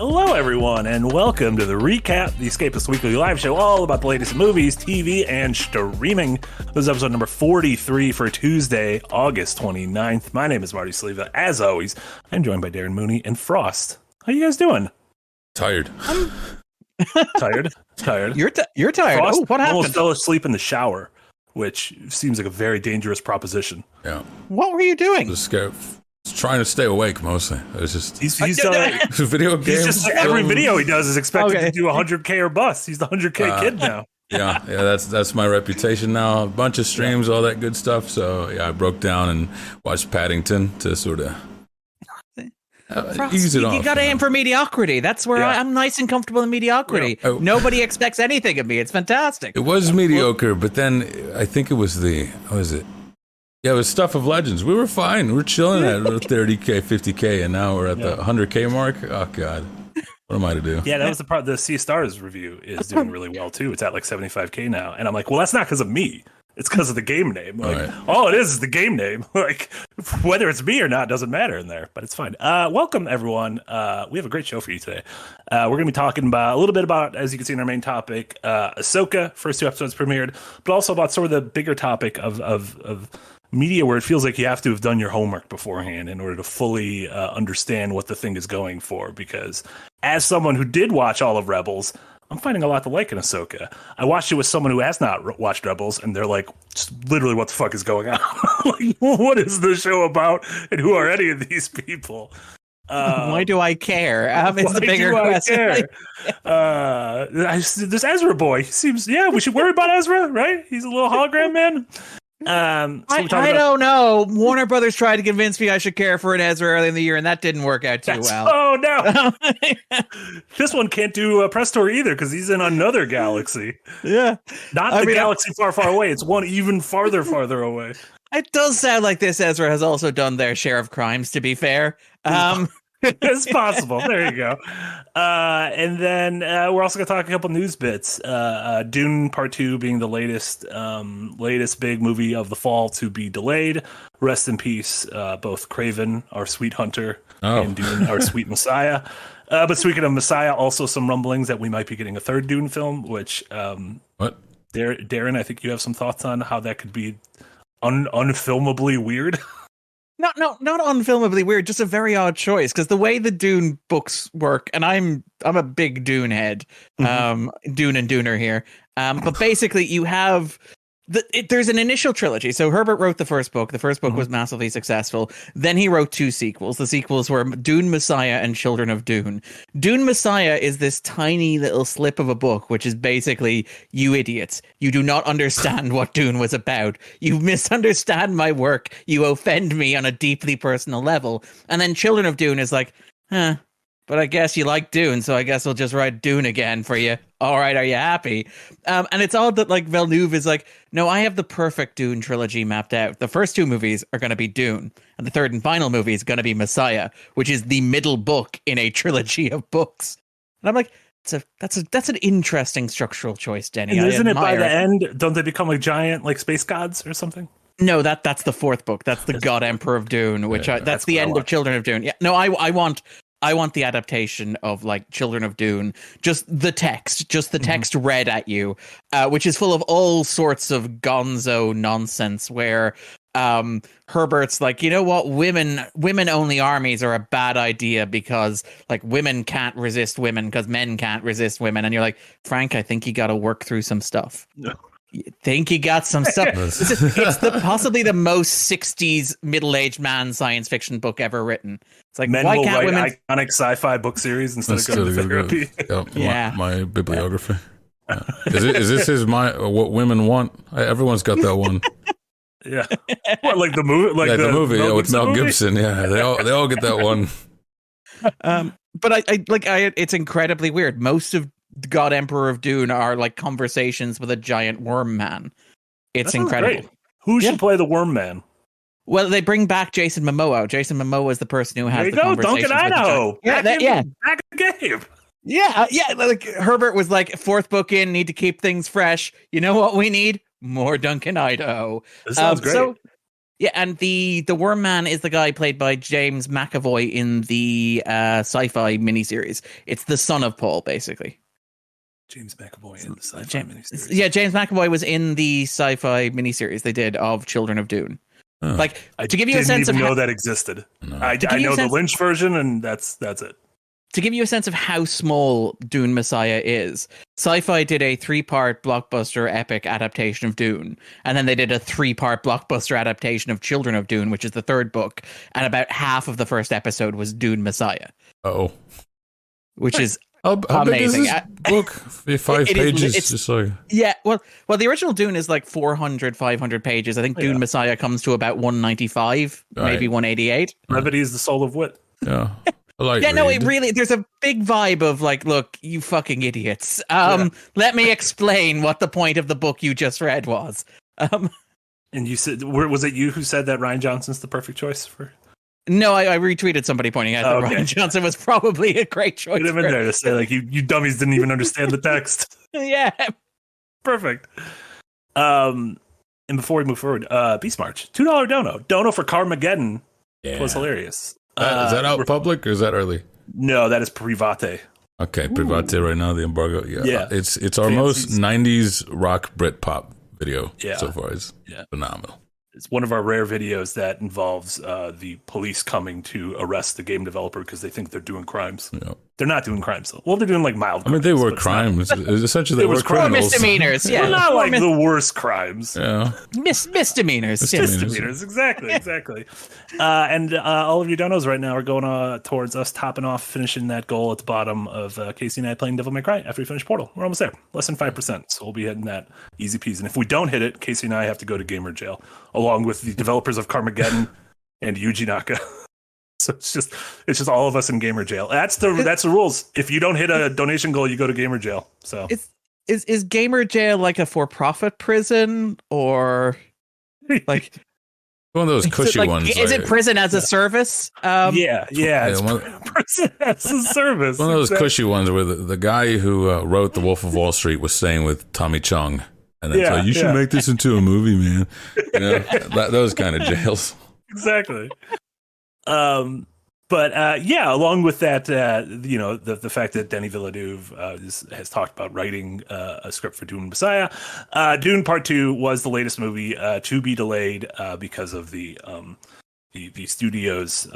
Hello, everyone, and welcome to the Recap, the Escapist Weekly Live Show, all about the latest movies, TV, and streaming. This is episode number 43 for Tuesday, August 29th. My name is Marty Sliva. As always, I'm joined by Darren Mooney and Frost. How you guys doing? Tired. Tired? Tired? You're t- you're tired. Frost oh, what almost happened? fell asleep in the shower, which seems like a very dangerous proposition. Yeah. What were you doing? The scared. Just trying to stay awake mostly. It's just He's, he's, uh, video games. he's just every video he does is expected Okay. to do 100k or bust. He's the 100k Uh, kid now. Yeah, yeah. That's that's my reputation now. A bunch of streams, all that good stuff. So yeah, I broke down and watched Paddington to sort of uh, Frost, ease it you, off. you got to you know. aim for mediocrity. That's where Yeah. I, I'm nice and comfortable in mediocrity. Yeah. Oh. Nobody expects anything of me. It's fantastic. It was mediocre, but then I think it was the what was it? Yeah, it was Stuff of Legends. We were fine. We were chilling at 30k, 50k, and now we're at the 100k mark. Oh god, what am I to do? Yeah, that was the part. The Sea Stars review is doing really well too. It's at like 75k now, and I'm like, well, that's not because of me. It's because of the game name. Like, Right. all it is is the game name. Like, whether it's me or not doesn't matter in there, but it's fine. Uh, welcome everyone. Uh, we have a great show for you today. Uh, we're gonna be talking about a little bit about, as you can see in our main topic, uh, Ahsoka. First two episodes premiered, but also about sort of the bigger topic of of of media where it feels like you have to have done your homework beforehand in order to fully uh, understand what the thing is going for. Because as someone who did watch all of Rebels, I'm finding a lot to like in Ahsoka. I watched it with someone who has not re- watched Rebels, and they're like, literally, what the fuck is going on? like, what is the show about, and who are any of these people? Uh, why do I care? Um, it's the bigger I question. uh, I, this Ezra boy seems, yeah, we should worry about Ezra, right? He's a little hologram man. Um, so I, I don't know. Warner Brothers tried to convince me I should care for an Ezra early in the year, and that didn't work out too That's- well. Oh no! this one can't do a press tour either because he's in another galaxy. yeah, Not I the mean, galaxy far, far away. It's one even farther, farther away. it does sound like this Ezra has also done their share of crimes. To be fair, um, It's possible. There you go. Uh, and then uh, we're also going to talk a couple news bits. Uh, uh, Dune Part Two being the latest, um, latest big movie of the fall to be delayed. Rest in peace, uh, both Kraven, our sweet hunter, Oh. and Dune, our sweet Messiah. Uh, but speaking of Messiah, also some rumblings that we might be getting a third Dune film, which um, What? Dar- Darren, I think you have some thoughts on how that could be un- unfilmably weird. not not not unfilmably weird just a very odd choice because the way the dune books work and i'm i'm a big dune head Mhm. um dune and duner here um but basically you have the, it, there's an initial trilogy. So Herbert wrote the first book. The first book Mhm. was massively successful. Then he wrote two sequels. The sequels were Dune Messiah and Children of Dune. Dune Messiah is this tiny little slip of a book, which is basically you idiots. You do not understand what Dune was about. You misunderstand my work. You offend me on a deeply personal level. And then Children of Dune is like, huh. But I guess you like Dune, so I guess we'll just write Dune again for you. All right, are you happy? Um, and it's odd that like Villeneuve is like, no, I have the perfect Dune trilogy mapped out. The first two movies are going to be Dune, and the third and final movie is going to be Messiah, which is the middle book in a trilogy of books. And I'm like, that's a that's a that's an interesting structural choice, Denny. And isn't it by admire the end? Don't they become like giant, like space gods or something? No, that that's the fourth book. That's the God Emperor of Dune, which Yeah, I, that's, that's the I end want. of Children of Dune. Yeah, no, I I want I want the adaptation of like Children of Dune, just the text, just the Mhm. text read at you, uh, which is full of all sorts of gonzo nonsense. Where um Herbert's like, you know what, women women only armies are a bad idea because like women can't resist women because men can't resist women, and you're like, Frank, I think you got to work through some stuff. No. You think you got some stuff? This is- it's the possibly the most 60s middle-aged man science fiction book ever written. It's like Men why will can't write women iconic sci-fi book series instead That's of going to still a therapy. Yep, my- Yeah. My, bibliography. Yeah. Is, it, is this his my what women want? I, everyone's got that one. yeah, what like the movie, like Like the, movie Mel yeah, with Mel movie? Gibson. Yeah, they all they all get that one. um but I, I like I it's incredibly weird. Most of God Emperor of Dune are like conversations with a giant worm man. It's incredible. great. Who should Yeah. play the Worm Man? Well, they bring back Jason Momoa. Jason Momoa is the person who has There you the go, Duncan Idaho. Yeah, that, in- yeah. back in the game. Yeah, uh, yeah. Like Herbert was like, fourth book in, need to keep things fresh. You know what we need? More Duncan Idaho. This sounds Um, great. So Yeah, and the the Worm Man is the guy played by James McAvoy in the uh, sci-fi miniseries. It's the son of Paul, basically. James McAvoy in the sci-fi James, miniseries. yeah, James McAvoy was in the sci-fi miniseries they did of Children of Dune. Oh, Like I to give you a didn't sense even of know how, that existed. no. I, I know the Lynch version, and that's that's it. to give you a sense of how small Dune Messiah is, Sci-Fi did a three-part blockbuster epic adaptation of Dune, and then they did a three-part blockbuster adaptation of Children of Dune, which is the third book, and about half of the first episode was Dune Messiah, oh. which is How, how big is Amazing. this book? Five It is- pages, it's- just like yeah, well, well, the original Dune is like 400, 500 pages. I think Oh, Dune yeah. Messiah comes to about 195, maybe 188. Brevity is the soul of wit. yeah. Like Yeah, no, it really there's a big vibe of like, look, you fucking idiots. Um, let me explain what the point of the book you just read was. Um, And you said, was it you who said that Rian Johnson's the perfect choice for? No, I, I retweeted somebody pointing out that Oh, okay. Rian Johnson was probably a great choice. Put him in there to say like you you dummies didn't even understand the text. yeah, Perfect. Um, and before we move forward, uh, Beast March, two dollar dono, dono for Carmageddon Yeah. was hilarious. Uh, is that Uh, out public or is that early? No, that is private. Okay, Private right now, the embargo. Yeah. Yeah. It's it's our Fancies. most 90s rock Brit pop video Yeah. so far. It's Yeah. phenomenal. It's one of our rare videos that involves uh, the police coming to arrest the game developer because they think they're doing crimes. Yeah. They're not doing crimes though. Well, they're doing like mild. I mean, they were but it's not- crimes. Essentially, they was were crime. or criminals. misdemeanors. Yeah, Well, not like mis- the worst crimes. Yeah. mis- misdemeanors. Misdemeanors. Misdemeanors, exactly, exactly. Uh, and uh, all of your donos right now are going uh, towards us topping off, finishing that goal at the bottom of uh, Casey and I playing Devil May Cry after we finish Portal. We're almost there, less than five percent. So we'll be hitting that easy peasy. And if we don't hit it, Casey and I have to go to gamer jail, along with the developers of Carmageddon and Yuji Naka. So it's just it's just all of us in gamer jail. That's the that's the rules. If you don't hit a donation goal, you go to gamer jail. So It's- Is is gamer jail like a for-profit prison or like One of those is cushy like- ones. Is it prison as a service? Um, yeah, yeah, it's one- person as a service. One of those Exactly. cushy ones where the, the guy who uh, wrote The Wolf of Wall Street was staying with Tommy Chong. And then Yeah, so you should yeah. make this into a movie, man. You know, that, those kind of jails. exactly. Um, but uh, yeah, along with that, uh, you know, the the fact that Denny Villeneuve uh, is, has talked about writing uh, a script for Dune Messiah, uh, Dune Part Two was the latest movie uh, to be delayed because of the um, the, the studio's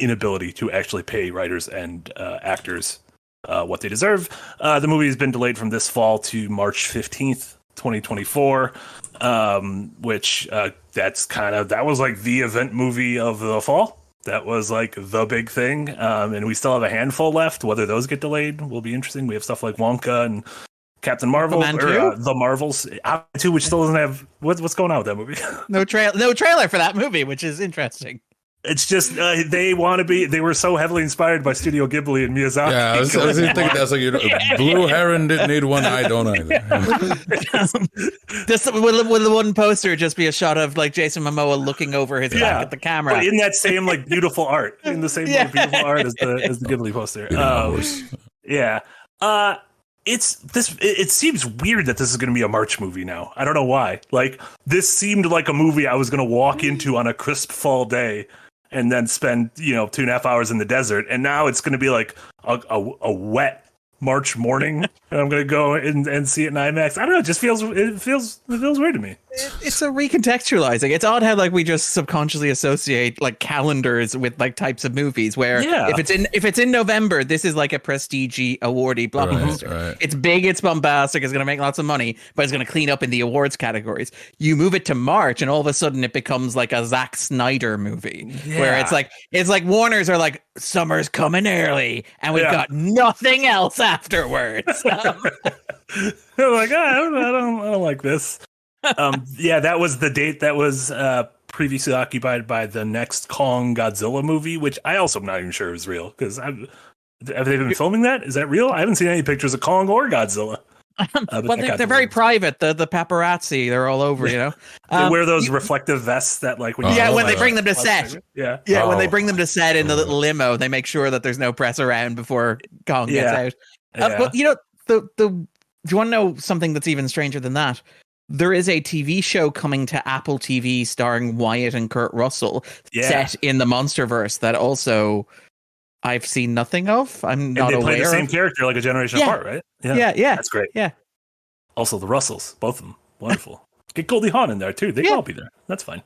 inability to actually pay writers and actors what they deserve. The movie has been delayed from this fall to March fifteenth, twenty twenty four. Um, which uh, that's kind of that was like the event movie of the fall. That was like the big thing, um, and we still have a handful left. Whether those get delayed will be interesting. We have stuff like Wonka and Captain Marvel, or uh, the Marvels, 2, which still doesn't have what's what's going on with that movie. No trail, no trailer for that movie, which is interesting. It's just uh, they want to be. They were so heavily inspired by Studio Ghibli and Miyazaki. Yeah, I was, I was thinking that's like you know, Blue Heron didn't need one. I don't either. This will, will the one poster just be a shot of like Jason Momoa looking over his Yeah, back at the camera? But in that same like beautiful art, in the same Yeah. like, beautiful art as the as the Ghibli poster. Eating Um. Yeah. Uh it's this it, it seems weird that this is going to be a March movie now. I don't know why. Like this seemed like a movie I was going to walk into on a crisp fall day and then spend, you know, two and a half hours in the desert. And now it's going to be like a, a, a wet March morning and I'm going to go and, and see it in IMAX. I don't know, it just feels it feels it feels weird to me. it's a recontextualizing. It's odd how like we just subconsciously associate like calendars with like types of movies. Where Yeah. if it's in if it's in November, this is like a prestige awardy blockbuster. right. It's big, it's bombastic, it's going to make lots of money, but it's going to clean up in the awards categories. You move it to March, and all of a sudden it becomes like a Zack Snyder movie, where it's like it's like Warner's are like summer's coming early, and we've Yeah. got nothing else afterwards. Um, I'm like, "Ah, I, don't, I don't, I don't like this. Um, yeah, that was the date that was uh, previously occupied by the next Kong Godzilla movie, which I also am not even sure is real because have they been filming that? Is that real? I haven't seen any pictures of Kong or Godzilla. Uh, but well, they're, they're very delayed. private. The the paparazzi, they're all over. You know, They Um, wear those you- reflective vests that, like, when Oh, you yeah, I when like they bring them to set. Yeah, Yeah, when they Oh. bring them to set in the little limo, they make sure that there's no press around before Kong gets Yeah. Uh, but you know, the the do you want to know something that's even stranger than that? there is a TV show coming to Apple TV starring Wyatt and Kurt Russell, Yeah. set in the MonsterVerse that also I've seen nothing of. I'm And not they play the same of. character like a generation Yeah. apart, right? Yeah, yeah. That's great. Yeah. Also, the Russells, both of them, wonderful. Get Goldie Hawn in there too. They Yeah. can all be there. That's fine.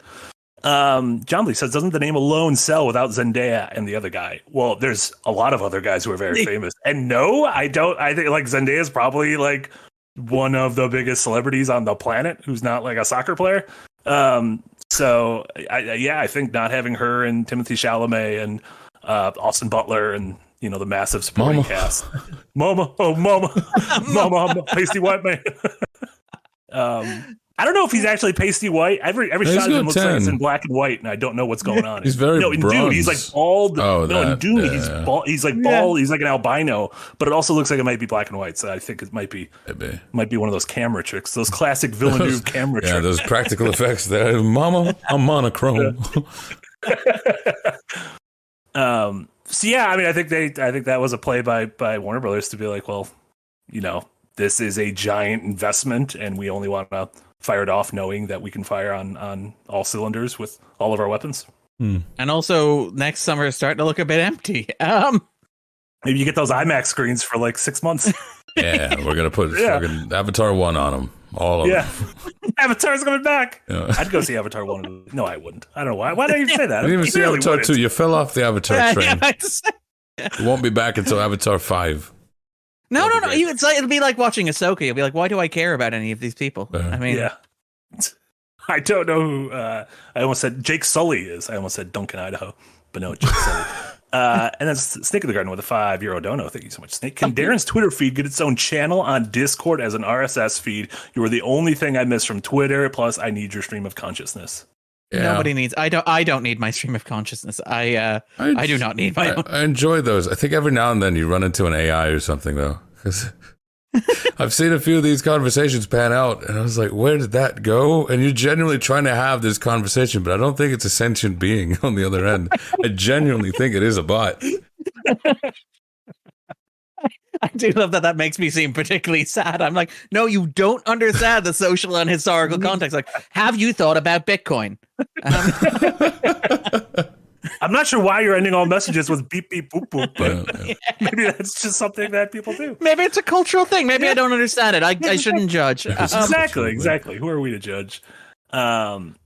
Um, John Lee says, doesn't the name alone sell without Zendaya and the other guy? Well, there's a lot of other guys who are very famous. And no, I don't. I think like Zendaya is probably like one of the biggest celebrities on the planet who's not like a soccer player. Um, so I, I- yeah, I think not having her and Timothée Chalamet and uh, Austin Butler and you know the massive supporting Mama. cast, Mama, oh Mama, Mama, I'm a pasty white man. um, I don't know if he's actually pasty white. Every every He's shot of him got looks like it's in black and white, and I don't know what's going on. He's very no. In Dune, he's like bald. Oh, no, in that, Dune, he's bald. He's like Yeah. bald. He's like an albino, but it also looks like it might be black and white. So I think it might be Maybe. might be one of those camera tricks, those classic Villeneuve camera Yeah, tricks. those practical effects there. Mama, I'm monochrome. Um, so yeah, I mean, I think they, I think that was a play by by Warner Brothers to be like, well, you know, this is a giant investment, and we only want to fire it off knowing that we can fire on on all cylinders with all of our weapons. And also, next summer is starting to look a bit empty. Um, Maybe you get those IMAX screens for like six months. yeah, we're gonna put Yeah. fucking Avatar one on them. All of yeah, them. Avatar's coming back. Yeah. I'd go see Avatar one. No, I wouldn't. I don't know why. Why did you say that? I didn't even You see really Avatar wouldn't. two. You fell off the Avatar yeah, train. yeah, it's- won't be back until Avatar five. No, no, no. You, it's like, it'll be like watching Ahsoka. You'll be like, why do I care about any of these people? Uh, I mean, Yeah. I don't know who. Uh, I almost said Jake Sully is. I almost said Duncan, Idaho, but no, Jake Sully. Uh, and then S- Snake of the Garden with a five euro dono. Thank you so much, Snake. Can Darren's Twitter feed get its own channel on Discord as an RSS feed? You are the only thing I miss from Twitter. Plus, I need your stream of consciousness. Yeah. nobody needs. I don't. I don't need my stream of consciousness. I. uh I do not need my I, own. I enjoy those. I think every now and then you run into an AI or something though, because I've seen a few of these conversations pan out, and I was like, "Where did that go?" And you're genuinely trying to have this conversation, but I don't think it's a sentient being on the other end. I genuinely think it is a bot. I do love that. That makes me seem particularly sad. I'm like, no, you don't understand the social and historical context. Like, have you thought about Bitcoin? Um, I'm not sure why you're ending all messages with beep beep boop boop, but Yeah, yeah. maybe that's just something that people do. maybe it's a cultural thing. Maybe I don't understand it. I, I shouldn't judge. Um, exactly, exactly. Who are we to judge? Um,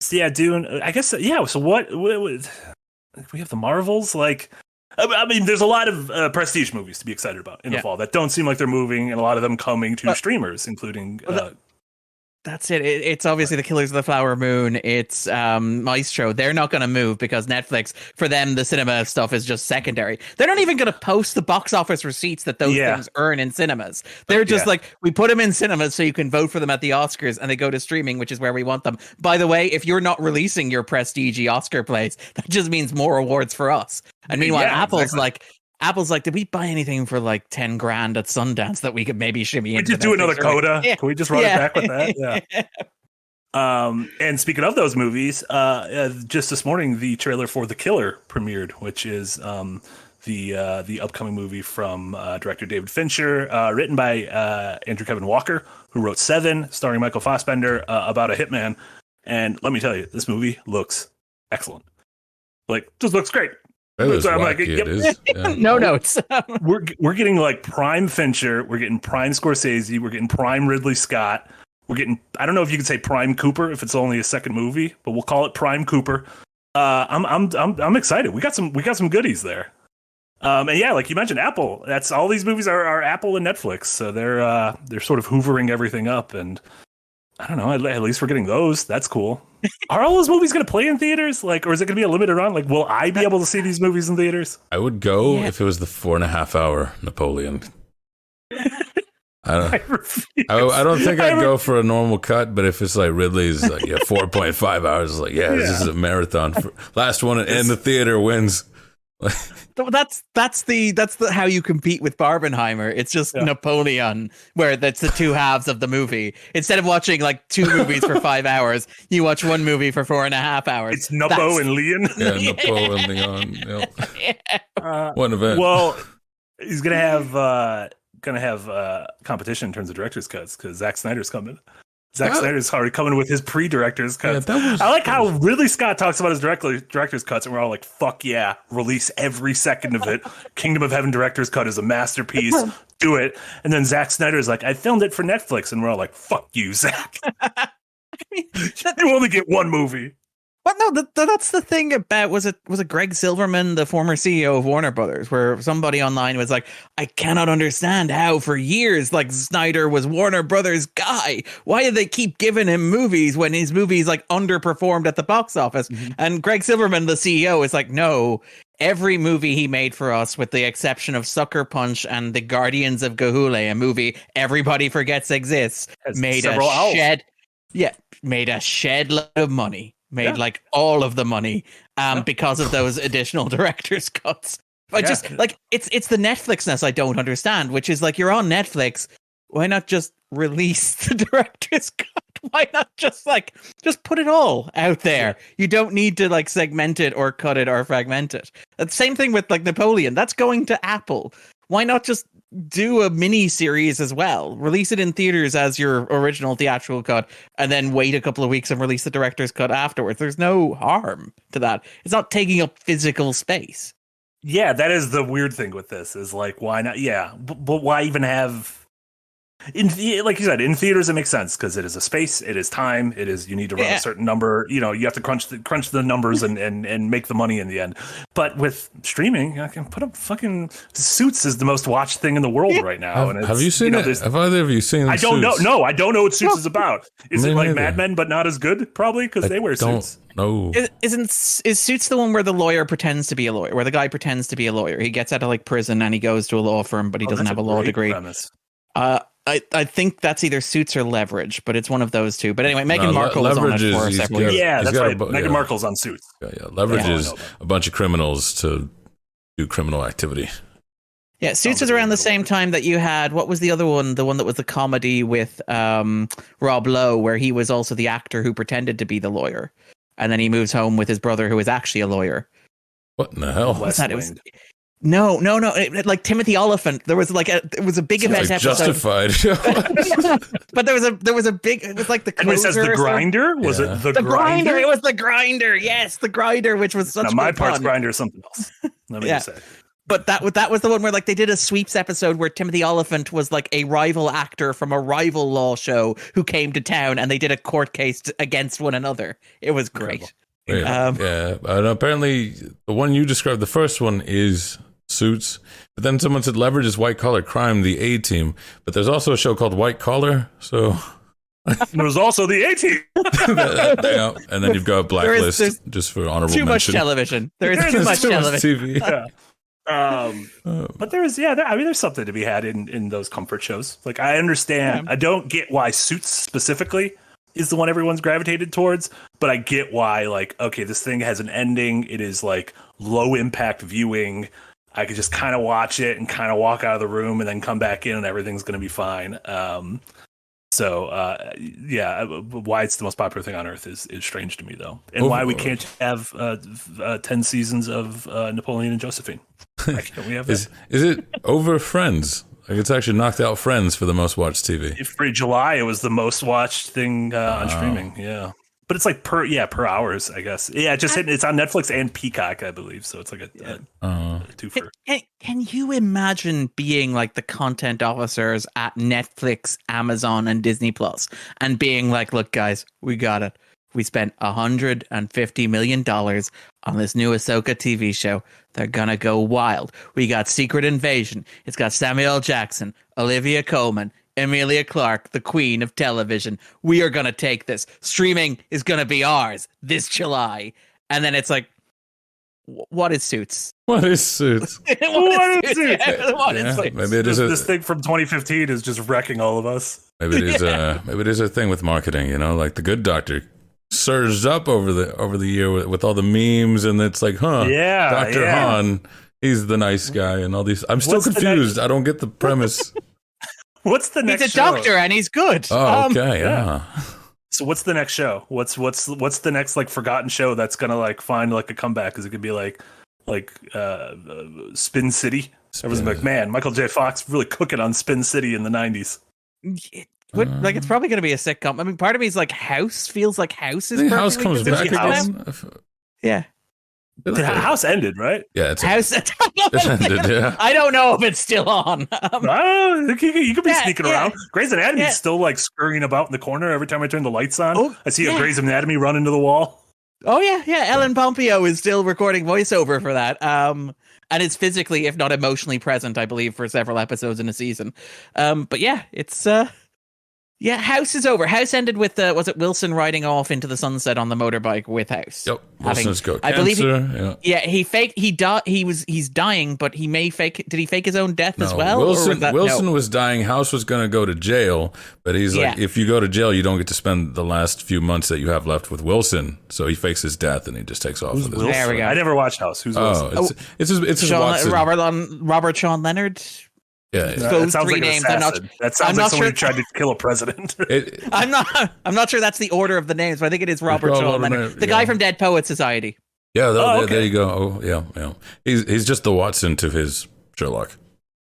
so yeah, Dune. I guess yeah. So what? what, what we have the Marvels. Like, I mean, there's a lot of uh, prestige movies to be excited about in Yeah. the fall that don't seem like they're moving, and a lot of them coming to But- streamers, including. Well, Uh, That's it. it. It's obviously the Killers of the Flower Moon. It's um, Maestro. They're not going to move because Netflix, for them, the cinema stuff is just secondary. They're not even going to post the box office receipts that those Yeah. things earn in cinemas. They're just Yeah. like, we put them in cinemas so you can vote for them at the Oscars and they go to streaming, which is where we want them. By the way, if you're not releasing your prestige Oscar plays, that just means more awards for us. And meanwhile, Yeah, Apple's exactly. like, Apple's like, did we buy anything for like 10 grand at Sundance that we could maybe shimmy we just do another release?" coda. Yeah. Can we just run Yeah. it back with that? Yeah. Um, and speaking of those movies, uh, uh, just this morning, the trailer for The Killer premiered, which is um, the uh, the upcoming movie from uh, director David Fincher, uh, written by uh, Andrew Kevin Walker, who wrote Seven, starring Michael Fassbender, uh, about a hitman. And let me tell you, this movie looks excellent. Like, just looks great. That is So I'm like, yep. it is. Yeah. no notes. We're we're getting like prime Fincher, we're getting prime Scorsese, we're getting prime Ridley Scott. We're getting I don't know if you could say prime Cooper if it's only a second movie, but we'll call it prime Cooper. Uh, I'm I'm I'm I'm excited. We got some we got some goodies there. Um, and yeah, like you mentioned, Apple. That's all these movies are, are Apple and Netflix, so they're uh, they're sort of hoovering everything up. And I don't know. At, at least we're getting those. That's cool. are all those movies going to play in theaters? Like, or is it going to be a limited run? Like, will I be able to see these movies in theaters? I would go Yeah. if it was the four and a half hour Napoleon. I don't. I. I, I don't think I I'd re- go for a normal cut, but if it's like Ridley's, like yeah, four point five hours, like yeah, this is a marathon. For, last one in the theater wins. Th- That's that's the that's the how you compete with Barbenheimer. It's just Yeah. Napoleon, where that's the two halves of the movie. Instead of watching like two movies for five hours, you watch one movie for four and a half hours. It's Nuppo That's- and Leon. Yeah, Napoleon Leon. Yeah. Uh, One event. well, he's gonna have uh, gonna have uh, competition in terms of director's cuts because Zack Snyder's coming. Zack That- Snyder's already coming with his pre-director's Yeah, cuts. that was- I like how Ridley Scott talks about his director, director's cuts, and we're all like, "Fuck yeah, release every second of it." Kingdom of Heaven director's cut is a masterpiece. Do it. And then Zack Snyder's like, "I filmed it for Netflix," and we're all like, "Fuck you, Zack. you only get one movie." But no, th- th- that's the thing about was it was it Greg Silverman, the former CEO of Warner Brothers, where somebody online was like, I cannot understand how for years like Snyder was Warner Brothers guy. Why do they keep giving him movies when his movies like underperformed at the box office? And Greg Silverman, the CEO, is like, no. Every movie he made for us, with the exception of Sucker Punch and The Guardians of Ga'Hoole, a movie everybody forgets exists, made a shed yeah made a shed load of money made Yeah. like all of the money um Yeah. because of those additional director's cuts. But Yeah. just like it's it's the netflixness i don't understand which is like you're on netflix why not just release the director's cut? Why not just like just put it all out there? You don't need to like segment it or cut it or fragment it. The same thing with like napoleon. That's going to apple. Why not just do a mini series as well release it in theaters as your original theatrical cut and then wait a couple of weeks and release the director's cut afterwards there's no harm to that it's not taking up physical space Yeah, that is the weird thing with this. Is like, why not? Yeah, but, but why even have? In the- like you said, in theaters it makes sense because it is a space, it is time, it is you need to run Yeah. a certain number. You know, you have to crunch the crunch the numbers and and and make the money in the end. But with streaming, I can put up fucking Suits is the most watched thing in the world right now. Have, and it's, have you seen know, it? Have either of you seen? This? I don't Suits? know. No, I don't know what Suits is about. Is Me it like neither. Mad Men but not as good? Probably because they wear don't suits. know. Is- Isn't is Suits the one where the lawyer pretends to be a lawyer? Where the guy pretends to be a lawyer? He gets out of like prison and he goes to a law firm, but he Oh, doesn't have a law degree. premise. Uh, I I think that's either Suits or Leverage, but it's one of those two. But anyway, Meghan Le- Markle was on it Leverage is- for he's several got- Yeah, that's that's a right. bu- Meghan yeah. Markle's on Suits. Yeah, yeah. Leverage Yeah. is a bunch of criminals to do criminal activity. Yeah, Suits Sounds was around the same time that you had what was the other one? The one that was the comedy with um, Rob Lowe, where he was also the actor who pretended to be the lawyer, and then he moves home with his brother, who is actually a lawyer. What in the hell? West What's that? It was Wing. No, no, no. It, like Timothy Olyphant. There was like a it was a big event Like episode, justified. but there was a there was a big. It was like the And it says the or something. grinder. Was Yeah. it the, The grinder. grinder? It was the grinder. Yes, the grinder, which was such Now, my part's fun. grinder is something else. Let me Yeah. just say. But that that was the one where like they did a sweeps episode where Timothy Olyphant was like a rival actor from a rival law show who came to town and they did a court case against one another. It was great. Wait, Um, yeah, and apparently the one you described, the first one is Suits, but then someone said Leverage is White Collar Crime, the A Team. But there's also a show called White Collar, so And there also the A team. yeah, and then you've got Blacklist there's just for honorable Too much mention. television. There is too much Too much television. TV. Yeah. Um, Uh, but there's yeah, there, I mean, there's something to be had in in those comfort shows. Like I understand, I don't get why Suits specifically is the one everyone's gravitated towards, but I get why. Like, okay, this thing has an ending. It is like low impact viewing. I could just kind of watch it and kind of walk out of the room and then come back in and everything's going to be fine. Um, so uh, yeah, uh, why it's the most popular thing on earth is is strange to me though, and why we can't have uh, uh, ten seasons of uh, Napoleon and Josephine. We have is is it over Friends? Like it's actually knocked out Friends for the most watched TV. If for July, it was the most watched thing uh, on Wow. streaming. Yeah, but it's like per yeah per hours, I guess. Yeah, it just hit, it's on Netflix and Peacock, I believe. So it's like a, a, Uh, a twofer. Can, can, can you imagine being like the content officers at Netflix, Amazon, and Disney Plus, and being like, "Look, guys, we got it. We spent hundred and fifty million dollars on this new Ahsoka TV show. They're gonna go wild. We got Secret Invasion. It's got Samuel L. Jackson, Olivia Colman." Emilia Clarke, the queen of television. We are going to take this. Streaming is going to be ours this July. And then it's like, what is Suits? what is Suits? what What is is it? it? What is Yeah, it? maybe it This, a this thing from 2015 is just wrecking all of us. maybe it is a maybe it is a thing with marketing. You know, like the Good Doctor surged up over the over the year with, with all the memes, and it's like, huh? Yeah, Doctor yeah. Han, he's the nice guy, and all these. I'm still What's the confused. I don't get the premise. What's the next He's a show? doctor and he's good. Oh, Um, okay, yeah. yeah. So what's the next show? What's what's what's the next like forgotten show that's gonna like find like a comeback? Because it could be like like uh, uh Spin City. Everyone's like, man, Michael J. Fox really cooking on Spin City in the '90s. it- Would, like it's Um, probably going to be a sitcom. I mean, part of me is like House feels like House is think House comes back positioned House. now. again. I f- Yeah, I feel The like- house ended, right? Yeah, it's House. it ended. Yeah. I don't know if it's still on. Um, Oh, you could, you could be Yeah, sneaking yeah. around. Grey's Anatomy's Yeah. still like scurrying about in the corner every time I turn the lights on. Oh, I see a yeah. Grey's Anatomy run into the wall. oh yeah, yeah. Ellen Pompeo is still recording voiceover for that. Um, and it's physically, if not emotionally, present. I believe for several episodes in a season. Um, but yeah, it's uh. Yeah, House is over. House ended with uh, was it Wilson riding off into the sunset on the motorbike with House? Yep. Having- Wilson's got I believe he- cancer. yeah. Yeah, he faked. He died. He was. He's dying, but he may fake. Did he fake his own death as well? or was Wilson that- Wilson no. was dying. House was going to go to jail, but he's like, Yeah. if you go to jail, you don't get to spend the last few months that you have left with Wilson. So he fakes his death and he just takes off with his. Wilson? There we go. I never watched House. Who's Oh, Wilson? it's it's his, it's his Sean, Robert on Robert Sean Leonard. Yeah, yeah. those that three like names, I'm not- that sounds I'm like someone sure- who tried to kill a president. It- I'm not. I'm not sure that's the order of the names, but I think it is Robert called Sean Robert Leonard, Leonard, the yeah. guy from Dead Poet Society. yeah, th- Oh, there, okay. there you go. Oh, yeah, yeah. He's he's just the Watson to his Sherlock.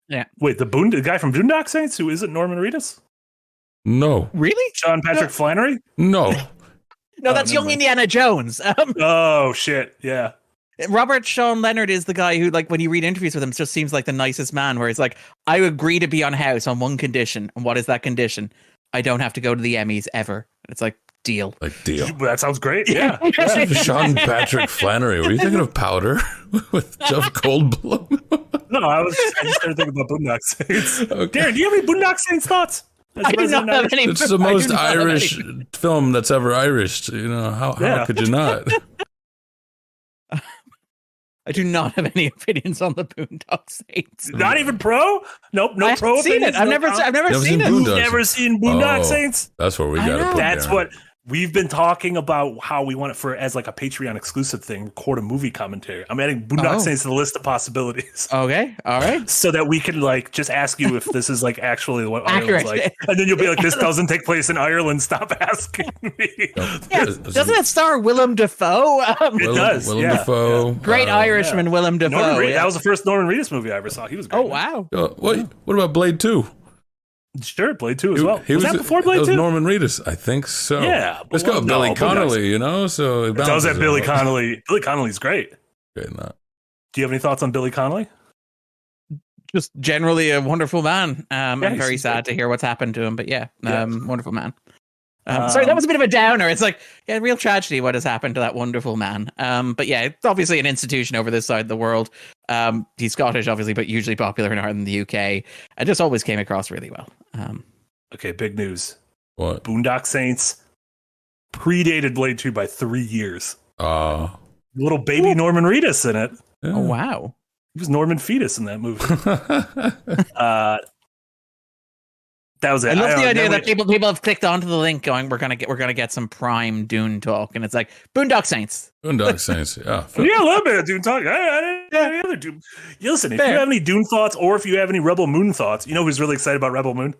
Yeah. Wait, the Boond- the guy from Boondock Saints, who isn't Norman Reedus? No, Really? Sean Patrick Flanery? no. No, Oh, that's never young mind. Indiana Jones. Um, Oh shit! Yeah. Robert Sean Leonard is the guy who, like, when you read interviews with him, just seems like the nicest man. Where he's like, "I agree to be on House on one condition, and what is that condition? I don't have to go to the Emmys ever." And it's like, deal. Like deal. That sounds great. Yeah. Sean Patrick Flanery. Were you thinking of Powder with Jeff Goldblum? No, I was I just started thinking about Boondock Saints. Okay. Darren, do you have any Boondock Saints thoughts? I do not have any. It's the most Irish film that's ever Irish. You know how, how could you not? I do not have any opinions on the Boondock Saints. Not even pro? Nope, no I haven't pro seen opinions, it. I've no never. con- I've never Never seen seen it. Boondock You've never seen Boondock Oh. Saints? That's where we got to put That's down. what we've been talking about. How we want it for as like a Patreon exclusive thing. Record a movie commentary. I'm adding Boondock Oh. Saints to the list of possibilities. Okay. All right. So that we can like just ask you if this is like actually what Accurate. Ireland's like, and then you'll be like, "This doesn't take place in Ireland." Stop asking me. Yeah. Doesn't it star Willem Dafoe? Um, It Willem, does, Willem yeah, Dafoe. great uh, Irishman, Willem Dafoe. Norman Reed, yeah. That was the first Norman Reedus movie I ever saw. He was great. oh wow. uh, what? What about Blade Two? Sure, Blade Two as well. He was, that before Blade that Two? Norman Reedus, I think so. Yeah, it's but got no, Billy Connolly, you know. So it It does balances have Billy. Connolly. Billy Connolly's great. Okay, not. Do you have any thoughts on Billy Connolly? Just generally a wonderful man. Um, Yeah, I'm very sad to hear what's happened to him, but yeah, Yeah. um, wonderful man. Um, sorry, that Um, was a bit of a downer. It's like, yeah, real tragedy what has happened to that wonderful man. Um, but yeah, it's obviously an institution over this side of the world. Um, he's Scottish, obviously, but usually popular in Ireland and the UK. And just always came across really well. Um, Okay, big news. What? Boondock Saints predated Blade 2 by three years. Uh, Little baby Norman Reedus in it. yeah. oh wow. He was Norman Fetus in that movie. Uh, that was it. I love don't the idea that we- people people have clicked onto the link going, we're gonna get we're gonna get some prime Dune talk, and it's like Boondock Saints. Boondock Saints. Yeah. Yeah, a little bit of Dune talk. I, I didn't have any other Dune. You listen, if you have any Dune thoughts or if you have any Rebel Moon thoughts, you know who's really excited about Rebel Moon?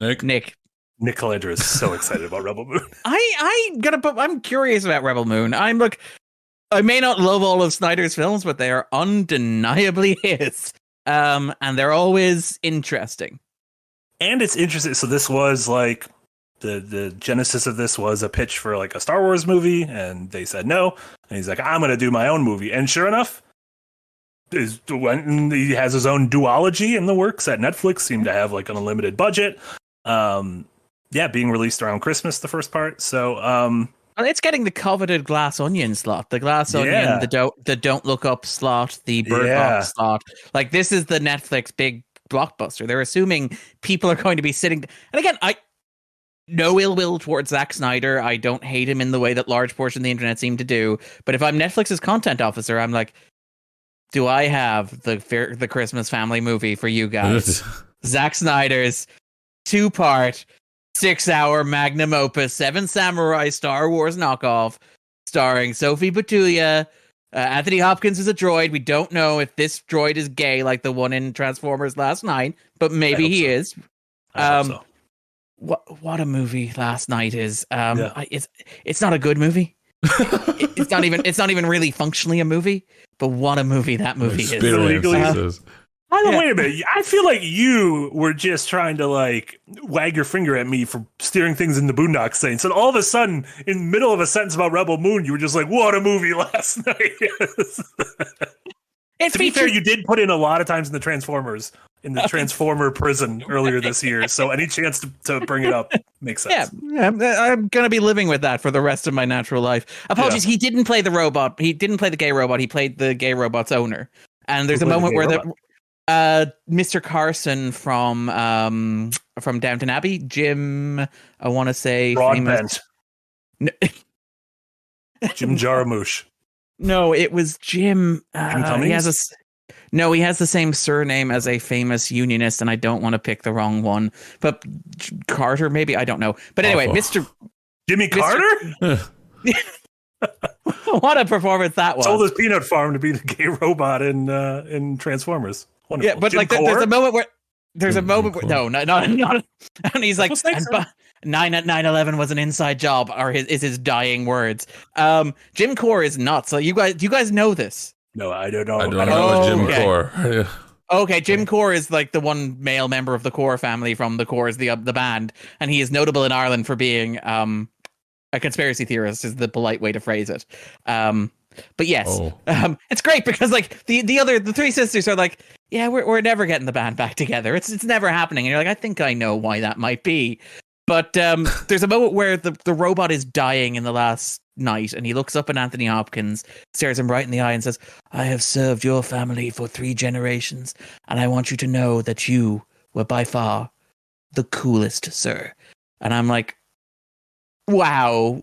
Nick. Nick, Nick Calandra is so excited about Rebel Moon. I I gonna put I'm curious about Rebel Moon. I'm look I may not love all of Snyder's films, but they are undeniably his. Um and they're always interesting. And it's interesting. So this was like the the genesis of this was a pitch for like a Star Wars movie, and they said no. And he's like, I'm gonna do my own movie. And sure enough, is went and he has his own duology in the works at Netflix. Seemed to have like an unlimited budget. Um, yeah, being released around Christmas, the first part. So um, Well, It's getting the coveted glass onion slot, the glass Yeah. onion, the don't the don't look up slot, the bird Yeah. box slot. Like this is the Netflix big blockbuster. They're assuming people are going to be sitting. And again, I no ill will towards Zack Snyder. I don't hate him in the way that large portion of the internet seem to do. But if I'm Netflix's content officer, I'm like, do I have the the Christmas family movie for you guys? Zack Snyder's two part, six hour magnum opus, Seven Samurai Star Wars knockoff, starring Sofia Boutella. Uh, Anthony Hopkins is a droid. We don't know if this droid is gay like the one in Transformers Last Knight, but maybe he so. is. Um, so. What what a movie Last Knight is. Um, Yeah. I, it's it's not a good movie. It- it's not even it's not even really functionally a movie. But what a movie that movie is. Illegally- Yeah. Wait a minute. I feel like you were just trying to like wag your finger at me for steering things in the Boondock Saints, and all of a sudden, in the middle of a sentence about Rebel Moon, you were just like, "What a movie Last Knight!" It to be fair, you did put in a lot of times in the Transformers in the Transformer prison earlier this year, so any chance to, to bring it up makes Yeah, sense. I'm, uh, I'm gonna be living with that for the rest of my natural life. Apologies, he didn't play the robot. He didn't play the gay robot. He played the gay robot's owner. And there's a the moment where the robot? Uh, Mr. Carson from um from Downton Abbey, Jim, I want to say famous- Broadbent, No, Jim Jarmusch. no, it was Jim. Jim Uh, he has a s- no, he has the same surname as a famous unionist, and I don't want to pick the wrong one. But J- Carter, maybe I don't know. But anyway, Awful. Mr. Jimmy Carter what a performance that was! sold his peanut farm to be the gay robot in uh, in Transformers. Wonderful. Yeah, but Jim like there- there's a moment where there's a Jim moment where Corr. no, no, no, not, and he's like, Those and are- nine at nine eleven was an inside job, or his is his dying words. Um, Jim Corr is nuts. So you guys, do you guys know this? No, I don't know. I don't don't know Oh, Jim okay. Corr. Yeah. Okay, Jim Corr is like the one male member of the Corr family from the Corrs, the uh, the band, and he is notable in Ireland for being um a conspiracy theorist. Is the polite way to phrase it. Um, but yes, Oh. um, it's great because like the the other the three sisters are like, yeah, we're we're never getting the band back together. It's it's never happening. And you're like, I think I know why that might be. But um, there's a moment where the the robot is dying in the Last Knight, and he looks up at Anthony Hopkins, stares him right in the eye, and says, "I have served your family for three generations, and I want you to know that you were by far the coolest, sir." And I'm like, wow,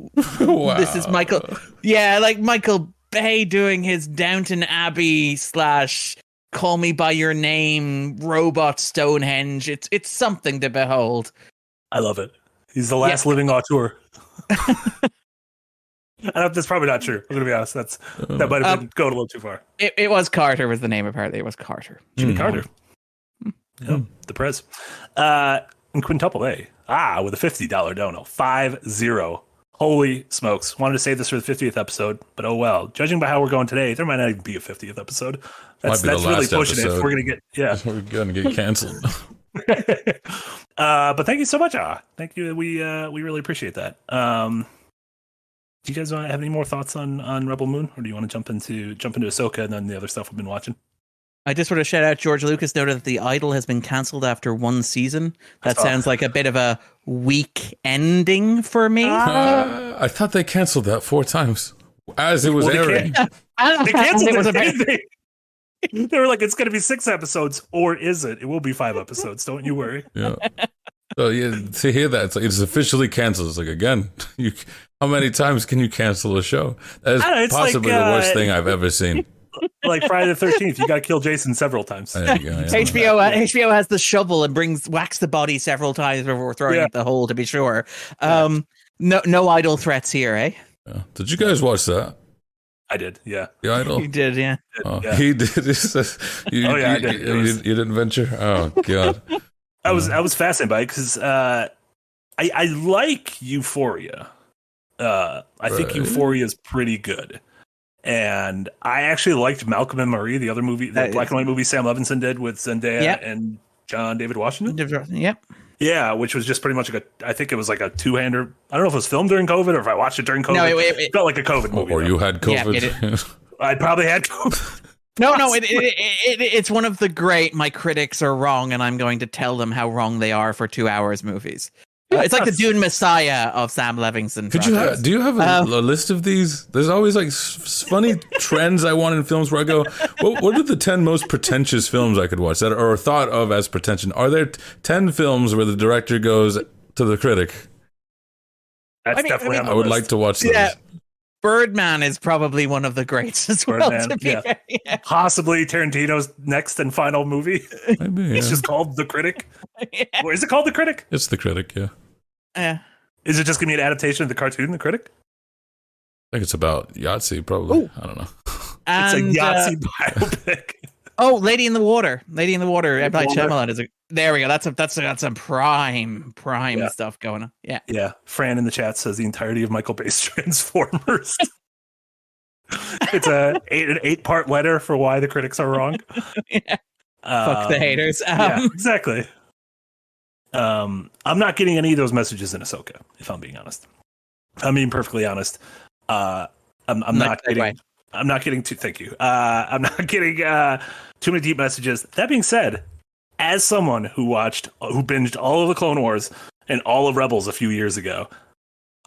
This is Michael- yeah, like Michael Bay doing his Downton Abbey slash Call Me by Your Name robot Stonehenge. It's it's something to behold. I love it. He's the last living auteur. I don't, that's probably not true. I'm gonna be honest. That's that might have been going a little too far. It, it was Carter was the name apparently. It was Carter. Jimmy Hmm. Carter, yeah, the press. uh, and quintuple A. Ah, with a fifty dollar dono, five zero. Holy smokes! Wanted to save this for the fiftieth episode, but oh well. Judging by how we're going today, there might not even be a fiftieth episode. That's Might be the that's really last pushing it. We're gonna get yeah. We're gonna get canceled. uh, but thank you so much, Ah. Thank you. We uh, we really appreciate that. Um, do you guys want to have any more thoughts on on Rebel Moon, or do you want to jump into jump into Ahsoka and then the other stuff we've been watching? I just want to shout out George Lucas noted that The Idol has been cancelled after one season. That sounds like a bit of a weak ending for me. Uh, I thought they canceled that four times as it was Well, they airing. They canceled it was a it. They, they were like, "It's going to be six episodes, or is it? It will be five episodes. Don't you worry." Yeah. So yeah, to hear that, it's like it's officially canceled. It's like again, you. How many times can you cancel a show? That is I know, possibly like, the worst uh, thing I've ever seen. Like Friday the Thirteenth, you got to kill Jason several times. Go, yeah. HBO uh, HBO has the shovel and brings wax the body several times before throwing Yeah. it the hole to be sure. Um, no no idle threats here, eh? Yeah. Did you guys watch that? I did, yeah. The Idol. You did, yeah. Oh, Yeah. He did. This. You, Oh, yeah, I you, did. You, was... you, didn't venture. Oh God. I was I was fascinated by it because uh, I I like Euphoria. Uh, I think Euphoria is pretty good, and I actually liked Malcolm and Marie, the other movie, the Uh, black and white movie Sam Levinson did with Zendaya Yeah. and John David Washington. Yep. Yeah, which was just pretty much like a. I think it was like a two hander. I don't know if it was filmed during COVID or if I watched it during COVID. No, it, it, it- felt like a COVID movie. or though. you had COVID. Yeah, COVID. I probably had COVID. no, no. It, it, it, it, it's one of the great. My critics are wrong, and I'm going to tell them how wrong they are for two hours movies. Uh, It's like the Dune Messiah of Sam Levinson. Could you have, do you have a, Uh, a list of these? There's always like s- s- funny trends I want in films where I go, what, what are the 10 most pretentious films I could watch that are thought of as pretension? Are there t- 10 films where the director goes to the critic? That's I mean- definitely I mean- the I would list. like to watch those. Yeah. Birdman is probably one of the greats as well. Birdman, to be yeah. fair. Yeah. possibly Tarantino's next and final movie. Maybe, yeah. It's just called The Critic. Yeah. Or is it called The Critic? It's the critic, yeah. Yeah. Is it just gonna be an adaptation of the cartoon, The Critic? I think it's about Yahtzee, probably. Ooh. I don't know. And, it's a uh, Yahtzee biopic. oh, Lady in the Water. Lady in the Water. M. Night Water. Shyamalan is a. There we go. That's a that's a, that's some prime prime Yeah. stuff going on. Yeah. yeah, Fran in the chat says the entirety of Michael Bay's Transformers. it's a eight an eight part letter for why the critics are wrong. Yeah. Fuck the Um, haters. yeah, Um, exactly. Um, I'm not getting any of those messages in Ahsoka, if I'm being honest. I'm being perfectly honest. Uh, I'm, I'm not getting. segue. I'm not getting too. Thank you. Uh, I'm not getting uh, too many deep messages. That being said, as someone who watched, who binged all of the Clone Wars and all of Rebels a few years ago,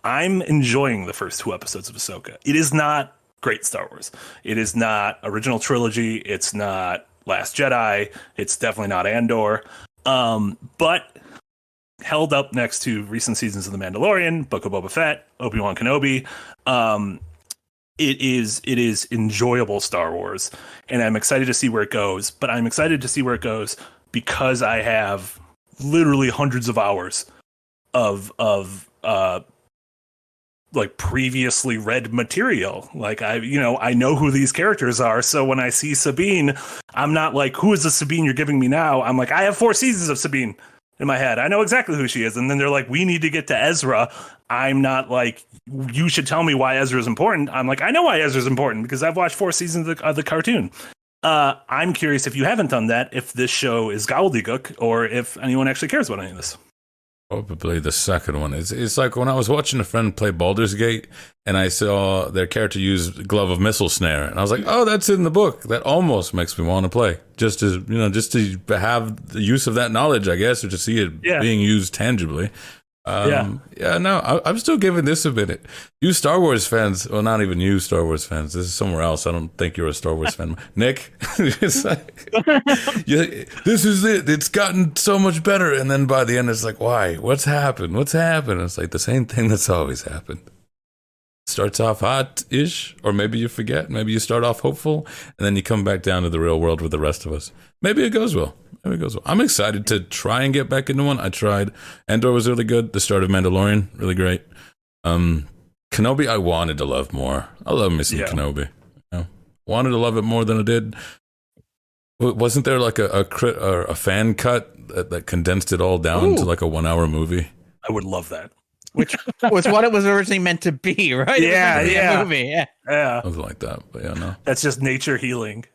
I'm enjoying the first two episodes of Ahsoka. It is not great Star Wars. It is not original trilogy. It's not Last Jedi. It's definitely not Andor. Um, but held up next to recent seasons of The Mandalorian, Book of Boba Fett, Obi Wan Kenobi. Um, it is it is enjoyable Star Wars, and I'm excited to see where it goes. But I'm excited to see where it goes because I have literally hundreds of hours of of uh like previously read material like i you know i know who these characters are so when i see sabine i'm not like who is the sabine you're giving me now i'm like i have four seasons of sabine in my head. I know exactly who she is. And then they're like we need to get to ezra. I'm not like you should tell me why ezra is important. I'm like i know why ezra is important because i've watched four seasons of the, of the cartoon. Uh, i'm curious if you haven't done that if this show is gobbledygook or if anyone actually cares about any of this Probably the second one. It's it's like when I was watching a friend play Baldur's Gate and I saw their character use Glove of Missile Snare and I was like, oh, that's in the book. That almost makes me want to play. Just to you know, just to have the use of that knowledge, I guess, or to see it Yeah. being used tangibly. Um, Yeah. yeah, no, I, I'm still giving this a minute. You Star Wars fans, well, not even you Star Wars fans. This is somewhere else. I don't think you're a Star Wars fan. Nick, like, yeah, this is it. It's gotten so much better. And then by the end, it's like, why? What's happened? What's happened? It's like the same thing that's always happened. Starts off hot ish, or maybe you forget. Maybe you start off hopeful, and then you come back down to the real world with the rest of us. Maybe it goes well. Maybe it goes well. I'm excited to try and get back into one. I tried. Andor was really good. The start of Mandalorian, really great. Um, Kenobi, I wanted to love more. I love me some Yeah. Kenobi. You know, wanted to love it more than I did. Wasn't there like a a, crit, or a fan cut that, that condensed it all down Ooh. to like a one hour movie? i would love that which was what it was originally meant to be, right? Yeah, meant to be a yeah. movie, yeah. yeah Something like that. But yeah, no. that's just nature healing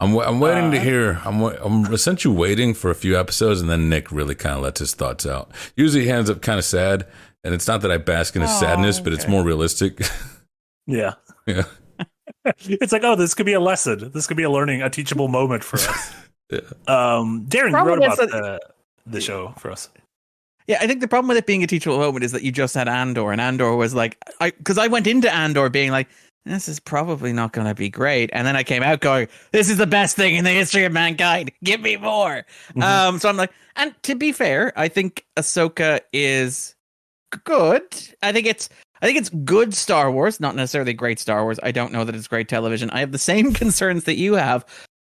I'm I'm waiting to Uh, hear. I'm I'm essentially waiting for a few episodes, and then Nick really kind of lets his thoughts out. Usually, he ends up kind of sad, and it's not that I bask in his Oh, sadness, but it's more realistic. yeah yeah, it's like, oh, this could be a lesson. This could be a learning, a teachable moment for us. Yeah. Um, Darren, you wrote about that- the, the show for us. Yeah, I think the problem with it being a teachable moment is that you just had Andor, and Andor was like, I because I went into Andor being like, this is probably not going to be great, and then I came out going, this is the best thing in the history of mankind. Give me more. Mhm. Um, so I'm like, and to be fair, I think Ahsoka is good. I think it's. I think it's good Star Wars, not necessarily great Star Wars. I don't know that it's great television. I have the same concerns that you have.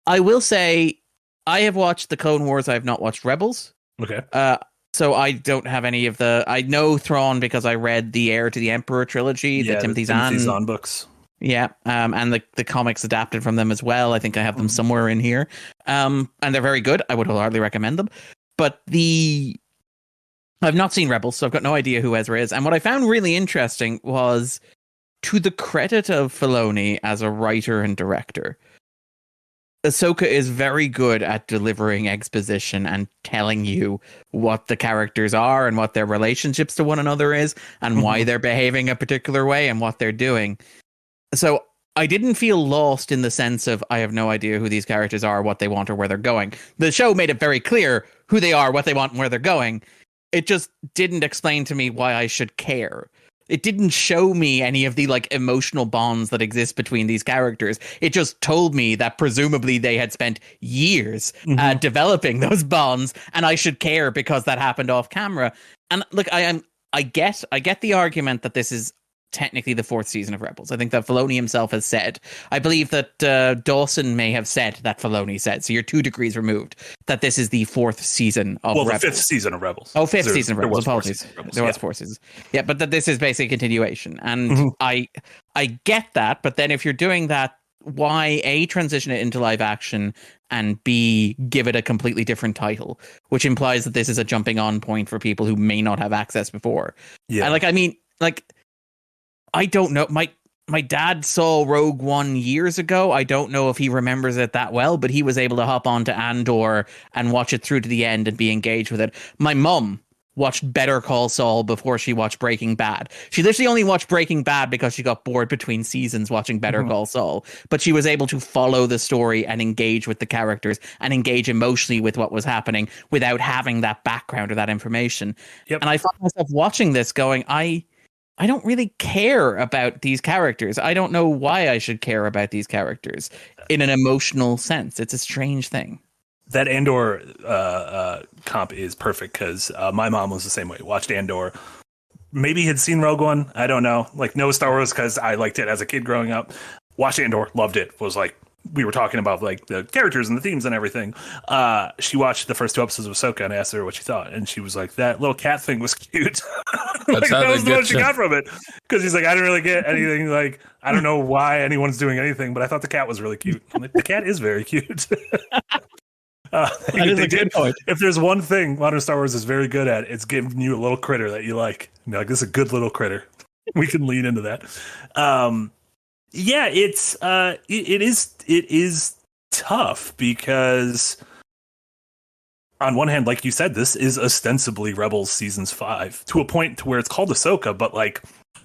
I will say, I have watched the Clone Wars. I have not watched Rebels. Okay. Uh, so I don't have any of the. I know Thrawn because I read the Heir to the Emperor trilogy, the Timothy Zahn, Zahn books. Yeah, um, and the the comics adapted from them as well. I think I have them Mhm. somewhere in here, um, and they're very good. I would wholeheartedly recommend them. But the I've not seen Rebels, so I've got no idea who Ezra is. And what I found really interesting was, to the credit of Filoni as a writer and director, Ahsoka is very good at delivering exposition and telling you what the characters are and what their relationships to one another is and why they're behaving a particular way and what they're doing. So I didn't feel lost in the sense of I have no idea who these characters are, what they want, or where they're going. The show made it very clear who they are, what they want, and where they're going. It just didn't explain to me why I should care. It didn't show me any of the like emotional bonds that exist between these characters. It just told me that presumably they had spent years uh, Mhm. developing those bonds, and I should care because that happened off camera. And look, I am I get I get the argument that this is technically the fourth season of Rebels. I think that Filoni himself has said. I believe that uh, Dawson may have said that Filoni said. So you're two degrees removed. That this is the fourth season of Rebels. well, the fifth season of Rebels. Oh, fifth There- season of Rebels. there Rebels. was four Apologies. Rebels, There was yeah. four seasons. Yeah, but that this is basically a continuation, and Mhm. I I get that. But then if you're doing that, why a transition it into live action and b give it a completely different title, which implies that this is a jumping on point for people who may not have access before. Yeah. And like I mean, like I don't know. My my dad saw Rogue One years ago. I don't know if he remembers it that well, but he was able to hop onto Andor and watch it through to the end and be engaged with it. My mum watched Better Call Saul before she watched Breaking Bad. She literally only watched Breaking Bad because she got bored between seasons watching Better Mhm. Call Saul, but she was able to follow the story and engage with the characters and engage emotionally with what was happening without having that background or that information. Yep. And I found myself watching this going, I I don't really care about these characters. I don't know why I should care about these characters in an emotional sense. It's a strange thing. that Andor uh, uh, comp is perfect because uh, my mom was the same way. Watched Andor, maybe had seen Rogue One. I don't know. Like no Star Wars because I liked it as a kid growing up. Watched Andor, loved it. Was like we were talking about like the characters and the themes and everything. Uh, she watched the first two episodes of Ahsoka and asked her what she thought, and she was like, "That little cat thing was cute." like, That's how that was the one she got from it because he's like, "I didn't really get anything. Like, I don't know why anyone's doing anything, but I thought the cat was really cute. I'm like, the cat is very cute." Uh, That is they a did- good point. if there's one thing modern Star Wars is very good at, it's giving you a little critter that you like. You're like this is a good little critter. we can lean into that. Um, yeah, it's uh, it, it is it is tough because on one hand, like you said, this is ostensibly Rebels seasons five to a point to where it's called Ahsoka, but like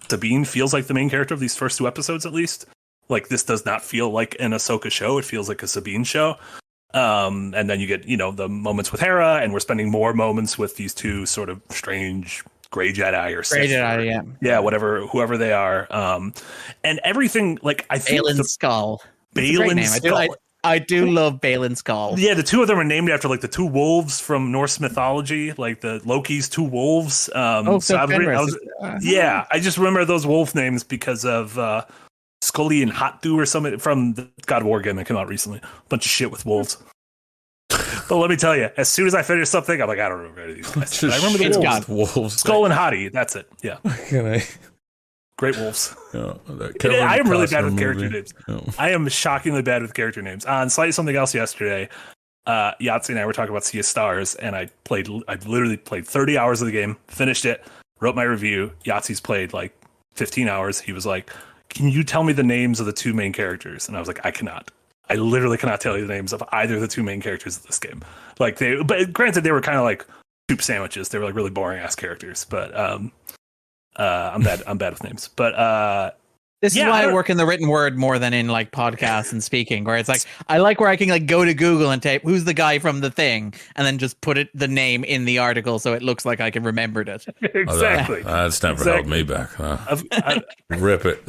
Sabine feels like the main character of these first two episodes, at least. Like this does not feel like an Ahsoka show; it feels like a Sabine show. Um, and then you get you know the moments with Hera, and we're spending more moments with these two sort of strange gray Jedi or Sith Great or- yeah. yeah, whatever, whoever they are. Um, and everything like I think Baylan the Skoll. Baylan name. I do, I, I do love Baylan Skoll. yeah, the two of them are named after like the two wolves from Norse mythology, like the Loki's two wolves. Um, Oh, so I was I was- Uh, yeah, I just remember those wolf names because of uh, Scully and Hotdu or something from the God of War game that came out recently. A bunch of shit with wolves. But let me tell you, as soon as I finish something, I'm like, I don't remember any of these guys. Just I remember the It's wolves. God. wolves. Skoll and Hati. That's it. Yeah, Can I? great wolves. Yeah, that I am really bad Costner with character names. Yeah. I am shockingly bad with character names. On slightly something else yesterday, uh, Yahtzee and I were talking about Sea of Stars, and I played. I literally played 30 hours of the game, finished it, wrote my review. Yahtzee's played like 15 hours. He was like, "Can you tell me the names of the two main characters?" And I was like, "I cannot. I literally cannot tell you the names of either of the two main characters of this game." Like they, but granted, they were kind of like soup sandwiches. They were like really boring ass characters, but um. Uh, I'm bad. I'm bad with names, but uh, This Yeah, is why I I, work in the written word more than in like podcasts and speaking, where it's like I like where I can like go to Google and type who's the guy from the thing, and then just put it the name in the article so it looks like I can remembered it. Oh, that- exactly. that's never held me back. Huh? I've, I, Rip it.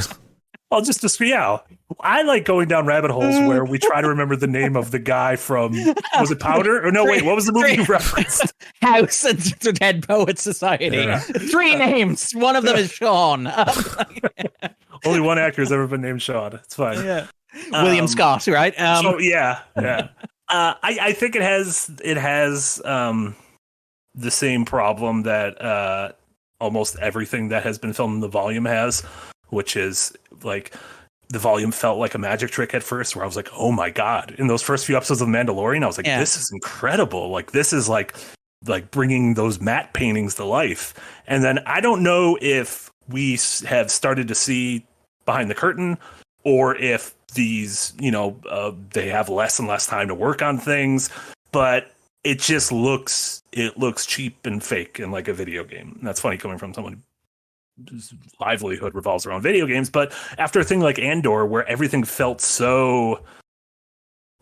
I'll just just yeah. I like going down rabbit holes where we try to remember the name of the guy from was it Powder or no wait what was the movie you referenced? House and the Dead Poets Society. Yeah. Three names. One of them is Sean. Only one actor has ever been named Sean. It's fine. yeah. William Um, Scott, right? Um, so yeah, yeah. Uh, I I think it has it has um the same problem that uh almost everything that has been filmed in the volume has, which is like the volume felt like a magic trick at first where I was like, oh my God. In those first few episodes of Mandalorian, I was like, Yeah. this is incredible. Like, this is like, like bringing those matte paintings to life. And then I don't know if we have started to see behind the curtain or if these, you know, uh, they have less and less time to work on things, but it just looks, it looks cheap and fake and like a video game. And that's funny coming from someone livelihood revolves around video games. But after a thing like Andor, where everything felt so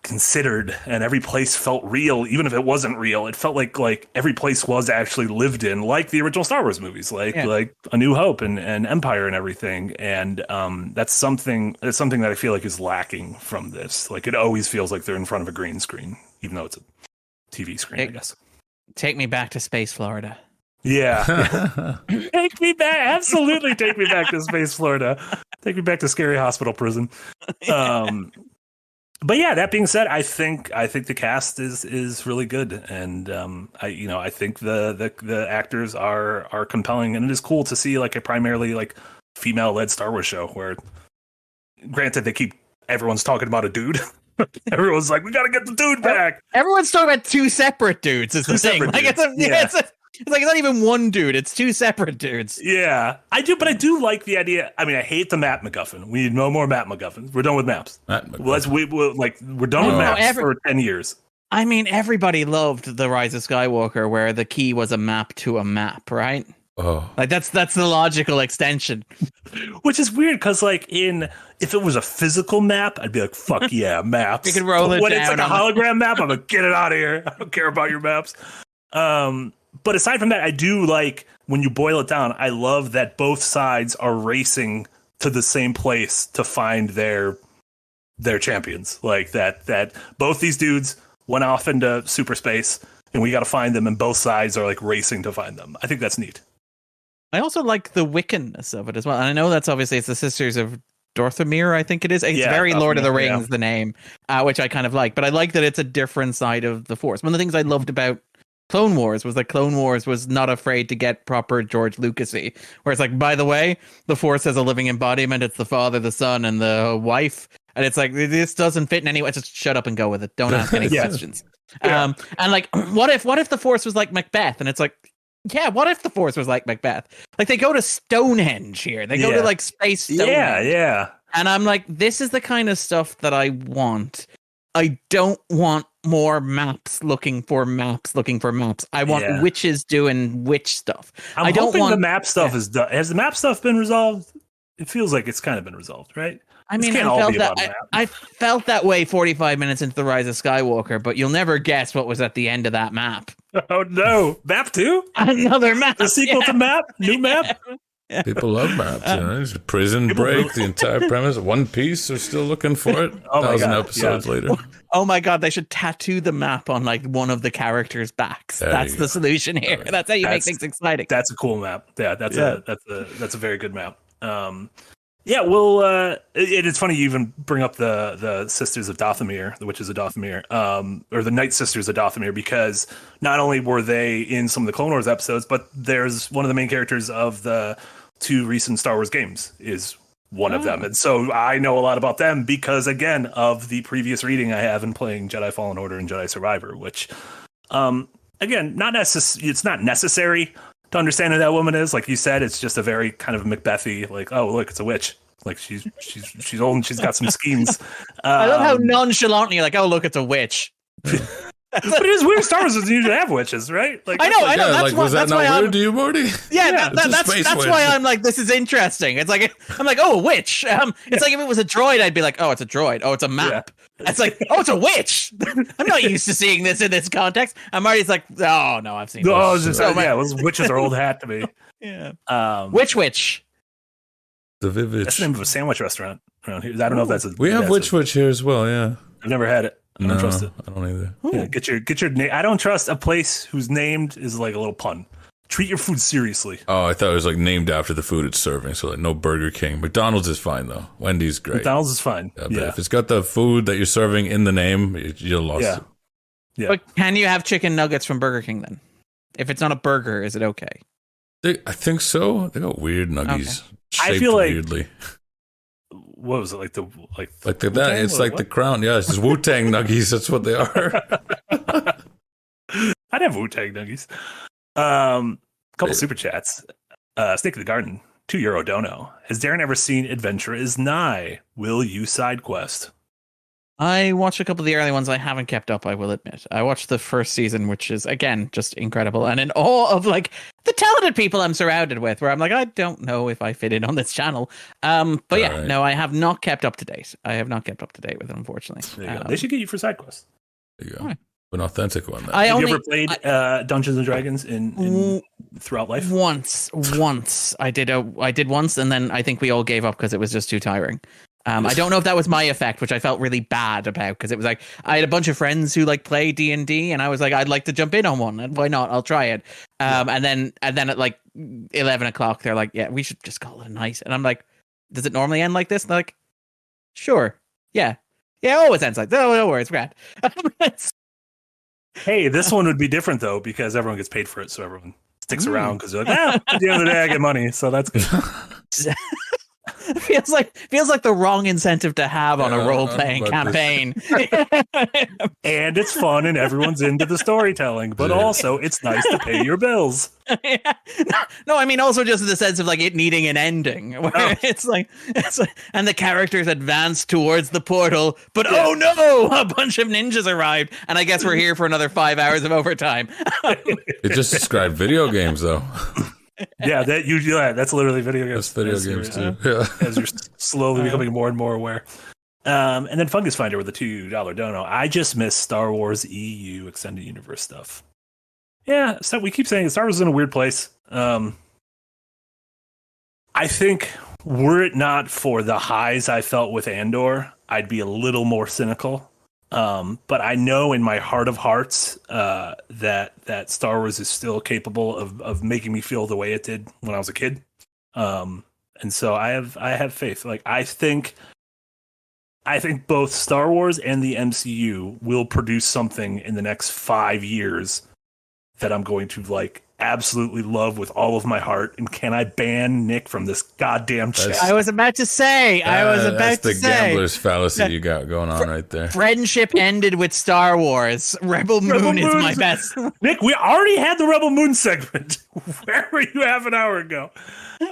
considered and every place felt real, even if it wasn't real, it felt like like every place was actually lived in, like the original Star Wars movies, like Yeah. like A New Hope and, and Empire and everything. And um, that's something that's something that I feel like is lacking from this. Like it always feels like they're in front of a green screen, even though it's a TV screen, I guess. Take me back to space, Florida. Yeah. take me back. Absolutely take me back to Space Florida. Take me back to Scary Hospital Prison. Um but yeah, that being said, I think I think the cast is is really good, and um, I you know I think the the the actors are are compelling, and it is cool to see like a primarily like female led Star Wars show where, granted, they keep everyone's talking about a dude. Everyone's like, we got to get the dude back. Everyone's talking about two separate dudes. Is Two the thing? Like it's a, yeah. it's a It's like it's not even one dude; it's two separate dudes. Yeah, I do, but I do like the idea. I mean, I hate the map MacGuffin. We need no more map MacGuffins. We're done with maps. Matt Let's we we like we're done with No, maps every- for ten years. I mean, everybody loved the Rise of Skywalker, where the key was a map to a map, right? Oh, Like that's that's the logical extension. Which is weird because, like, in if it was a physical map, I'd be like, "Fuck yeah, maps!" You can roll But it when it's like a hologram map, I'm like, "Get it out of here! I don't care about your maps." Um, but aside from that, I do like when you boil it down. I love that both sides are racing to the same place to find their their champions. Like that that both these dudes went off into super space, and we got to find them, and both sides are like racing to find them. I think that's neat. I also like the Wiccanness of it as well. And I know that's obviously it's the Sisters of Dathomir, I think it is. It's Yeah, very Lord of the Dathomir, yeah. Rings, the name, uh, which I kind of like. But I like that it's a different side of the Force. One of the things I loved about Clone Wars was that Clone Wars was not afraid to get proper George Lucasy, where it's like, by the way, the Force has a living embodiment. It's the father, the son, and the wife. And it's like this doesn't fit in any way. Just shut up and go with it. Don't ask any Yeah. questions. Yeah. Um, and like, what if what if the Force was like Macbeth? And it's like, yeah, what if the Force was like Macbeth? Like they go to Stonehenge here. They go Yeah. to like space. Stonehenge. Yeah, yeah. And I'm like, this is the kind of stuff that I want. I don't want more maps looking for maps looking for maps. I want Yeah. witches doing witch stuff. I'm I don't hoping want- the map stuff yeah. is done. Has the map stuff been resolved? It feels like it's kind of been resolved, right? I mean, can't I all felt be that I. I felt that way 45 minutes into the Rise of Skywalker, but you'll never guess what was at the end of that map. Oh no, map two, Another map. the sequel yeah. to map, new map. people love maps. You know, it's prison break. The entire premise. One Piece. They're still looking for it. Oh thousand God, episodes yeah. later. Oh my god, they should tattoo the map on like one of the characters' backs. There That's the go. solution here. Alright. That's how you make things exciting. That's a cool map. Yeah, that's Yeah. a that's a that's a very good map. Um, yeah, well, uh, it, it's funny you even bring up the the Sisters of Dathomir, the Witches of Dathomir, um, or the Night Sisters of Dathomir, because not only were they in some of the Clone Wars episodes, but there's one of the main characters of the two recent Star Wars games is one of them, and so I know a lot about them because again of the previous reading I have in playing Jedi Fallen Order and Jedi Survivor, which, um, again, not necess- It's not necessary to understand who that woman is. Like you said, it's just a very kind of Macbethy, like, oh look, it's a witch. Like she's she's she's old and she's got some schemes. I love how Um, nonchalantly you're like, oh look, it's a witch. but it is weird. Star Wars doesn't usually have witches, right? Like I know, I know. yeah, that's like why, was that that's not why weird I'm, to you, Marty? yeah, that, that, that's that's witch. why I'm like, this is interesting. It's like I'm like, oh, a witch. Um, it's like if it was a droid, I'd be like, oh, it's a droid. Oh, it's a map. It's like, oh, it's a witch. I'm not used to seeing this in this context. I'm already like, oh no, I've seen. Oh, this. it's just, So yeah, those witches are old hat to me. yeah. Um, Witch, witch. The Vivid. that's the name of a sandwich restaurant around here. I don't know if that's a. We have Witch a- Witch here as well. Yeah. I've never had it. I don't no, trust it. I don't either. Yeah, hmm. get your get your name. I don't trust a place whose named is like a little pun. Treat your food seriously. Oh, I thought it was like named after the food it's serving. So like no Burger King. McDonald's is fine though. Wendy's great. McDonald's is fine. Yeah, but yeah, if it's got the food that you're serving in the name, you- you're lost. Yeah. Yeah. But can you have chicken nuggets from Burger King then? If it's not a burger, is it okay? They, I think so. They got weird nuggies. I Shaped feel like- weirdly. what was it like the like Like the, that, it's like the crown. Yeah, it's just Wu Tang nuggies. That's what they are. I'd have Wu Tang nuggies. Um, couple super chats. Uh, Snake of the Garden, two euro dono. Has Darren ever seen Adventure is Nigh? Will you side quest? I watched a couple of the early ones. I haven't kept up. I will admit. I watched the first season, which is again just incredible, and in awe of like the talented people I'm surrounded with. Where I'm like, I don't know if I fit in on this channel. Um, but yeah, Alright. no, I have not kept up to date. I have not kept up to date with it, unfortunately. There you go. Um, They should get you for side quest. There you go. Alright. An authentic one. Then. I Have only you ever played uh, Dungeons and Dragons in, in throughout life? once, once I did a, I did once, and then I think we all gave up because it was just too tiring. Um, I don't know if that was my effect, which I felt really bad about because it was like I had a bunch of friends who like play D and D, and I was like, I'd like to jump in on one, and why not? I'll try it. Um, and then and then at like eleven o'clock, they're like, yeah, we should just call it a night, and I'm like, does it normally end like this? And they're like, sure, yeah, yeah, it always ends like, oh, no worries, Brad. Hey, this one would be different though because everyone gets paid for it, so everyone sticks Mm. around because they're like, ah, at the end of the day, I get money, so that's good. feels like feels like the wrong incentive to have on a role playing but campaign. and it's fun and everyone's into the storytelling, but Yeah. also it's nice to pay your bills. Yeah. no, no, I mean also just in the sense of like it needing an ending, where Oh. it's like it's like, and the characters advance towards the portal, but oh no, a bunch of ninjas arrived, and I guess we're here for another five hours of overtime. It just described video games, though. Yeah, that you yeah, that's literally video games. That's video As games too. uh, Yeah. as you're slowly becoming more and more aware. Um, and then Fungus Finder with a two dollar dono. I just miss Star Wars EU extended universe stuff. Yeah, so we keep saying Star Wars is in a weird place. Um, I think were it not for the highs I felt with Andor, I'd be a little more cynical. Um, but I know in my heart of hearts uh, that that Star Wars is still capable of of making me feel the way it did when I was a kid. Um, and so I have I have faith. Like I think I think both Star Wars and the MCU will produce something in the next five years that I'm going to like absolutely love with all of my heart. And can I ban Nick from this goddamn chat? That's- I was about to say, I was Uh, about That's to the gambler's fallacy you got going on right there. friendship ended with Star Wars. Rebel Moon Rebel is my best. Nick, we already had the Rebel Moon segment. Where were you half an hour ago?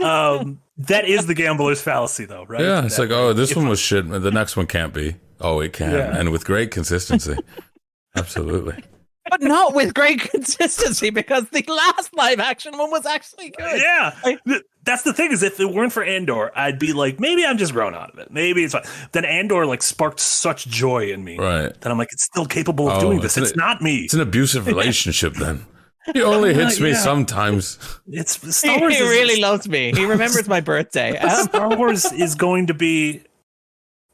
Um, that is the gambler's fallacy, though, right? Yeah, it's That- like, oh, this one was shit. The next one can't be. Oh, it can, Yeah. and with great consistency. Absolutely. But not with great consistency because the last live action one was actually good. Yeah, I- that's the thing is if it weren't for Andor, I'd be like, maybe I'm just grown out of it. Maybe it's fine. Then Andor like sparked such joy in me Right. that I'm like, it's still capable of Oh, doing this. it's It's an- not me. It's an abusive relationship then. He only hits me Yeah. sometimes. It's He Star Wars. is- really loves me. He remembers my birthday. Um, Star Wars is going to be.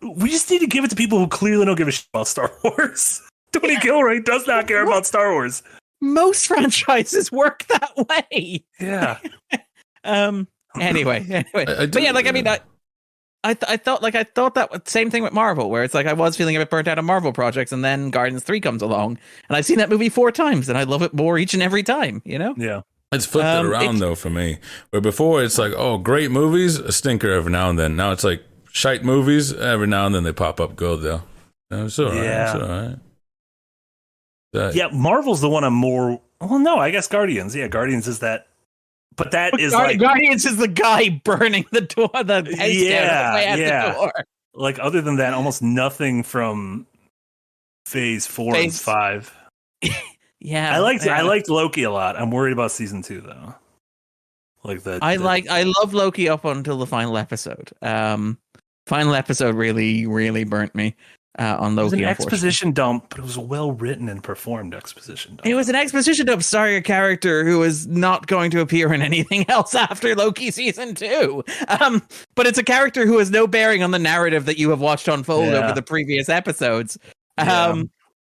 We just need to give it to people who clearly don't give a shit about Star Wars. Tony Gilroy does not care about Star Wars. most franchises work that way. Yeah, Um. Anyway, anyway, I- I but yeah, like I mean. I, I, th- I thought like I thought that was- same thing with Marvel, where it's like I was feeling a bit burnt out of Marvel projects, and then Guardians Three comes along, and I've seen that movie four times, and I love it more each and every time. You know? yeah. It's flipped Um, it around it- though for me. Where before it's like, oh, great movies, a stinker every now and then. Now it's like shite movies, every now and then they pop up good though. No, It's all right. Yeah. It's all right. Uh, Yeah, Marvel's the one I'm more. Well, no, I guess Guardians. Yeah, Guardians is that. But that is Guar- like Guardians is the guy burning the door, the Yeah, on the way out yeah. the door. like other than that, almost nothing from Phase Four and Five. Yeah, I liked I liked Loki a lot. I'm worried about season two though. Like that, I the- like I love Loki up until the final episode. Um, final episode really really burnt me uh, on it was an exposition dump, but it was a well written and performed exposition dump. It was an exposition dump starring a character who is not going to appear in anything else after Loki season two. Um, but it's a character who has no bearing on the narrative that you have watched unfold Yeah. over the previous episodes. Yeah. Um,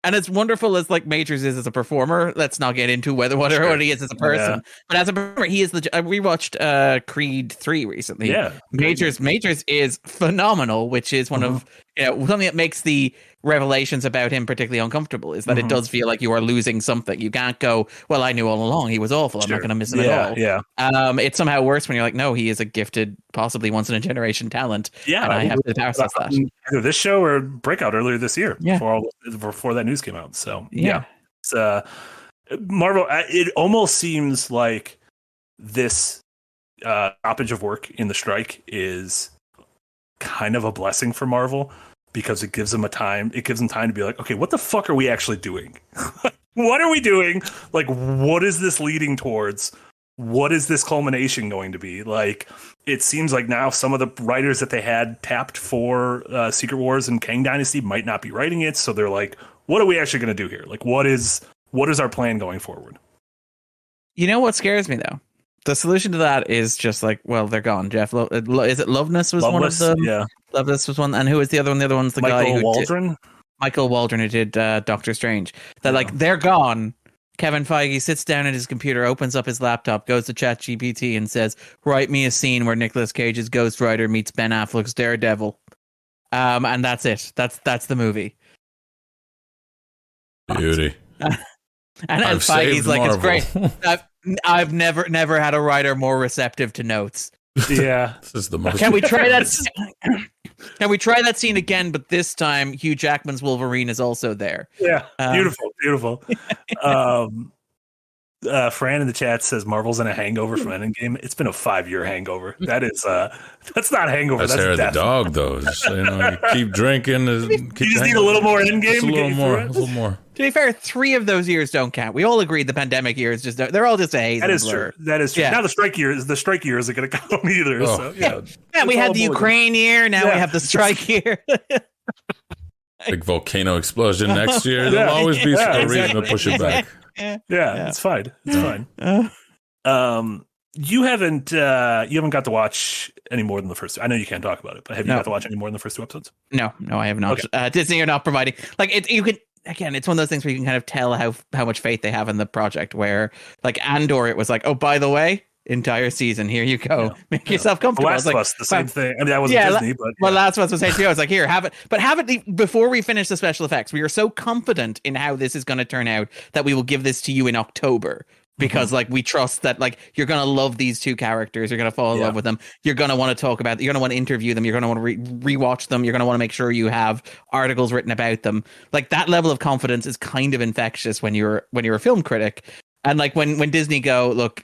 and as wonderful as like Majors is as a performer, let's not get into whether what, Sure. what he is as a person. But as a performer, he is the. Uh, we watched uh, Creed three recently. yeah. Majors Majors is phenomenal, which is one of you know something that makes the revelations about him particularly uncomfortable. Is that Mhm. it does feel like you are losing something. You can't go, well, I knew all along he was awful. I'm Sure. not going to miss him yeah, at all. Yeah, Um, it's somehow worse when you're like, no, he is a gifted, possibly once in a generation talent, yeah. and I have to process that. Either this show or Breakout earlier this year. Yeah. Before all before that news came out. So Yeah. it's uh Marvel. It almost seems like this uh, stoppage of work in the strike is kind of a blessing for Marvel because it gives them a time. It gives them time to be like, okay, what the fuck are we actually doing? what are we doing? Like, what is this leading towards? What is this culmination going to be? Like, it seems like now some of the writers that they had tapped for uh, Secret Wars and Kang Dynasty might not be writing it. So they're like, what are we actually going to do here? Like, what is what is our plan going forward? You know what scares me though? The solution to that is just like, well, they're gone. Jeff, Lo- uh, is it Loveness was Loveless, one of them? yeah. Loveness was one, and who was the other one? The other one's the guy Michael who did- Waldron. Michael Waldron who did uh, Doctor Strange. That Yeah. like they're gone. Kevin Feige sits down at his computer, opens up his laptop, goes to ChatGPT, and says, "Write me a scene where Nicolas Cage's Ghost Rider meets Ben Affleck's Daredevil." Um, and that's it. That's that's the movie. Beauty. And, and I've Feige's saved like, "It's great. I've, I've never never had a writer more receptive to notes. Yeah. This is the most. Can we try that? s- Can we try that scene again? But this time, Hugh Jackman's Wolverine is also there. Yeah. Um, Beautiful. Beautiful. um, uh, Fran in the chat says Marvel's in a hangover from Endgame. It's been a five year hangover. That is uh that's not hangover. That's That's, hair of the dog, though. Just, you know, you keep drinking. Keep You just need a little more Endgame. Just a little more. A little more. To be fair, three of those years don't count. We all agreed the pandemic years just they're all just a haze. That and is blur. true. That is true. Yeah. Now the strike year is the strike year isn't going to count either. Oh, so yeah, God. Yeah, we had the more than- Ukraine year. Now we have the strike year. Big volcano explosion next year. There'll always be Yeah, a reason to push it back. Yeah, Yeah. it's fine. It's fine. Uh, Um, you haven't uh you haven't got to watch any more than the first. I know you can't talk about it, but have you No. got to watch any more than the first two episodes? no, no, I have not. Okay. Uh, Disney are not providing. Like it, you can again. It's one of those things where you can kind of tell how how much faith they have in the project. Where like Andor, it was like, oh, by the way, entire season, here you go, Yeah. make Yeah. yourself The comfortable. Last It's like, of Us, the same thing. I mean, that wasn't yeah, Disney, but Well, yeah. that's what I was too. I was like, here, have it, but have it before we finish the special effects. We are so confident in how this is going to turn out that we will give this to you in October because, Mm-hmm. like, we trust that, like, you're going to love these two characters. You're going to fall in Yeah. love with them. You're going to want to talk about. You're going to want to interview them. You're going to want to re- rewatch them. You're going to want to make sure you have articles written about them. Like that level of confidence is kind of infectious when you're when you're a film critic. And like when when Disney go, look,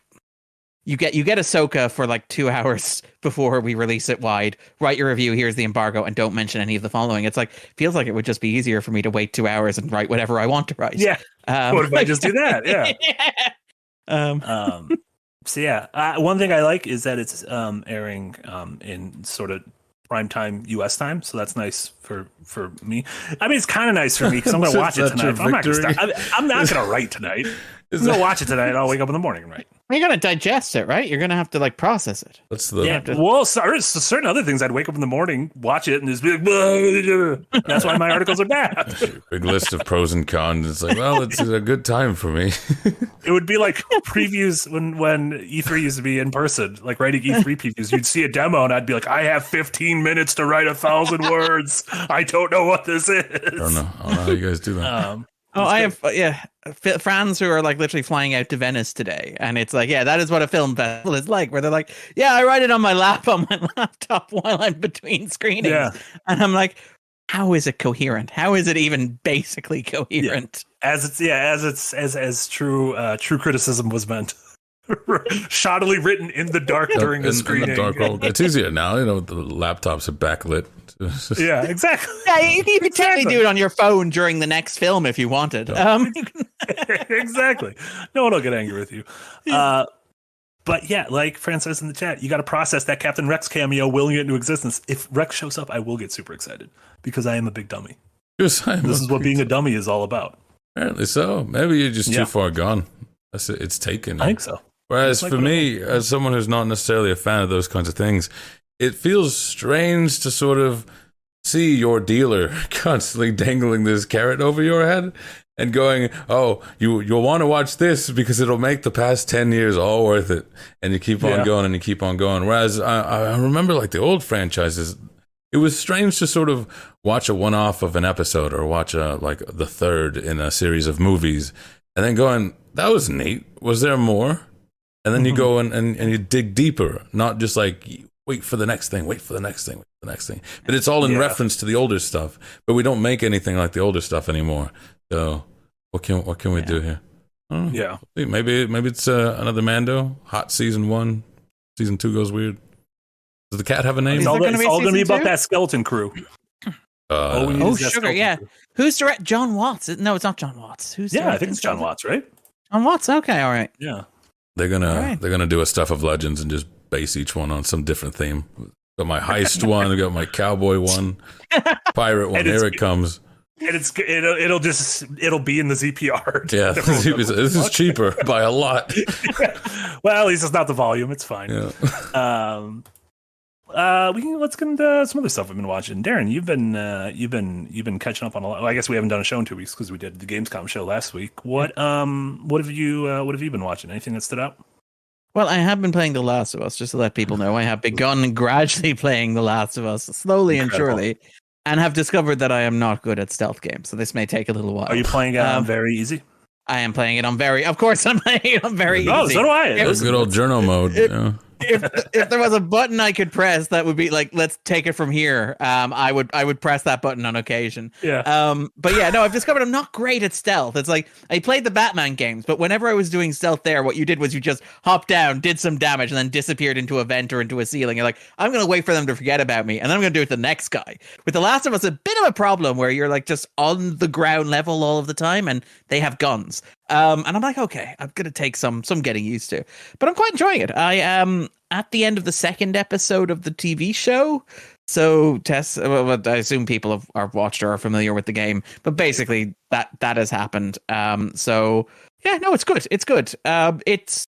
you get you get Ahsoka for like two hours before we release it wide. Write your review. Here's the embargo, and don't mention any of the following. It's like feels like it would just be easier for me to wait two hours and write whatever I want to write. yeah. Um, What if I just do that? Yeah. um, um so yeah uh, one thing i like is that it's um airing um in sort of prime time us time so that's nice for for me i mean it's kind of nice for me because i'm gonna watch it tonight I'm not, gonna start, I'm not gonna write tonight i'm gonna watch it tonight i'll wake up in the morning right? you're gonna digest it, right? You're gonna have to like process it. That's the yeah well so, certain other things i'd wake up in the morning watch it and just be like "Blah." that's why my articles are bad big list of pros and cons. It's like, well, it's a good time for me. it would be like previews when when e3 used to be in person like writing e3 previews you'd see a demo and i'd be like i have 15 minutes to write a thousand words i don't know what this is I don't know. I don't know how you guys do that. um Oh, I have uh, yeah f- friends who are like literally flying out to Venice today, and it's like yeah, that is what a film festival is like, where they're like, yeah, I write it on my lap on my laptop while I'm between screenings, Yeah. and I'm like, how is it coherent? How is it even basically coherent? as it's yeah as it's as as true uh true criticism was meant shoddily written in the dark during in, the in screening dark world. It's easier now. You know, the laptops are backlit. Yeah exactly Yeah, you, you could technically Exactly. do it on your phone during the next film if you wanted. Um, exactly no one will get angry with you uh but yeah like francis in the chat you got to process that captain rex cameo willing it into existence if rex shows up i will get super excited because i am a big dummy Just saying, this is what being a dummy is all about Apparently so. Maybe you're just Yeah. too far gone. That's it. It's taken. i think so Whereas Like for me, as someone who's not necessarily a fan of those kinds of things, it feels strange to sort of see your dealer constantly dangling this carrot over your head and going, "Oh, you you'll want to watch this because it'll make the past ten years all worth it." And you keep on Yeah. going and you keep on going. Whereas I, I remember like the old franchises, it was strange to sort of watch a one-off of an episode or watch a like the third in a series of movies and then going that was neat was there more and then you go and, and, and you dig deeper not just like wait for the next thing wait for the next thing wait for the next thing but it's all in Yeah. reference to the older stuff but we don't make anything like the older stuff anymore so what can what can we do here I don't know. yeah maybe maybe it's uh, another mando hot season one season two goes weird does the cat have a name it's Is all, gonna it's be all gonna be about two? that skeleton crew uh, we need oh, is sugar, yeah. crew. Who's direct? Jon Watts? No, it's not Jon Watts. Who's yeah i think it's Jon Watts right Jon Watts. Okay, all right. yeah They're gonna Alright. they're gonna do a stuff of legends and just base each one on some different theme. Got my heist one, I got my cowboy one, pirate one. And Here it comes. and it's it'll, it'll just it'll be in the ZPR. Yeah, this is cheaper by a lot. well, at least it's not the volume. It's fine. Yeah. Um, uh, we can let's get into some other stuff we've been watching. Darren, you've been uh, you've been you've been catching up on a lot. Well, I guess we haven't done a show in two weeks because we did the Gamescom show last week. What um what have you uh, what have you been watching? Anything that stood out? Well, I have been playing The Last of Us, just to let people know. I have begun gradually playing The Last of Us, slowly Incredible. and surely, and have discovered that I am not good at stealth games. So this may take a little while. Are you playing it on Um, very easy? I am playing it on very, of course, I'm playing it on very Oh, easy. so do I. It was- good old journal mode. it- yeah. If if there was a button I could press that would be like let's take it from here, um, I would I would press that button on occasion. Yeah. Um, but yeah, no, I've discovered I'm not great at stealth. It's like I played the Batman games, but whenever I was doing stealth there, what you did was you just hopped down, did some damage, and then disappeared into a vent or into a ceiling. You're like, I'm gonna wait for them to forget about me, and then I'm gonna do it the next guy. With The Last of Us, a bit of a problem where you're like just on the ground level all of the time, and they have guns. Um, and I'm like, okay, I'm gonna take some some getting used to, but I'm quite enjoying it. I am at the end of the second episode of the TV show. So Tess, well, I assume people have are watched or are familiar with the game, but basically that that has happened. Um, so yeah, no, it's good. It's good. Um, it's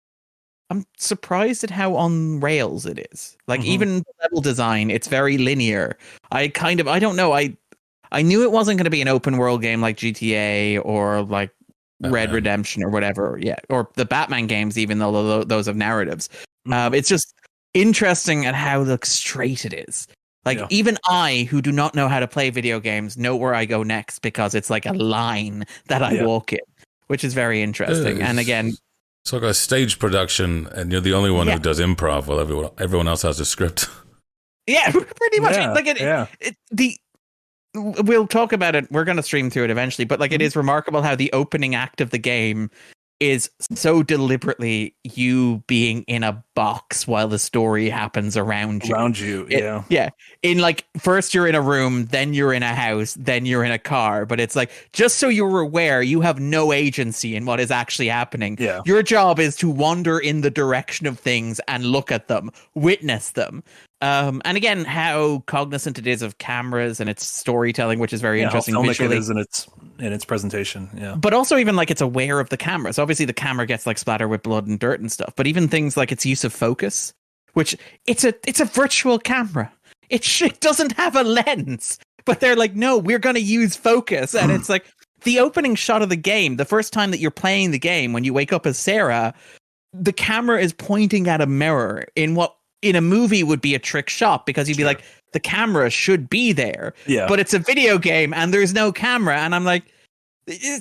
I'm surprised at how on rails it is. Like Mhm. even level design, it's very linear. I kind of I don't know. I I knew it wasn't going to be an open world game like GTA or like Red Redemption or whatever. Yeah, or the Batman games, even though those have narratives. Mhm. Um, it's just interesting at how like straight it is. Like Yeah. even I, who do not know how to play video games, know where I go next because it's like a line that I Yeah. walk in, which is very interesting. And again, It's like a stage production, and you're the only one Yeah. who does improv while everyone everyone else has a script. yeah, pretty much. yeah, like it, yeah. it, the we'll talk about it. We're going to stream through it eventually, but like it Mhm. is remarkable how the opening act of the game is so deliberately you being in a box while the story happens around you. around you. It- yeah. Yeah. In like first you're in a room, then you're in a house, then you're in a car, but it's like just so you're aware you have no agency in what is actually happening. Yeah. Your job is to wander in the direction of things and look at them, witness them. Um, and again, how cognizant it is of cameras and its storytelling, which is very Yeah, how interesting filmic visually. it is in its in its presentation. Yeah. But also even like it's aware of the camera. So obviously the camera gets like splatter with blood and dirt and stuff. But even things like its use of focus, which it's a it's a virtual camera. It, sh- it doesn't have a lens. But they're like, no, we're gonna use focus. And it's like the opening shot of the game, the first time that you're playing the game, when you wake up as Sarah, the camera is pointing at a mirror in what in a movie would be a trick shot because you'd be Sure. like, the camera should be there Yeah. but it's a video game and there's no camera and i'm like "I-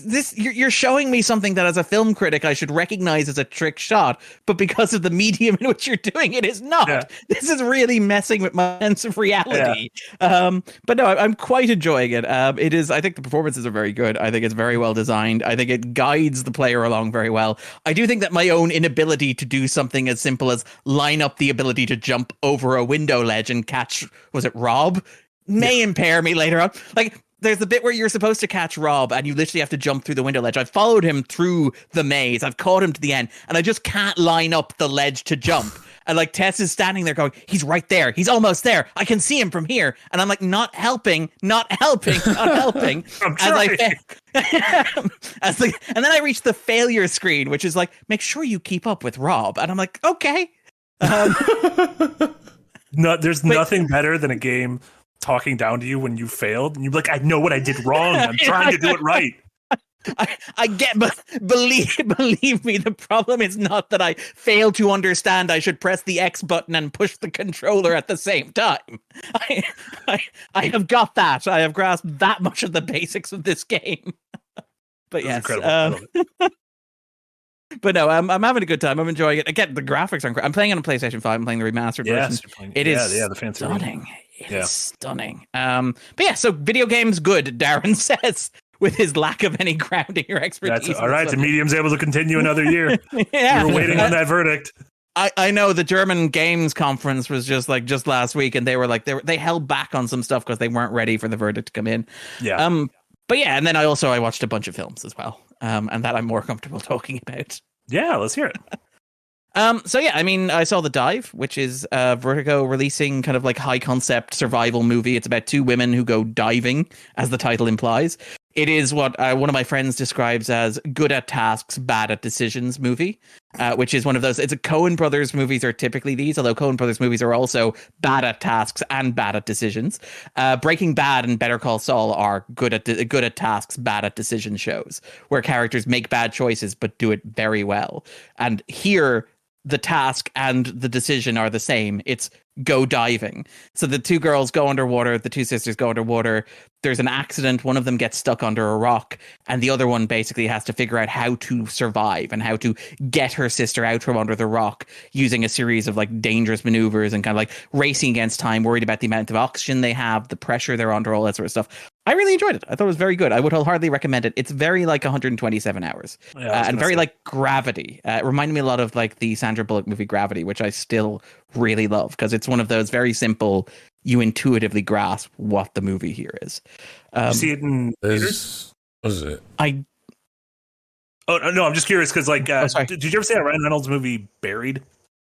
this you're, you're showing me something that as a film critic i should recognize as a trick shot but because of the medium in which you're doing it is not. Yeah. this is really messing with my sense of reality. Um but no i'm quite enjoying it. Um it is i think the performances are very good. I think it's very well designed. I think it guides the player along very well. I do think that my own inability to do something as simple as line up the ability to jump over a window ledge and catch was it rob? May impair me later on. Like there's the bit where you're supposed to catch Rob and you literally have to jump through the window ledge. I've followed him through the maze. I've caught him to the end and I just can't line up the ledge to jump. And like Tess is standing there going, he's right there. He's almost there. I can see him from here. And I'm like, not helping, not helping, not helping. I'm as I fa- as the, and then I reach the failure screen, which is like, make sure you keep up with Rob. And I'm like, okay. Um, No, there's Wait. nothing better than a game talking down to you when you failed, and you're like, "I know what I did wrong. I'm trying to do it right." I, I get, but believe believe me, the problem is not that I fail to understand. I should press the X button and push the controller at the same time. I, I, I have got that. I have grasped that much of the basics of this game. but That's yes. Um, but no, I'm I'm having a good time. I'm enjoying it. Again, the graphics are. Incredible. I'm playing on a PlayStation Five. I'm playing the remastered version. Yes, you're playing- It yeah, is yeah, the fancy version. stunning. It's Yeah. stunning. Um, but yeah, so video games good. Darren says with his lack of any grounding or expertise. That's all right. The medium's able to continue another year. yeah, We're waiting on that verdict. I, I know the German games conference was just like just last week, and they were like they were, they held back on some stuff because they weren't ready for the verdict to come in. Yeah. Um, but yeah, and then I also I watched a bunch of films as well, um, and that I'm more comfortable talking about. yeah. Let's hear it. Um, so yeah, I mean, I saw The Dive, which is uh, Vertigo releasing kind of like high concept survival movie. It's about two women who go diving, as the title implies. It is what uh, one of my friends describes as good at tasks, bad at decisions movie, uh, which is one of those. It's a Coen Brothers movies are typically these, although Coen Brothers movies are also bad at tasks and bad at decisions. Uh, Breaking Bad and Better Call Saul are good at good at tasks, bad at decision shows, where characters make bad choices but do it very well. And here the task and the decision are the same. It's go diving. So the two girls go underwater, the two sisters go underwater. There's an accident, one of them gets stuck under a rock, and the other one basically has to figure out how to survive and how to get her sister out from under the rock using a series of like dangerous maneuvers and kind of like racing against time, worried about the amount of oxygen they have, the pressure they're under, all that sort of stuff. I really enjoyed it. I thought it was very good. I would wholeheartedly recommend it. It's very like 127 hours Yeah, uh, and very say. like Gravity. Uh, it reminded me a lot of like the Sandra Bullock movie Gravity, which I still really love because it's one of those very simple. You intuitively grasp what the movie here is. Did Um, you see it in theaters? There's, what is it? I Oh no, no, I'm just curious because like, uh, Oh, did, did you ever see that Ryan Reynolds movie Buried?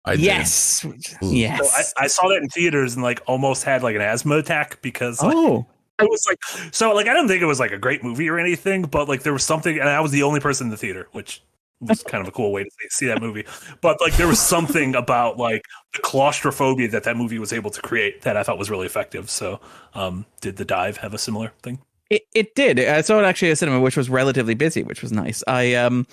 I yes, Ooh. yes. So I, I saw that in theaters and like almost had like an asthma attack because like, oh, I was like, so like I don't think it was like a great movie or anything, but like there was something, and I was the only person in the theater, which was kind of a cool way to see, see that movie. But like there was something about like the claustrophobia that that movie was able to create that I thought was really effective. So, um, did the dive have a similar thing? It it did. I saw it actually at a cinema, which was relatively busy, which was nice. I um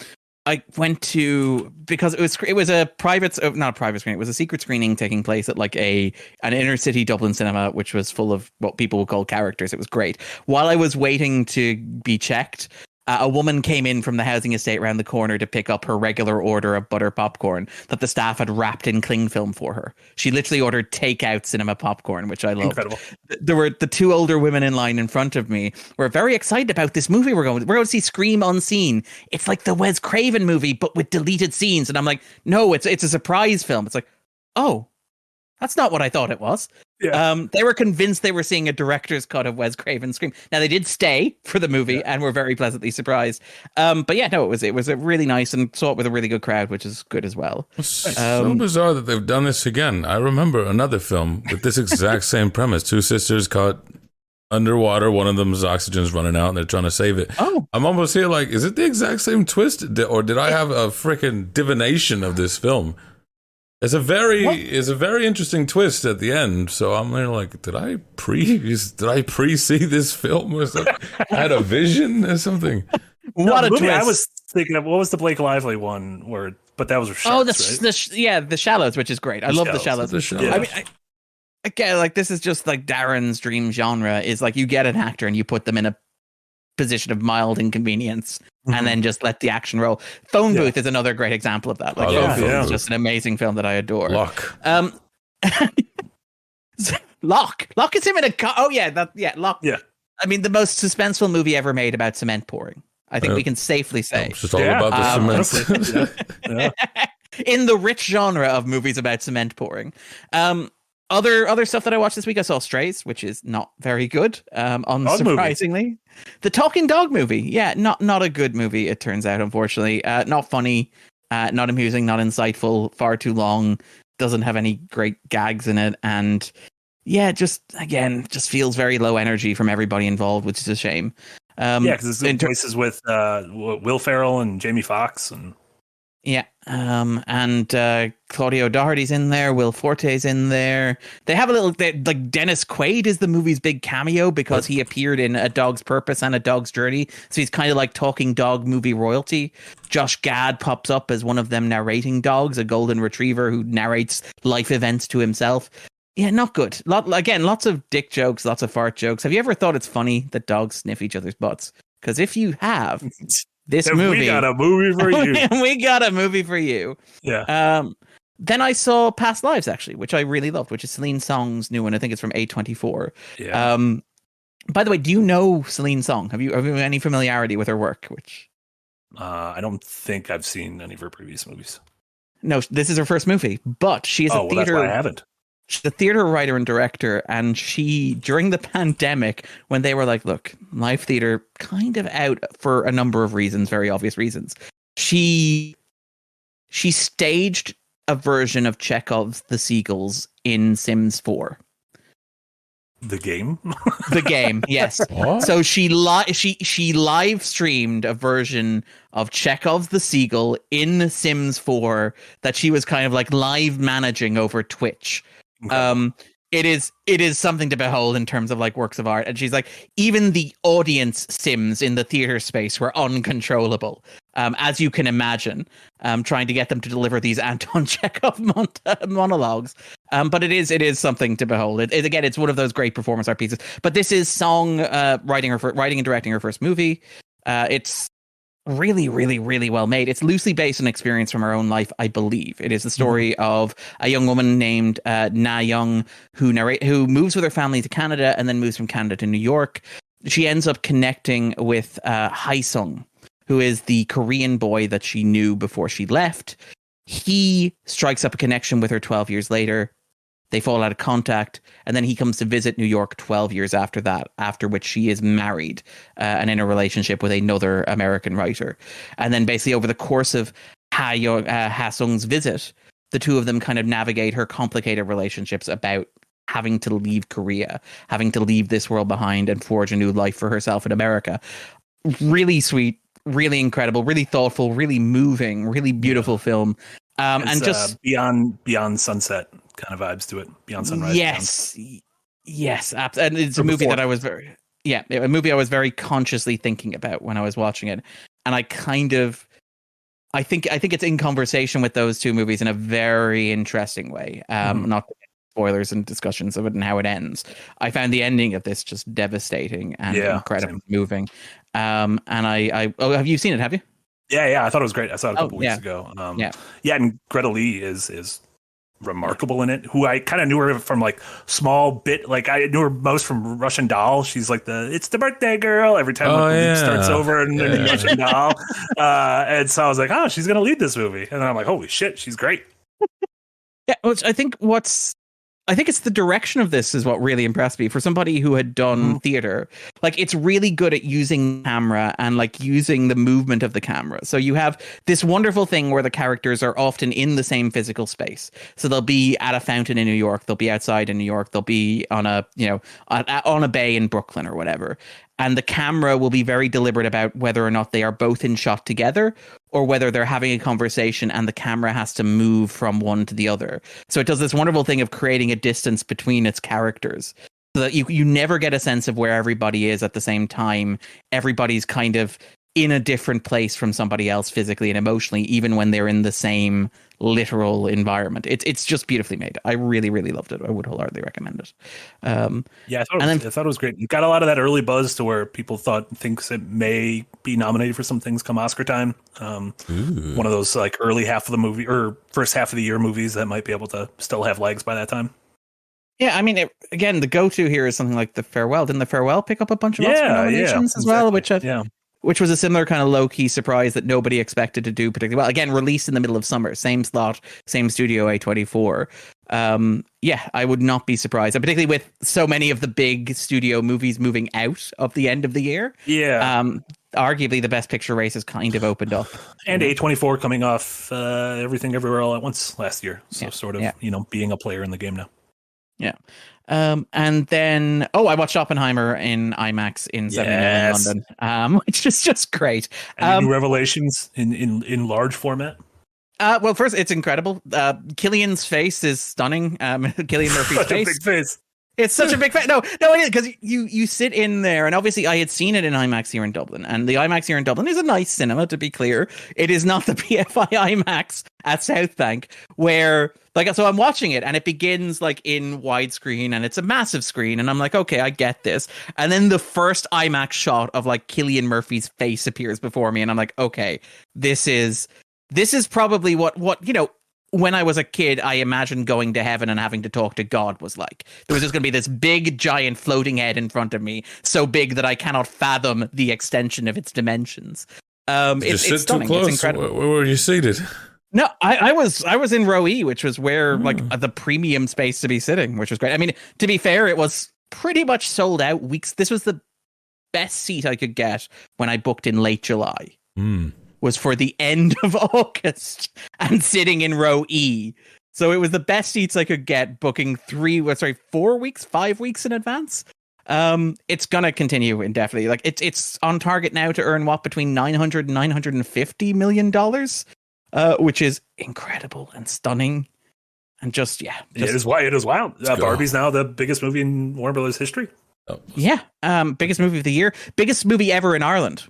I went to because it was it was a private not a private screening. It was a secret screening taking place at like a an inner city Dublin cinema, which was full of what people would call characters. It was great. While I was waiting to be checked. Uh, a woman came in from the housing estate around the corner to pick up her regular order of butter popcorn that the staff had wrapped in cling film for her. She literally ordered takeout cinema popcorn, which I love. Incredible. there were the two older women in line in front of me were very excited about this movie we're going we're going to see Scream Unseen. It's like the Wes Craven movie but with deleted scenes and I'm like, "No, it's it's a surprise film." It's like, "Oh, that's not what I thought it was." Yeah. Um they were convinced they were seeing a director's cut of Wes Craven's Scream. Now they did stay for the movie and were very pleasantly surprised. Um but yeah, no, it was it was a really nice and saw it with a really good crowd, which is good as well. It's so Um, bizarre that they've done this again. I remember another film with this exact same premise. Two sisters caught underwater. One of them's oxygen's running out, and they're trying to save it. Oh, I'm almost here like, is it the exact same twist, or did I have a freaking divination of this film? It's a very, What? it's a very interesting twist at the end. So I'm there like, did I pre, did I pre see this film or something? I had a vision or something. What the a movie twist. I was thinking of what was the Blake Lively one where, but that was with oh, the, right? the sh- yeah, the shallows, which is great. I The love the Shallows. shallows. The show. Yeah. I mean, I, again, like this is just like Darren's dream genre is like you get an actor and you put them in a position of mild inconvenience and then just let the action roll. Phone Yeah. Booth is another great example of that. Like I Phone love Booth Phone is just an amazing film that I adore. Luck. Um, Locke, Locke is him in a car. Oh yeah, that yeah, Locke. Yeah. I mean, the most suspenseful movie ever made about cement pouring. I think Uh, we can safely say. It's just all Yeah, about the um, cement. Yeah. in the rich genre of movies about cement pouring. Um, other other stuff that I watched this week, I saw Strays, which is not very good. Um, unsurprisingly, the Talking Dog movie, yeah, not not a good movie. It turns out, unfortunately, uh, not funny, uh, not amusing, not insightful, far too long, doesn't have any great gags in it, and yeah, just again, just feels very low energy from everybody involved, which is a shame. Um, yeah, because in it's ter- places with uh, Will Ferrell and Jamie Foxx and Yeah, um, and uh, Claudio Doherty's in there. Will Forte's in there. They have a little they, like Dennis Quaid is the movie's big cameo because he appeared in A Dog's Purpose and A Dog's Journey, so he's kind of like talking dog movie royalty. Josh Gad pops up as one of them narrating dogs, a golden retriever who narrates life events to himself. Yeah, not good. Lot again, lots of dick jokes, lots of fart jokes. Have you ever thought it's funny that dogs sniff each other's butts? Because if you have, this Then movie we got a movie for you. we got a movie for you. yeah, Um, then I saw Past Lives actually, which I really loved, which is Celine Song's new one. I think it's from A24. yeah. Um, by the way, do you know Celine Song? Have you have you any familiarity with her work? Which uh, I don't think I've seen any of her previous movies. no, this is her first movie, but she is oh, a well, that's theater why I haven't. She's a theater writer and director and she during the pandemic when they were like look live theater kind of out for a number of reasons very obvious reasons she she staged a version of chekhov's the seagulls in sims 4 The game. the game yes What? so she li- she she live streamed a version of Chekhov's the Seagull in Sims 4 that she was kind of like live managing over Twitch. Okay. Um, it is it is something to behold in terms of like works of art. And she's like even the audience sims in the theater space were uncontrollable um, as you can imagine um, trying to get them to deliver these anton chekhov mon- monologues. Um, but it is it is something to behold. It, it, again it's one of those great performance art pieces. But this is song uh, writing her writing and directing her first movie. Uh, it's really, really, really well made. It's loosely based on experience from her own life, I believe. It is the story mm-hmm. of a young woman named uh, Na Young who narrate who moves with her family to Canada and then moves from Canada to New York. She ends up connecting with uh, Hae Sung, who is the Korean boy that she knew before she left. He strikes up a connection with her 12 years later. They fall out of contact, and then he comes to visit New York 12 years after that, after which she is married uh, and in a relationship with another American writer. And then basically over the course of Ha, Yo- uh, ha Sung's visit, the two of them kind of navigate her complicated relationships about having to leave Korea, having to leave this world behind and forge a new life for herself in America. Really sweet, really incredible, really thoughtful, really moving, really beautiful film. Um, and just uh, beyond beyond sunset kind of vibes to it. Beyond Sunrise. Yes, yes, and it's a movie before. that I was very yeah, a movie I was very consciously thinking about when I was watching it, and I kind of. I think I think it's in conversation with those two movies in a very interesting way. Um, mm. Not spoilers and discussions of it and how it ends. I found the ending of this just devastating and yeah, incredibly same. moving. Um, and I, I, oh, have you seen it? Have you? Yeah, yeah, I thought it was great. I saw it a oh, couple oh, weeks yeah. ago. Um, yeah, yeah, and Greta Lee is is remarkable in it. Who I kind of knew her from like small bit, like I knew her most from Russian Doll. She's like the it's the birthday girl every time oh, the yeah. starts over and yeah. Russian Doll. Uh, and so I was like, oh, she's gonna lead this movie, and then I'm like, holy shit, she's great. Yeah, which I think what's I think it's the direction of this is what really impressed me for somebody who had done mm. theater. Like it's really good at using camera and like using the movement of the camera. So you have this wonderful thing where the characters are often in the same physical space. So they'll be at a fountain in New York, they'll be outside in New York, they'll be on a, you know, on, on a bay in Brooklyn or whatever and the camera will be very deliberate about whether or not they are both in shot together or whether they're having a conversation and the camera has to move from one to the other. So it does this wonderful thing of creating a distance between its characters so that you you never get a sense of where everybody is at the same time. Everybody's kind of in a different place from somebody else physically and emotionally even when they're in the same literal environment. It's it's just beautifully made. I really really loved it. I would wholeheartedly recommend it. Um, yeah, I thought, it was, then, I thought it was great. It got a lot of that early buzz to where people thought thinks it may be nominated for some things come Oscar time. Um, one of those like early half of the movie or first half of the year movies that might be able to still have legs by that time. Yeah, I mean, it, again, the go-to here is something like the farewell. Didn't the farewell pick up a bunch of yeah, Oscar nominations yeah, as well? Which I, yeah, which was a similar kind of low key surprise that nobody expected to do particularly well. Again, released in the middle of summer, same slot, same studio A24. Um, yeah, I would not be surprised, and particularly with so many of the big studio movies moving out of the end of the year. Yeah. Um, arguably the best picture race has kind of opened up. And A24 coming off uh, everything everywhere all at once last year. So yeah. sort of, yeah. you know, being a player in the game now. Yeah. Um, and then, oh, I watched Oppenheimer in IMAX in yes. in London, um, which is just great. Any um, new revelations in, in, in large format? Uh, well, first, it's incredible. Uh, Cillian's face is stunning. Um, Cillian Murphy's face. big face. It's such a big fan. No, no, it is because you you sit in there, and obviously I had seen it in IMAX here in Dublin, and the IMAX here in Dublin is a nice cinema. To be clear, it is not the BFI IMAX at South Bank where like so I'm watching it and it begins like in widescreen and it's a massive screen and I'm like okay I get this and then the first IMAX shot of like Cillian Murphy's face appears before me and I'm like okay this is this is probably what what you know when I was a kid, I imagined going to heaven and having to talk to God was like. There was just going to be this big, giant floating head in front of me, so big that I cannot fathom the extension of its dimensions. Um, it's, it's stunning. It's incredible. Where, where were you seated? No, I, I, was I was in row E, which was where mm. like the premium space to be sitting, which was great. I mean, to be fair, it was pretty much sold out weeks. This was the best seat I could get when I booked in late July. Mm. Was for the end of August and sitting in row E. So it was the best seats I could get, booking three, sorry, four weeks, five weeks in advance. Um, it's gonna continue indefinitely. Like it's it's on target now to earn what between 900 and 950 million dollars uh, which is incredible and stunning. and just yeah, it just, is wild. It is wild. Uh. Barbie's now the biggest movie in Warner Brothers history. Oh, yeah. Um, biggest movie of the year, biggest movie ever in Ireland,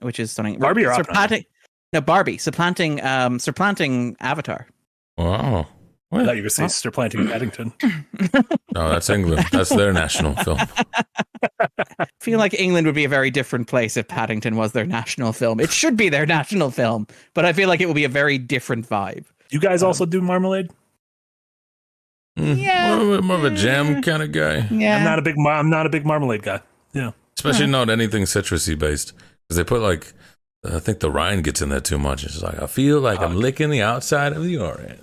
which is stunning. Barbie or supplanting, no Barbie, supplanting, um, supplanting Avatar. wow. I thought you were saying Sister Planting Paddington. No, that's England. That's their national film. I feel like England would be a very different place if Paddington was their national film. It should be their national film, but I feel like it will be a very different vibe. You guys also do Marmalade? Mm, Yeah. More, of a- more of a jam kind of guy. Yeah, I'm not a big. I'm not a big Marmalade guy. Yeah. Especially not anything citrusy based. Because they put like, I think the rind gets in there too much. It's like, I feel like I'm Oh. licking the outside of the orange.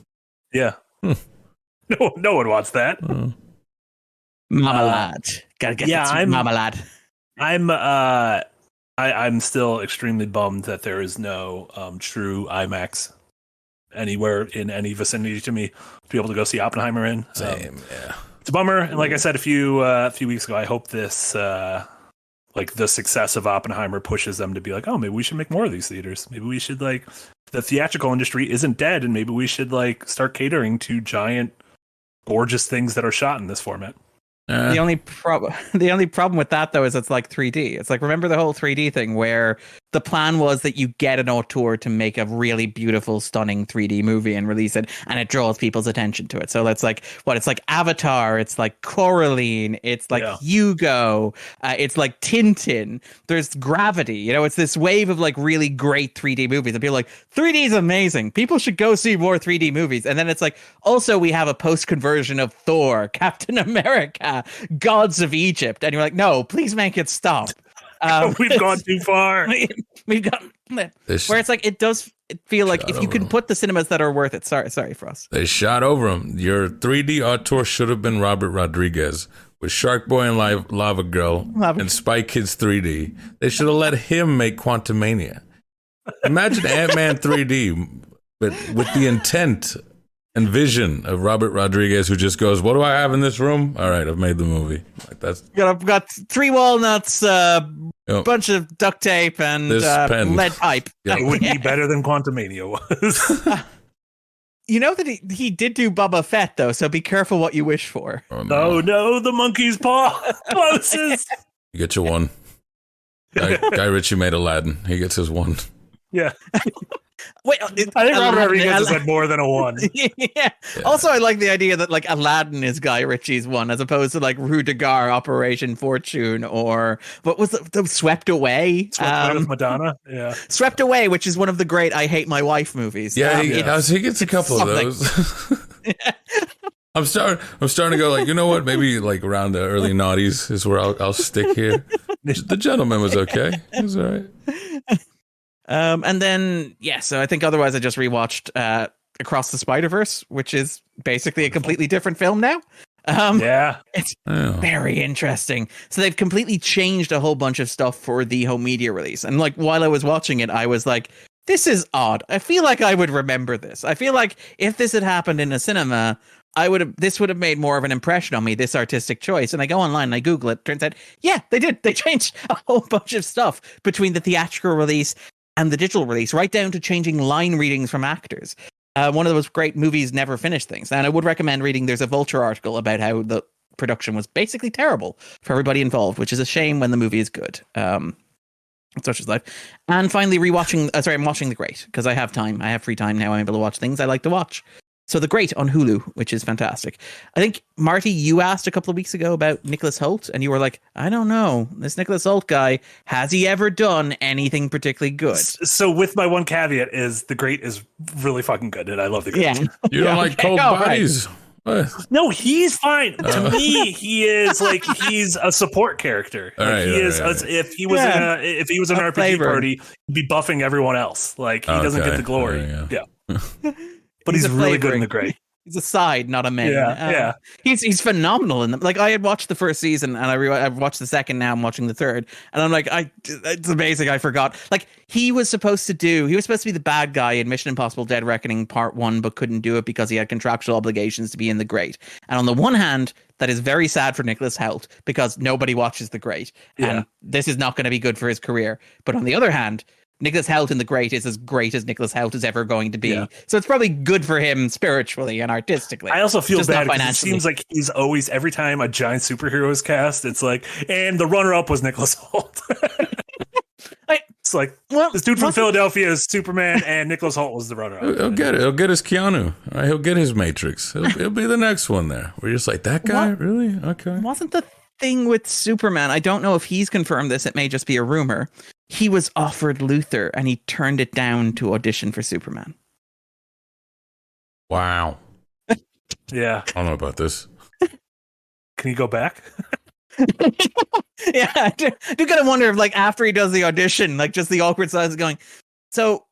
Yeah. Hmm. no, no one wants that. Oh. marmalade. Gotta get yeah, that sweet I'm- marmalade. I'm. uh I, I'm still extremely bummed that there is no um, true IMAX anywhere in any vicinity to me to be able to go see Oppenheimer in. Um, Same, yeah. it's a bummer. And like I said a few uh, a few weeks ago, I hope this uh, like the success of Oppenheimer pushes them to be like, oh, maybe we should make more of these theaters. Maybe we should like the theatrical industry isn't dead, and maybe we should like start catering to giant, gorgeous things that are shot in this format. Eh, The only problem, the only problem with that though is it's like 3D. It's like remember the whole 3D thing where the plan was that you get an auteur to make a really beautiful, stunning 3D movie and release it, and it draws people's attention to it. So that's like what it's like Avatar, it's like Coraline, it's like Yeah. Hugo, uh, it's like Tintin. There's Gravity. You know, it's this wave of like really great 3D movies, and people are like 3D is amazing. People should go see more 3D movies. And then it's like also we have a post conversion of Thor, Captain America, Gods of Egypt, and you're like, no, please make it stop. Um, We've gone too far. We've got they, sh- where it's like it does feel like if you can can 'em. put the cinemas that are worth it. Sorry, sorry, Frost. they shot over him. Your 3D auteur should have been Robert Rodriguez with Shark Boy and Live, Lava Girl Lava- and Spy Kids 3D. They should have let him make Quantumania. Imagine Ant Man 3D, but with the intent and vision of Robert Rodriguez, who just goes, "What do I have in this room? All right, I've made the movie." Like that's Got I've got three walnuts, a Yep. bunch of duct tape, and This uh, pen. lead pipe. Yeah. It would be better than Quantumania was. You know that he, he did do Boba Fett though, so be careful what you wish for. oh, oh no, the monkey's paw closest. You get your one. Guy, Guy Ritchie made Aladdin. He gets his one. Yeah, Wait, I think Robert Aladdin- Rodriguez has had more than a one. yeah. Also, I like the idea that like Aladdin is Guy Ritchie's one, as opposed to like Ruse de Guerre, Operation Fortune, or what was the, the Swept Away? Swept Away Um, with Madonna. Yeah, Swept Away, which is one of the great "I Hate My Wife" movies. Yeah, Um, he, it's- he gets a couple something. of those. I'm starting. I'm starting to go like, you know what? Maybe like around the early noughties is where I'll, I'll stick here. The gentleman was okay. He was all right. Um, and then yeah, so I think otherwise I just rewatched uh, Across the Spider Verse, which is basically a completely different film now. Um, yeah. Yeah. very interesting. So they've completely changed a whole bunch of stuff for the home media release. And like while I was watching it, I was like, this is odd. I feel like I would remember this. I feel like if this had happened in a cinema, I would have this would have made more of an impression on me, this artistic choice. And I go online and I Google it. Turns out, yeah, they did. They changed a whole bunch of stuff between the theatrical release and the digital release, right down to changing line readings from actors. Uh, one of those great movies never finished things. And I would recommend reading there's a vulture article about how the production was basically terrible for everybody involved, which is a shame when the movie is good. Um, such is life. And finally, rewatching. Uh, sorry, I'm watching The Great because I have time. I have free time now. I'm able to watch things I like to watch. So The Great on Hulu, which is fantastic. I think Marty, you asked a couple of weeks ago about Nicholas Hoult, and you were like, "I don't know, this Nicholas Hoult guy has he ever done anything particularly good?" So with my one caveat is the great is really fucking good, and I love the great. Yeah, You don't Yeah, like cold all right. bodies? What? No, he's fine. Uh. to me, he is like he's a support character. Like, right, he all is right, all as- if he was Yeah. in a, if he was in an A RPG flavor. party, he'd be buffing everyone else. Like he doesn't Okay, get the glory. yeah, Yeah, yeah. but He's he's, really good in the great. He's a side, not a main. Yeah, Um, yeah. He's he's phenomenal in them. Like I had watched the first season and I re- I've watched the second. Now I'm watching the third, and I'm like, I it's amazing. I forgot. Like he was supposed to do. He was supposed to be the bad guy in Mission Impossible: Dead Reckoning Part One, but couldn't do it because he had contractual obligations to be in the Great. And on the one hand, that is very sad for Nicholas Hoult because nobody watches the Great, Yeah. and this is not going to be good for his career. But on the other hand. Nicholas Hoult in The Great is as great as Nicholas Hoult is ever going to be. Yeah. So it's probably good for him spiritually and artistically. I also feel Just not bad because it seems like he's always every time a giant superhero is cast, it's like, and the runner-up was Nicholas Hoult. I- it's like well, this dude from wasn't- Philadelphia is Superman, and Nicholas Hoult was the runner-up. He'll, he'll get it. He'll get his Keanu. All right, he'll get his Matrix. He'll, he'll be the next one there. We're just like that guy, What? really? Okay. wasn't the thing with Superman. I don't know if he's confirmed this. It may just be a rumor. He was offered Luther and he turned it down to audition for Superman. Wow. Yeah, I don't know about this. can you go back? yeah, I do, I do kind of wonder if, like, after he does the audition, like, just the awkward silence going, so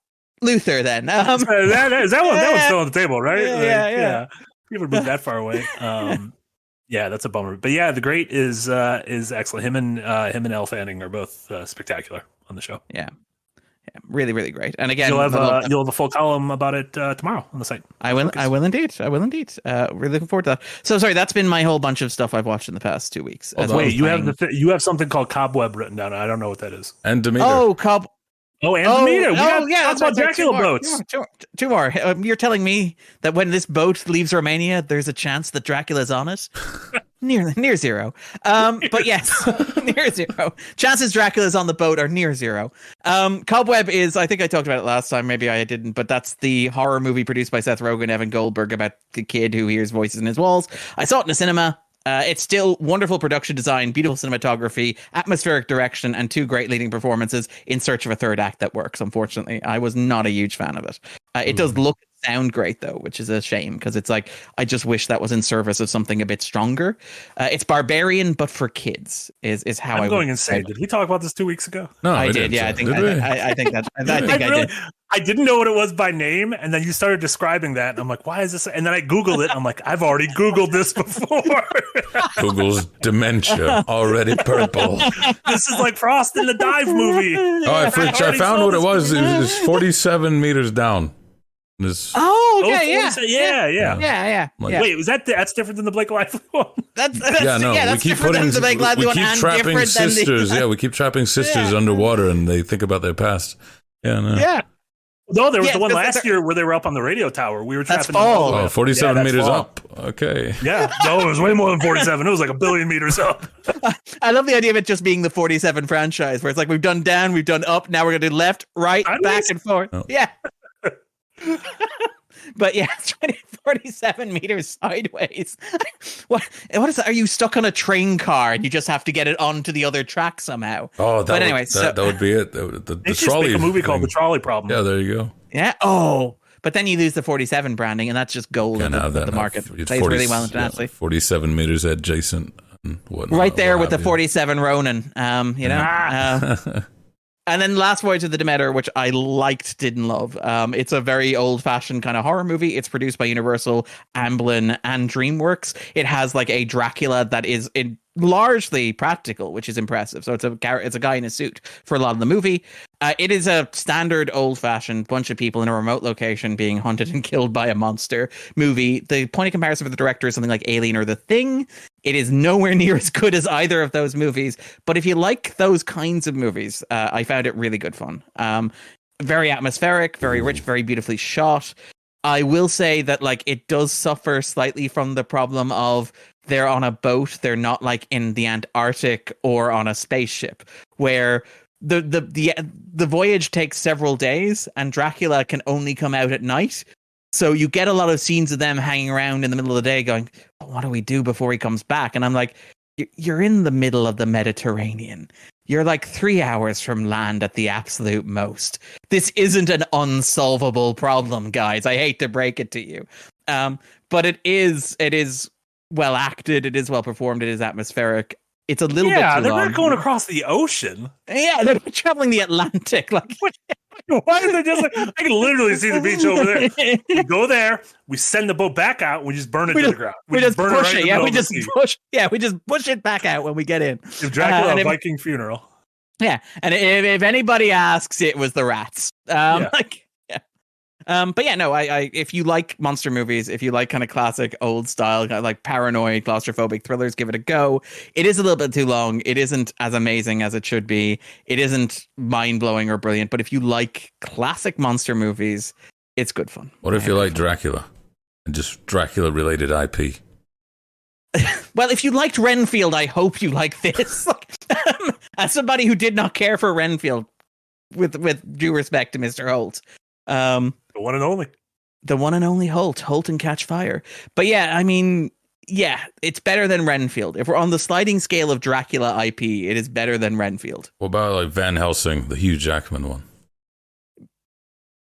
Luther then. Um, is that, is that one? That one's still on the table, right? Yeah, Like, yeah, yeah. You haven't moved that far away. Um, yeah, that's a bummer. But yeah, the great is uh, is excellent. Him and uh, him and Elle Fanning are both uh, spectacular on the show. yeah. Yeah, really, really great. And again, you'll have I love uh, you'll have a full column about it uh, tomorrow on the site. I will. Focus. I will indeed. I will indeed. Uh, really looking forward to that. So sorry, that's been my whole bunch of stuff I've watched in the past two weeks. Hold as well Wait, as you have the th- you have something called Cobweb written down. I don't know what that is. And Demeter. Oh, Cobb. Oh, and Oh, Demeter. We oh, got yeah, that's about Dracula more, boats. Two more. Um, you're telling me that when this boat leaves Romania, there's a chance that Dracula's on it? near near zero. Um, but yes, near zero. Chances Dracula's on the boat are near zero. Um, Cobweb is. I think I talked about it last time. Maybe I didn't, but that's the horror movie produced by Seth Rogen, Evan Goldberg about the kid who hears voices in his walls. I saw it in the cinema. Uh, it's still wonderful production design, beautiful cinematography, atmospheric direction, and two great leading performances in search of a third act that works. Unfortunately, I was not a huge fan of it. Uh, it does look and sound great though, which is a shame because it's like I just wish that was in service of something a bit stronger. Uh, it's barbarian, but for kids is is how I'm I going would insane. Did we talk about this two weeks ago? no, I we did, yeah. I think did? I, I, I think that I think I, really, did. I didn't know what it was by name, and then you started describing that, and I'm like, "Why is this?" And then I googled it. I'm like, "I've already googled this before. Google's dementia already purple. this is like Frost in the Dive movie." Oh, I, fr- I found what it this was. It was 47 meters down. This, Oh, Oh, okay, yeah, 47 yeah, yeah. yeah, yeah. Like- yeah. Wait, was that that's different than the Blake Lively one? That's, that's yeah, no, we that's keep different putting, than the Blake we, Lively we one keep and trapping different than the- sisters. yeah, we keep trapping sisters Yeah. underwater, and they think about their past. Yeah, no. yeah. No, there was Yeah, the one last year where they were up on the radio tower. We were That's trapping all fall. Oh, 47 Yeah, meters fall. up. Okay. Yeah, no, it was way more than 47. It was like a billion meters up. I love the idea of it just being the 47 franchise, where it's like we've done down, we've done up, now we're gonna do left, right, Sideways? back and forth. Oh. Yeah. but yeah, 20, 47 meters sideways. what what is that? Are you stuck on a train car and you just have to get it onto the other track somehow? Oh, that, But would, anyway, that, so- that would be it. The, the, They the should just trolley. make a movie called. The Trolley Problem. Yeah, there you go. Yeah. Oh. But then you lose the 47 branding, and that's just gold in the, the market. It's Plays 40 really well yeah, internationally. 47 meters adjacent. And whatnot, right there what with the have you. 47 Ronin. Um, you know. Ah. Uh, and then Last Voyage of the Demeter, which I liked, didn't love. Um, it's a very old-fashioned kind of horror movie. It's produced by Universal, Amblin, and DreamWorks. It has like a Dracula that is in largely practical, which is impressive. So it's a it's a guy in a suit for a lot of the movie. Uh, it is a standard old-fashioned bunch of people in a remote location being hunted and killed by a monster movie. The point of comparison for the director is something like Alien or The Thing. It is nowhere near as good as either of those movies. But if you like those kinds of movies, uh, I found it really good fun. Um, very atmospheric, very rich, very beautifully shot. I will say that like it does suffer slightly from the problem of they're on a boat, they're not like in the Antarctic or on a spaceship where the the the the voyage takes several days and Dracula can only come out at night. So you get a lot of scenes of them hanging around in the middle of the day going, what do we do before he comes back? And I'm like, "Y- you're in the middle of the Mediterranean. You're like three hours from land at the absolute most. This isn't an unsolvable problem, guys. I hate to break it to you. Um, but it is it is well acted, it is well performed, it is atmospheric. It's a little yeah, bit too they're long. not going across the ocean. Yeah, they're traveling the Atlantic. Like Why are they just like? I can literally see the beach over there. We go there, we send the boat back out, we just burn it We to just- the ground. we just burn push right it. Yeah, we just push. Yeah, we just push it back out when we get in. Give Dracula uh, a if- Viking funeral. Yeah, and if, if anybody asks, it was the rats. Um, Yeah. like, yeah. Um, but yeah, no, I, I if you like monster movies, if you like kind of classic old style, kind of like paranoid, claustrophobic thrillers, give it a go. It is a little bit too long. It isn't as amazing as it should be. It isn't mind blowing or brilliant. But if you like classic monster movies, it's good fun. What if you like Dracula and just Dracula related IP? Well, if you liked Renfield, I hope you like this. Um, as somebody who did not care for Renfield, with with due respect to Mr. Hoult, um, The one and only. the one and only Holt, Holt and Catch Fire. But yeah, I mean, yeah, it's better than Renfield. If we're on the sliding scale of Dracula IP, it is better than Renfield. What about like Van Helsing, the Hugh Jackman one?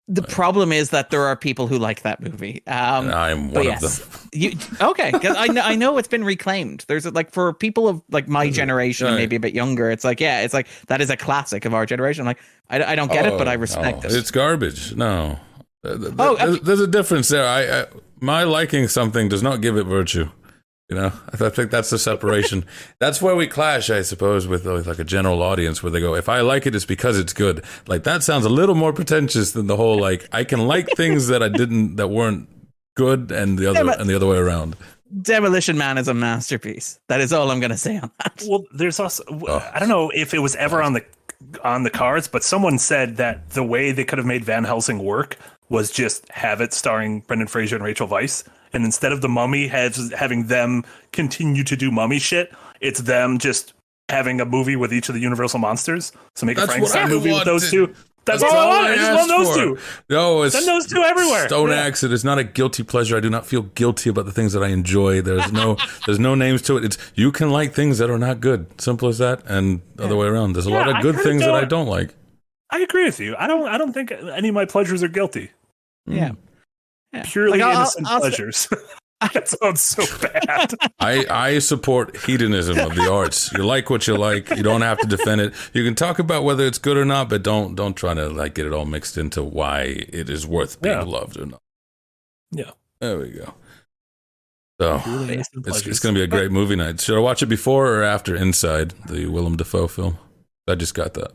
The problem is that there are people who like that movie. Um, I'm one of them. You okay? Because I know I know it's been reclaimed. There's a, like for people of like my generation, Right. maybe a bit younger. It's like yeah, it's like that is a classic of our generation. I'm like I, I don't get it, but I Oh, respect no, it. It's garbage. No. Oh, there's, okay. there's a difference there. I, I my liking something does not give it virtue. You know, I think that's the separation. that's where we clash, I suppose, with, with like a general audience, where they go, "If I like it, it's because it's good." Like that sounds a little more pretentious than the whole like I can like things that I didn't that weren't good, and the other but- and the other way around. Demolition Man is a masterpiece. That is all I'm going to say on that. Well, there's also Oh. I don't know if it was ever on the on the cards, but someone said that the way they could have made Van Helsing work was just have it starring Brendan Fraser and Rachel Weisz, and instead of the Mummy has having them continue to do Mummy shit, it's them just having a movie with each of the Universal monsters. So make a That's what Frankenstein I movie with those two. That's, all I want. I just want those asked two. No, it's Send those two everywhere. Stone Yeah. Axe. It is not a guilty pleasure. I do not feel guilty about the things that I enjoy. There's no, there's no names to it. It's you can like things that are not good. Simple as that. And the other way around. There's a lot of good things that I don't- don't like. I agree with you. I don't. I don't think any of my pleasures are guilty. Yeah. Hmm. Yeah. Purely Like, innocent I'll- I'll- pleasures. that sounds so bad. I, I support hedonism of the arts. You like what you like. You don't have to defend it. You can talk about whether it's good or not, but don't don't try to like get it all mixed into why it is worth being Yeah. loved or not. Yeah. There we go. So Purely it's, it's going to be a great movie night. Should I watch it before or after Inside, the Willem Dafoe film? I just got that.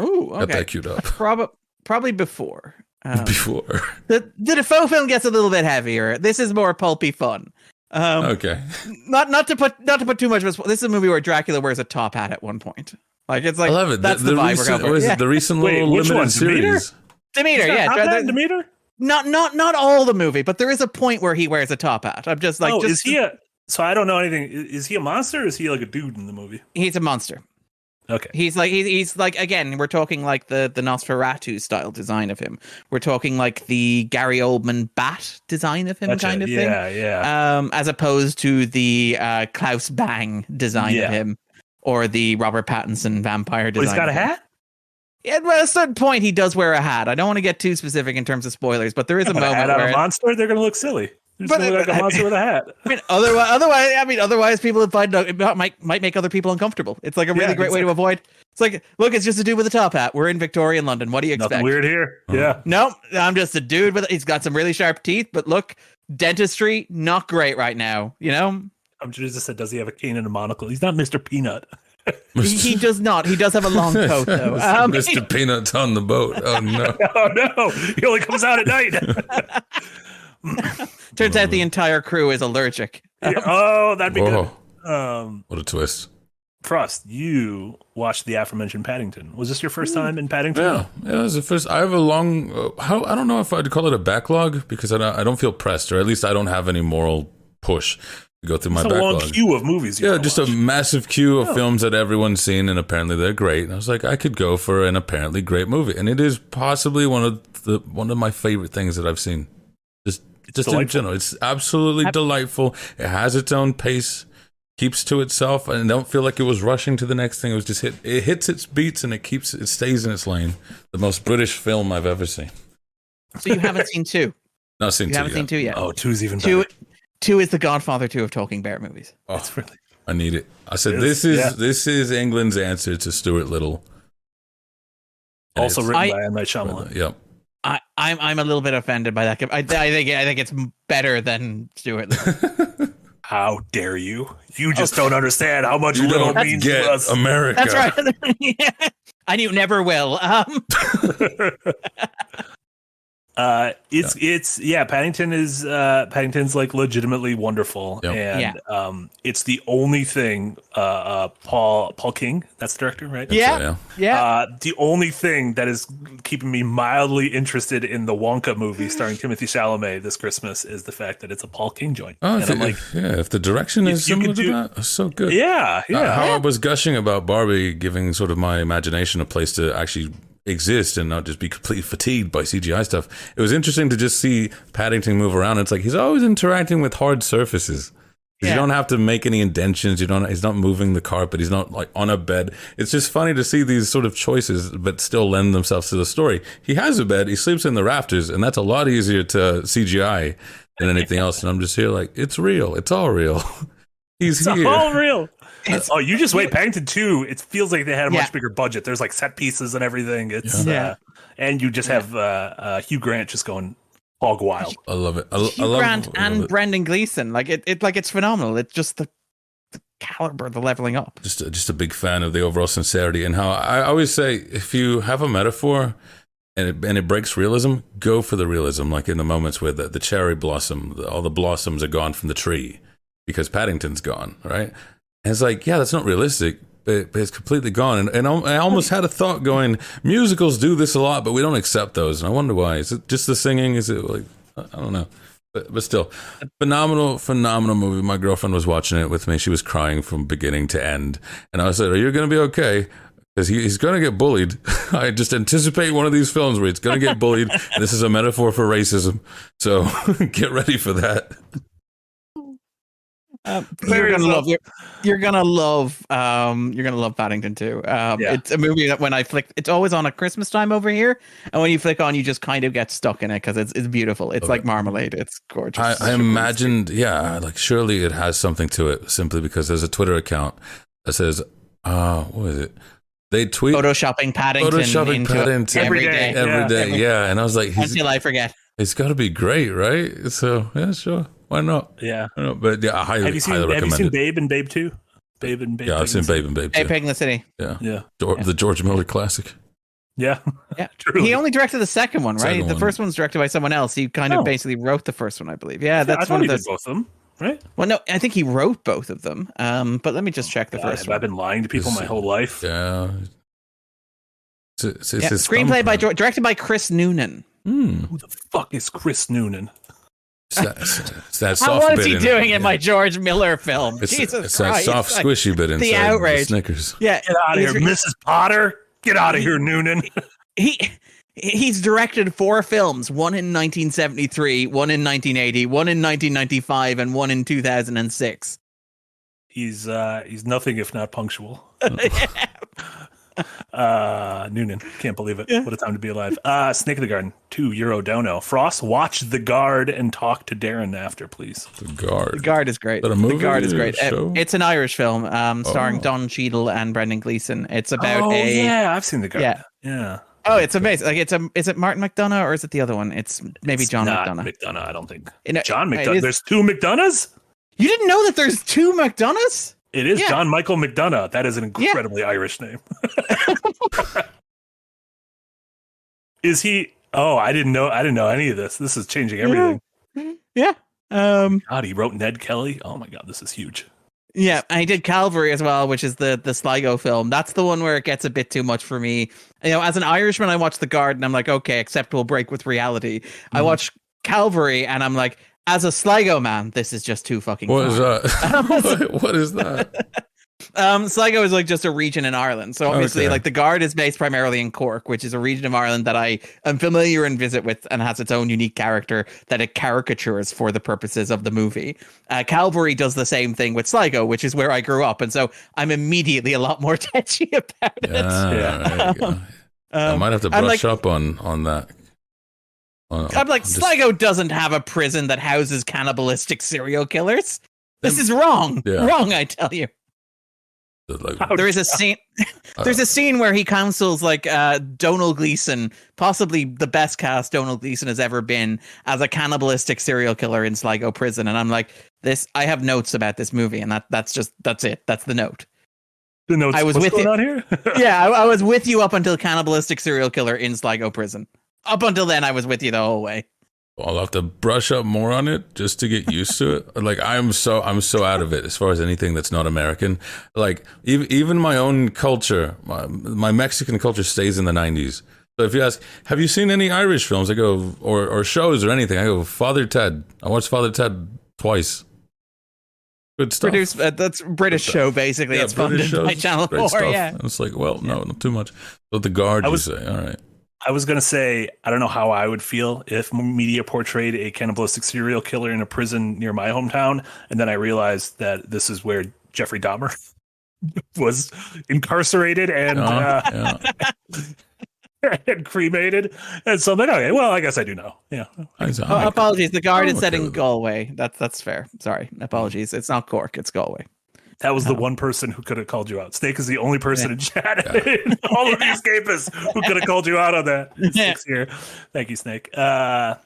Ooh, Got that queued up Probably probably before. Um, before. the the Dafoe film gets a little bit heavier. This is more pulpy fun. Um, Okay. not not to put not to put too much. Of a, this is a movie where Dracula wears a top hat at one point. Like it's like I love it. That's the, the, vibe recent, we're going what is for. it? The recent Wait, little which limited one? Series. Demeter, He's yeah, top Dra- hat the- and Demeter? not not not all the movie, but there is a point where he wears a top hat. I'm just like, oh, just, is he a? So I don't know anything. I- Is he a monster? or Is he like a dude in the movie? He's a monster. Okay. He's like he's, he's like again. We're talking like the the Nosferatu style design of him. We're talking like the Gary Oldman bat design of him, Gotcha. kind of thing. yeah, yeah. um, as opposed to the uh, Claes Bang design Yeah. of him or the Robert Pattinson vampire But design. he's got a hat. Yeah, at a certain point, he does wear a hat. I don't want to get too specific in terms of spoilers, but there is a a hat moment on where a monster. They're gonna look silly. They're But, gonna look like uh, a monster with a hat. I mean, otherwise, otherwise, I mean, otherwise, people would find it might might make other people uncomfortable. It's like a really Yeah, great way to avoid. It's like, look, it's just a dude with a top hat. We're in Victorian London. What do you expect? Nothing weird here. Yeah. No, I'm just a dude with. He's got some really sharp teeth, but look, dentistry not great right now. You know, I'm just said, does he have a cane and a monocle? He's not Mr. Peanut. he, he does not. He does have a long coat though. Um, Mr. Peanuts on the boat. Oh no. Oh no, he only comes out at night. Turns out the entire crew is allergic. oh, that'd be Whoa. good. Um, What a twist. Frost, you watched the aforementioned Paddington. Was this your first time in Paddington? Yeah, yeah. It was the first. I have a long. Uh, how I don't know if I'd call it a backlog because I don't, I don't feel pressed, or at least I don't have any moral push to go through my It's a long backlog. queue of movies. You Yeah, just watch. a massive queue of films that everyone's seen, and apparently they're great. And I was like, I could go for an apparently great movie, and it is possibly one of the one of my favorite things that I've seen. Just, just in general, it's absolutely delightful. It has its own pace, keeps to itself, and I don't feel like it was rushing to the next thing. It was just hit. It hits its beats, and it keeps it stays in its lane. The most British film I've ever seen. So you haven't seen two. Not seen You two haven't yet. seen two yet. Oh, two's even two. better. Two is the Godfather two of Talking Bear movies. Oh, It's really I need it. I said, It this is, is yeah. this is England's answer to Stuart Little. And also written I- by M Night Shyamalan. Yep. I, I'm I'm a little bit offended by that. I, I think I think it's better than Stuart. How dare you? You just don't understand how much You little don't means get to us. America. That's right. yeah. And you never will. Um, Uh, it's it's yeah. Paddington is uh, Paddington's like legitimately wonderful, Yep. and um, it's the only thing. Uh, uh, Paul Paul King, that's the director, right? Yeah. yeah. Yeah. Uh, the only thing that is keeping me mildly interested in the Wonka movie starring Timothée Chalamet this Christmas is the fact that it's a Paul King joint, Oh, and if, I'm it- like, yeah, if the direction if is you similar could to that, so good. yeah, Uh, yeah. how I was gushing about Barbie giving sort of my imagination a place to actually exist and not just be completely fatigued by CGI stuff. It was interesting to just see Paddington move around. It's like he's always interacting with hard surfaces. You don't have to make any indentions. You don't. He's not moving the carpet. He's not like on a bed. It's just funny to see these sort of choices, but still lend themselves to the story. He has a bed. He sleeps in the rafters, and that's a lot easier to CGI than anything else. And I'm just here like it's real. It's all real. He's It's here. all real. Oh, you just wait. Paddington Two. It feels like they had a Yeah. much bigger budget. There's like set pieces and everything. It's Yeah. uh, and you just have uh, uh, Hugh Grant just going hog wild. I love it. I, I Hugh love, Grant I love and it. Brendan Gleeson. Like it, it like it's phenomenal. It's just the, the caliber, the leveling up. just a, just a big fan of the overall sincerity and how I always say if you have a metaphor and it, and it breaks realism, go for the realism. Like in the moments where the, the cherry blossom, the, all the blossoms are gone from the tree because Paddington's gone, right? And it's like, yeah, that's not realistic. But, but it's completely gone, and, and I almost had a thought going. Musicals do this a lot, but we don't accept those, and I wonder why. Is it just the singing? Is it like I don't know, but but still, phenomenal, phenomenal movie. My girlfriend was watching it with me. She was crying from beginning to end, and I said, "Are you going to be okay?" Because he, he's going to get bullied. I just anticipate one of these films where he's going to get bullied. this is a metaphor for racism, so get ready for that. Um, Very you're gonna love you're, you're gonna love um you're gonna love Paddington too. Um, Yeah. it's a movie that when I flick, it's always on at Christmas time over here, and when you flick on, you just kind of get stuck in it because it's it's beautiful. It's Love like marmalade. It's gorgeous. I, I imagined, yeah, like surely it has something to it simply because there's a Twitter account that says, uh, what is it? They tweet photoshopping Paddington Photoshopping into Paddington. every Every day, day. every Yeah. day, yeah. And I was like, he's, until I forget. it's got to be great, right? So yeah, sure, why not? Yeah. Why not? But yeah, I highly, Have you seen highly Have you recommend seen it. Babe and Babe Two? Babe and Babe. yeah, I've seen Babe and Babe Hey, too. Pig in the City. Yeah, Yeah. Geor- the George Miller classic. Yeah. Yeah, Truly. he only directed the second one, right? Second the one. first one's directed by someone else. He kind of Oh. basically wrote the first one, I believe. Yeah, Yeah, I that's thought one he of did those. both of them, right? Well, no, I think he wrote both of them. Um, but let me just check the God, first have one. I been lying to people This- my whole life? Yeah. It's, it's, it's Yeah, his screenplay by directed by Chris Noonan. Hmm. Who the fuck is Chris Noonan? It's that, it's that How soft what is bit he in it. doing in Yeah. my George Miller film? It's, Jesus it's that soft, Like, squishy bit inside the outrage. Snickers. yeah, Get out of here, Mrs. Potter. Get out of here, Noonan. he he's directed four films: one in 1973, one in 1980, one in 1995, and one in 2006. he's uh he's nothing if not punctual. Uh Noonan. Can't believe it. Yeah. What a time to be alive. Uh Snake of the Garden, two Euro Dono. Frost, watch the guard and talk to Darren after, please. The guard. The Guard is great. Is that a the movie Guard is great. Show? it's an Irish film, um, starring Oh. Don Cheadle and Brendan Gleeson. It's about oh a yeah, I've seen the guard. Yeah. Yeah. oh, it's amazing. Like it's a is it Martin McDonagh or is it the other one? It's maybe It's John not McDonagh. McDonagh, I don't think. You know, John McDonagh. There's two McDonaghs? You didn't know that there's two McDonaghs? It is Yeah. John Michael McDonagh. That is an incredibly Irish name. is he? Oh, I didn't know. I didn't know any of this. This is changing everything. Yeah. Um. God, he wrote Ned Kelly. Oh my God, this is huge. Yeah, and he did Calvary as well, which is the the Sligo film. That's the one where it gets a bit too much for me. You know, as an Irishman, I watch The Guard and I'm like, okay, acceptable break with reality. I Mhm. watch Calvary and I'm like, as a Sligo man, this is just too fucking. What is that? what, is that? Um, Sligo is like just a region in Ireland. So obviously, Okay. like the Guard is based primarily in Cork, which is a region of Ireland that I am familiar and visit with, and has its own unique character that it caricatures for the purposes of the movie. Uh, Calvary does the same thing with Sligo, which is where I grew up, and so I'm immediately a lot more touchy about it. Yeah, Yeah. there you go. I Um, might have to brush like- up on on that. On- I'm like, just- Sligo doesn't have a prison that houses cannibalistic serial killers. This is wrong. Yeah. Wrong, I tell you. like, How there is a scene there's a scene where he counsels like uh Domhnall Gleeson, possibly the best cast Domhnall Gleeson has ever been as a cannibalistic serial killer in Sligo prison and I'm like this I have notes about this movie and that that's just that's it that's the note. The notes. I was what's with going you. on here. yeah, I, I was with you up until cannibalistic serial killer in Sligo prison. Up until then, I was with you the whole way. I'll have to brush up more on it just to get used to it. Like I'm so I'm so out of it as far as anything that's not American. Like even even my own culture, my, my Mexican culture stays in the '90s. So if you ask, have you seen any Irish films? I go or or shows or anything. I go Father Ted. I watched Father Ted twice. Good stuff. Uh, that's British show basically. Yeah, it's British funded by Channel Four. Yeah. And it's like, well, no, not too much. But the guard, I you was- say, all right. I was gonna say I don't know how I would feel if media portrayed a cannibalistic serial killer in a prison near my hometown, and then I realized that this is where Jeffrey Dahmer was incarcerated and Uh, uh, yeah. and cremated, and so I'm like, okay, well, I guess I do know. Yeah, I, Oh, I, apologies. The guard I'm is set okay in. Galway. That's that's fair. Sorry. Apologies. It's not Cork. It's Galway. That was the Oh. one person who could have called you out. Snake is the only person in chat in all of the escapists who could have called you out on that. Snake's here. Thank you, Snake. Uh,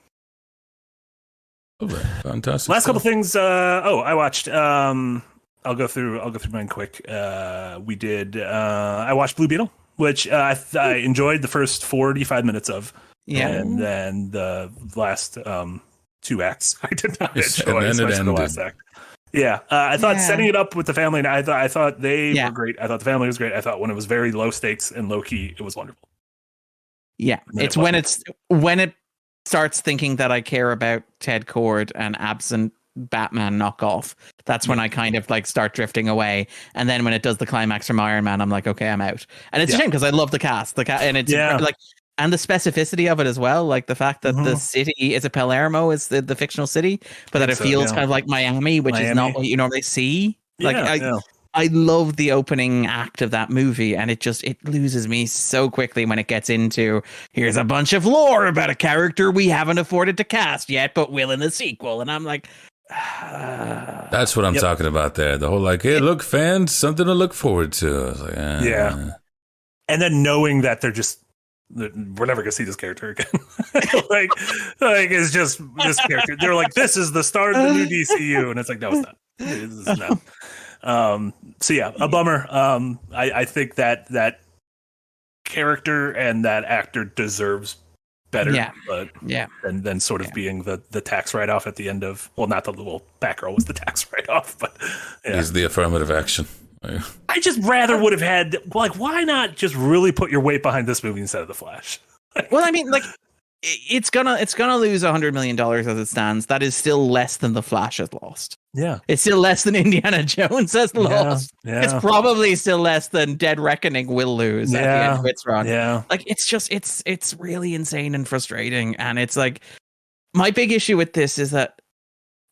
Lovely. fantastic. last couple things uh oh i watched um i'll go through i'll go through mine quick uh we did uh i watched blue beetle which uh, I, th- I enjoyed the first 45 minutes of Yeah. and then the last um two acts i did not Yes, enjoy and then it especially the ended. last act yeah uh, i thought Yeah. setting it up with the family and i thought i thought they Yeah. were great i thought the family was great i thought when it was very low stakes and low key it was wonderful Yeah, it's it when it's when it starts thinking that I care about Ted Kord and absent Batman knockoff. That's when I kind of like start drifting away. And then when it does the climax from Iron Man, I'm like, okay, I'm out. And it's Yeah. a shame because I love the cast, the cast, and it's Yeah. like and the specificity of it as well, like the fact that the Mhm. city is a Palmera, is the, the fictional city, but that it so, feels yeah. kind of like Miami, which is not what you normally see. Like yeah, I, yeah. I love the opening act of that movie, and it just it loses me so quickly when it gets into here's a bunch of lore about a character we haven't afforded to cast yet, but will in the sequel, and I'm like, ah. That's what I'm Yep. talking about there. The whole like, hey, look, fans, something to look forward to. I like, eh. Yeah. and then knowing that they're just that we're never gonna see this character again. like, like it's just this character. They're like, this is the start of the new DCU, and it's like, no, it's not. It is not. Um, so yeah, a bummer. Um, I, I think that that character and that actor deserves better. Yeah. but yeah, than than sort of Yeah. being the the tax write off at the end of well, not the little well, Batgirl was the tax write off, but yeah. He's the affirmative action. I just rather would have had like why not just really put your weight behind this movie instead of the Flash? well, I mean, like it's gonna it's gonna lose a hundred million dollars as it stands. That is still less than the Flash has lost. Yeah, It's still less than Indiana Jones has lost. yeah, It's probably still less than Dead Reckoning will lose at the end of its run. yeah, like it's just it's it's really insane and frustrating and it's like my big issue with this is that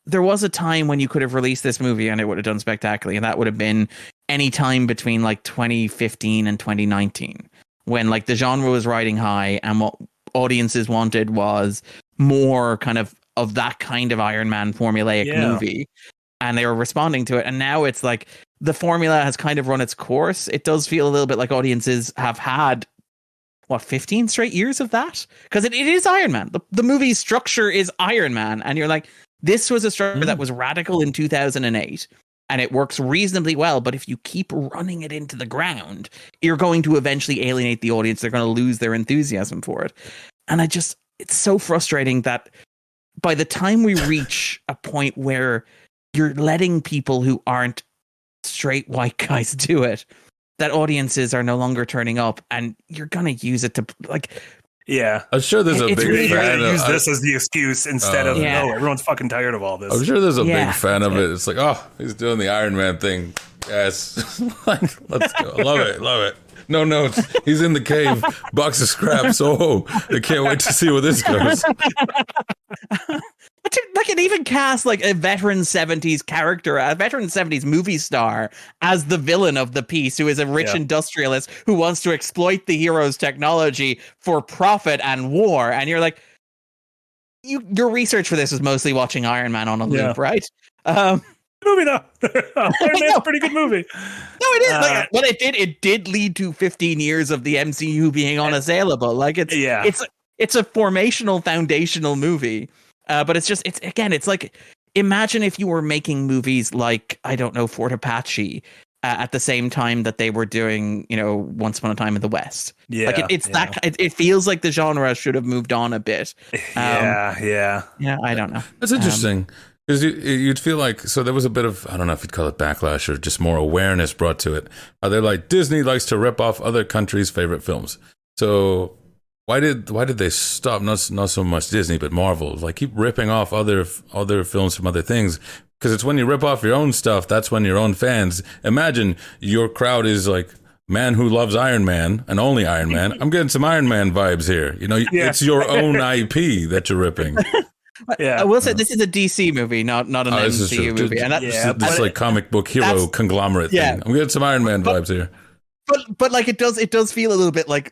there was a time when you could have released this movie and it would have done spectacularly and that would have been any time between like 2015 and 2019 when like the genre was riding high and what audiences wanted was more kind of of that kind of iron man formulaic Yeah. movie and they were responding to it. And now it's like the formula has kind of run its course. It does feel a little bit like audiences have had what 15 straight years of that? Because it, it is iron man. The, the movie's structure is iron man and you're like this was a structure mm. that was radical in 2008 and it works reasonably well but if you keep running it into the ground you're going to eventually alienate the audience. They're going to lose their enthusiasm for it. And i just it's so frustrating that by the time we reach a point where you're letting people who aren't straight white guys do it that audiences are no longer turning up and you're gonna use it to like yeah. I'm sure there's a It's big really You're fan of use I- this as the excuse instead Oh. of Yeah. no, everyone's fucking tired of all this. I'm sure there's a Yeah. big fan of it. It's like, oh, he's doing the Iron Man thing. Yes. let's go. Love it. Love it. No notes. He's in the cave. Box of scraps. Oh, I can't wait to see where this goes. But to- like it even cast like a veteran 70s character, a veteran 70s movie star as the villain of the piece, who is a rich Yeah. industrialist who wants to exploit the hero's technology for profit and war. And you're like, you your research for this is mostly watching Iron Man on a loop, Yeah. right? Um movie though. Iron Man's a pretty good movie. no, it is. Uh, like, well, it did. It did lead to 15 years of the MCU being unassailable. Like it's Yeah. it's it's a formational foundational movie uh, but it's just it's again it's like imagine if you were making movies like i don't know fort apache uh, at the same time that they were doing, you know, Once Upon a Time in the West. Yeah, like it, it's yeah. that. It, it feels like the genre should have moved on a bit. yeah, yeah. Yeah, I don't know. That's interesting because you, you'd feel like so there was a bit of I don't know if you'd call it backlash or just more awareness brought to it. Uh, they're like Disney likes to rip off other countries' favorite films. So why did why did they stop? Not not so much Disney, but Marvel. Like keep ripping off other other films from other things. Because it's when you rip off your own stuff, that's when your own fans. Imagine your crowd is like man who loves Iron Man and only Iron Man. I'm getting some Iron Man vibes here. You know, Yeah. it's your own IP that you're ripping. Yeah. I will say this is a DC movie, not not an Oh, MCU true. movie, and that, Yeah, this but- like comic book hero conglomerate yeah. thing. I'm getting some Iron Man vibes here. but but like it does it does feel a little bit like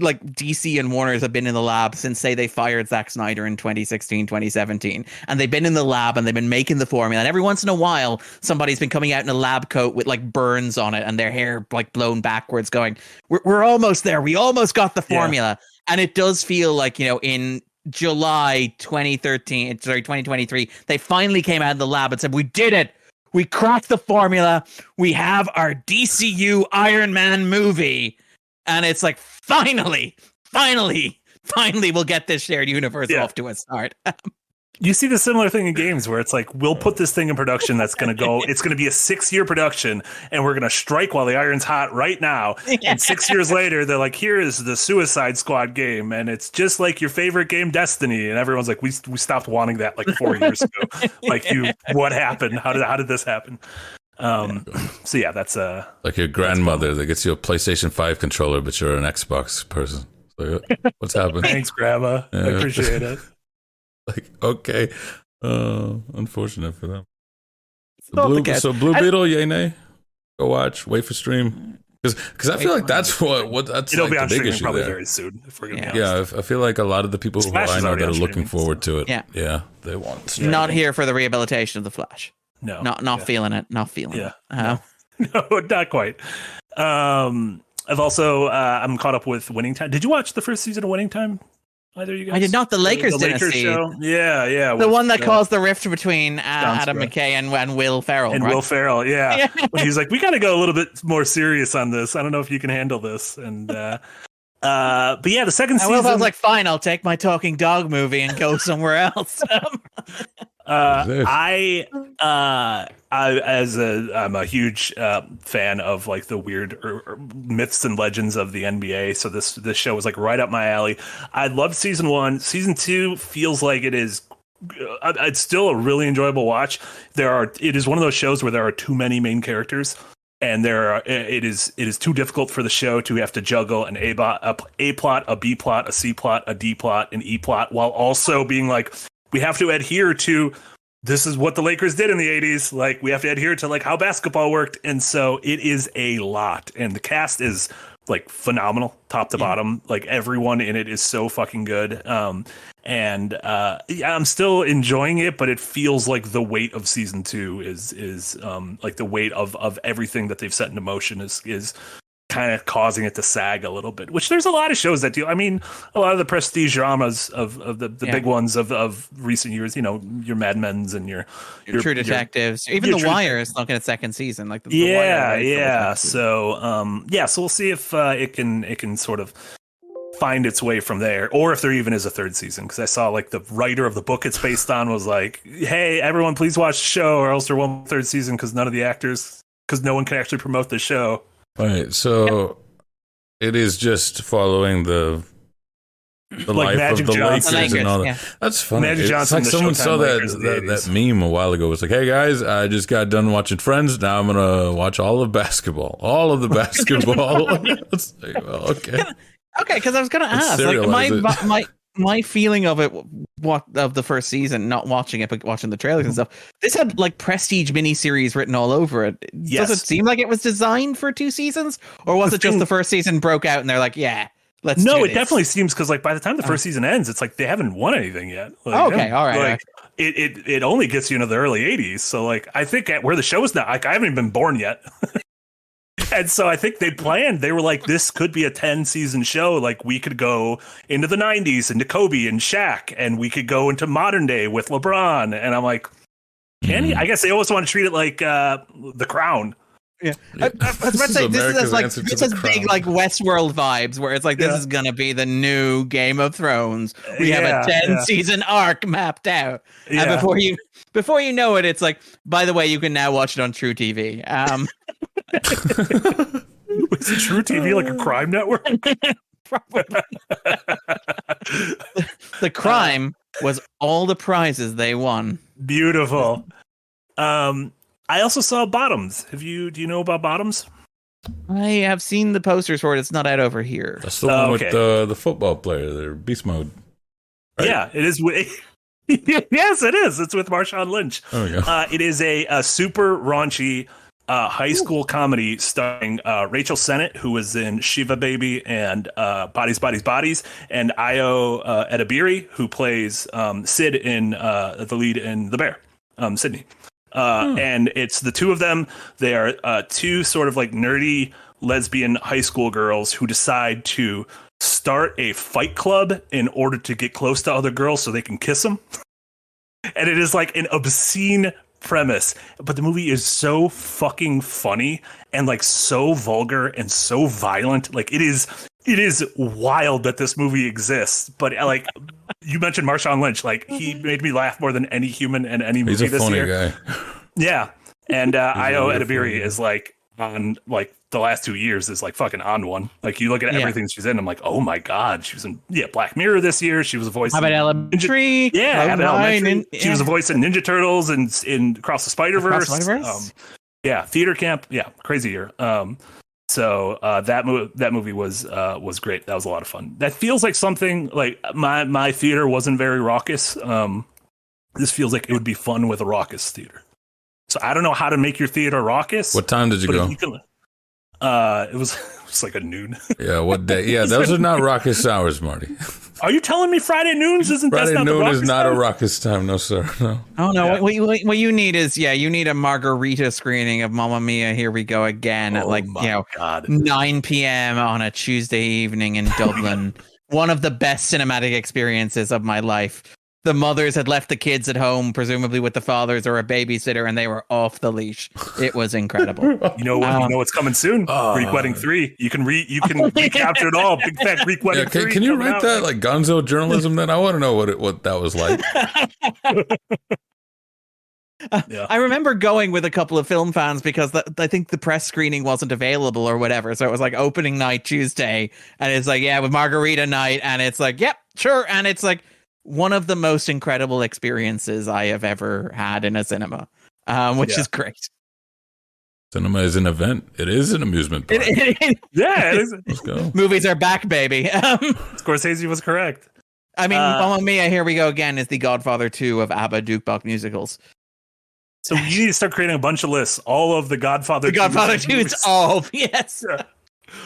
like DC and Warner's have been in the lab since say they fired Zack Snyder in 2016 2017 and they've been in the lab and they've been making the formula and every once in a while somebody's been coming out in a lab coat with like burns on it and their hair like blown backwards going we're, we're almost there we almost got the Yeah. formula and it does feel like you know in July 2013 uh, sorry 2023 they finally came out of the lab and said we did it we cracked the formula. We have our DCU Iron Man movie. And it's like, finally, finally, finally, we'll get this shared universe Yeah. off to a start. You see the similar thing in games where it's like we'll put this thing in production that's going to go. It's going to be a six-year production, and we're going to strike while the iron's hot right now. And six years later, they're like, "Here is the Suicide Squad game, and it's just like your favorite game, Destiny." And everyone's like, "We we stopped wanting that like four years ago. Like, you, what happened? How did how did this happen?" Um. So yeah, that's uh. Like your grandmother that gets you a PlayStation 5 controller, but you're an Xbox person. So what's happened? Thanks, Grandma. I appreciate it. like, okay. Uh, unfortunate for them. So not the Blue, case. so Blue Beetle, yay, nay? Go watch, wait for stream. Because I feel like that's what, what that's It'll like be the big issue probably there. very soon. If we're gonna be Yeah. honest. Yeah, I I feel like a lot of the people who Smash I know that are looking streaming, forward to it, Yeah. yeah, they want. Yeah. Not here for the rehabilitation of the Flash. no, Not not yeah. feeling it. Not feeling Yeah. it. Uh, no, not quite. Um, I've also uh, I'm caught up with Winning Time. Did you watch the first season of Winning Time? Either you guys? I did not. The Lakers the Lakers see. show. Yeah, yeah. The with, one that uh, caused the rift between uh, Adam. McKay and, and Will Ferrell. and right? Will Ferrell. Yeah. Yeah. when he's like, we got to go a little bit more serious on this. I don't know if you can handle this. And uh, uh, but yeah, the second Will season. Ferrell's like, fine, I'll take my talking dog movie and go somewhere else. Uh, I, uh, I, as a, I'm a huge uh, fan of like the weird er, er, myths and legends of the NBA. So this this show was like right up my alley. I loved season one. Season two feels like it is. uh, It's still a really enjoyable watch. There are. It is one of those shows where there are too many main characters. And there, are, it is it is too difficult for the show to have to juggle an a bot, a, a plot, a b plot, a c plot, a d plot, an e plot, while also being like, we have to adhere to this is what the Lakers did in the 80s. Like we have to adhere to like how basketball worked. And so it is a lot. And the cast is like phenomenal, top to bottom. Like everyone in it is so fucking good. Um and uh yeah, I'm still enjoying it, but it feels like the weight of season two is is um like the weight of of everything that they've set into motion is is kind of causing it to sag a little bit, which there's a lot of shows that do. I mean, a lot of the prestige dramas of, of the, the Yeah. big ones of, of recent years, you know, your Mad Men's and your, your True your- Detectives. Even your The Wire is looking at second season. Like the, The Wire yeah, rights for the yeah. So, um, yeah, so we'll see if uh, it can it can sort of find its way from there, or if there even is a third season. Because I saw like the writer of the book it's based on was like, "Hey, everyone, please watch the show, or else there won't be a third season because none of the actors, because no one can actually promote the show." All right, so it is just following the the Like life Magic of the Johnson. Lakers, and all that. yeah. That's funny. Magic it's Johnson, like someone Showtime saw that Lakers of the that, that meme a while ago. It's like, hey guys, I just got done watching Friends. Now I'm gonna watch all of basketball, all of the basketball. Like, well, okay. Okay, because I was gonna Let's ask, like my serialize my my feeling of it, what of the first season, not watching it but watching the trailers and stuff. This had like prestige miniseries written all over it. Yes. Does it seem like it was designed for two seasons, or was The it just thing- the first season broke out and they're like, yeah, let's no, it this. definitely seems because like by the time the Uh. first season ends, it's like they haven't won anything yet. Like, Okay, they haven't- all right, Like it, it it only gets you into the early '80s. So like I think at where the show is now, like I haven't even been born yet. And so I think they planned. They were like, "This could be a ten season show. Like we could go into the '90s, into Kobe and Shaq, and we could go into modern day with LeBron." And I'm like, "Can Mm-hmm. you?" I guess they always want to treat it like uh, The Crown, Yeah, I, I was about to This is say this is like this is big like Westworld vibes, where it's like this Yeah. is gonna be the new Game of Thrones. We Yeah, have a ten yeah. season arc mapped out, Yeah. and before you before you know it, it's like by the way, you can now watch it on True TV. Um, Was True TV like a crime network? the crime was all the prizes they won. Beautiful. Um, I also saw Bottoms. Have you? Do you know about Bottoms? I have seen the posters for it. It's not out over here. That's the Oh, one okay. with the the football player, their beast mode. Right. Yeah, it is. wi- yes, it is. It's with Marshawn Lynch. Oh yeah. Uh, it is a, a super raunchy uh, high school comedy starring uh, Rachel Sennott, who was in Shiva Baby and uh, Bodies, Bodies, Bodies, and Ayo uh, Edebiri, who plays um, Sid in uh, the lead in The Bear, um, Sydney. Uh, And it's the two of them. They are uh, two sort of like nerdy lesbian high school girls who decide to start a fight club in order to get close to other girls so they can kiss them and it is like an obscene premise but the movie is so fucking funny and like so vulgar and so violent. Like it is it is wild that this movie exists but uh, like you mentioned Marshawn Lynch. Like he made me laugh more than any human in any He's movie a this funny year. guy. yeah. And uh Ayo really Edebiri is like on like the last two years is like fucking on one like you look at Yeah. everything she's in I'm like oh my god she was in yeah Black Mirror this year she was a voice How about in- Elementary? yeah, Abbott Cloud Elementary. and- She was a voice in Ninja Turtles and in Across the Spider Verse. The Um, yeah, theater camp. Yeah, crazy year. Um, so uh, that movie that movie was uh, was great. That was a lot of fun. That feels like something like my my theater wasn't very raucous. Um, this feels like it would be fun with a raucous theater. So I don't know how to make your theater raucous. What time did you go? you can, uh, it was it was like a noon. Yeah, what day? Yeah, those are not raucous hours, Marty. Are you telling me Friday noons isn't Friday that's not the noon is raucous not a raucous time, no sir. No. Oh no! Yeah. What, what, you, what you need is yeah, you need a margarita screening of Mamma Mia. Here we go again at Oh like you know God. 9 p.m. on a Tuesday evening in Dublin. One of the best cinematic experiences of my life. The mothers had left the kids at home, presumably with the fathers or a babysitter, and they were off the leash. It was incredible. You know what? Um, you know what's coming soon. Oh. Greek Wedding Three. You can re you can recapture it all. Big fat Greek Wedding Yeah, can, Three. can you write out. that like Gonzo journalism? Then I want to know what it, what that was like. Yeah. I remember going with a couple of film fans because the, I think the press screening wasn't available or whatever. So it was like opening night Tuesday, and it's like, yeah, with margarita night, and it's like, yep, sure. And it's like one of the most incredible experiences I have ever had in a cinema, um, which Yeah. is great. Cinema is an event. It is an amusement park. Yeah, it is. Let's go. Movies are back, baby. Um, Scorsese was correct. I mean, Uh, Mamma Mia, here we go again, is the Godfather 2 of ABBA jukebox musicals. So you need to start creating a bunch of lists. All of the Godfather. The Godfather 2 movies. is all, yes,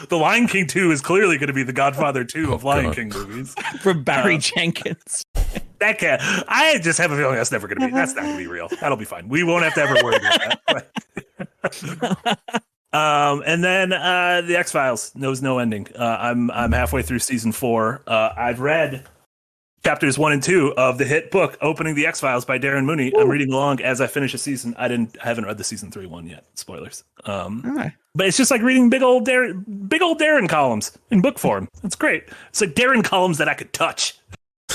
The Lion King Two is clearly going to be the Godfather Two of Oh, Lion God. King movies. from Barry Uh, Jenkins. That can I just have a feeling that's never going to be. That's not going to be real. That'll be fine. We won't have to ever worry about that. um, and then uh, the X Files knows no ending. Uh, I'm I'm halfway through season four. Uh, I've read chapters one and two of the hit book "Opening the X Files" by Darren Mooney. I'm reading along as I finish a season. I didn't I haven't read the season three one yet. Spoilers. Um, Alright. But it's just like reading big old Darren, big old Darren columns in book form. That's great. It's like Darren columns that I could touch.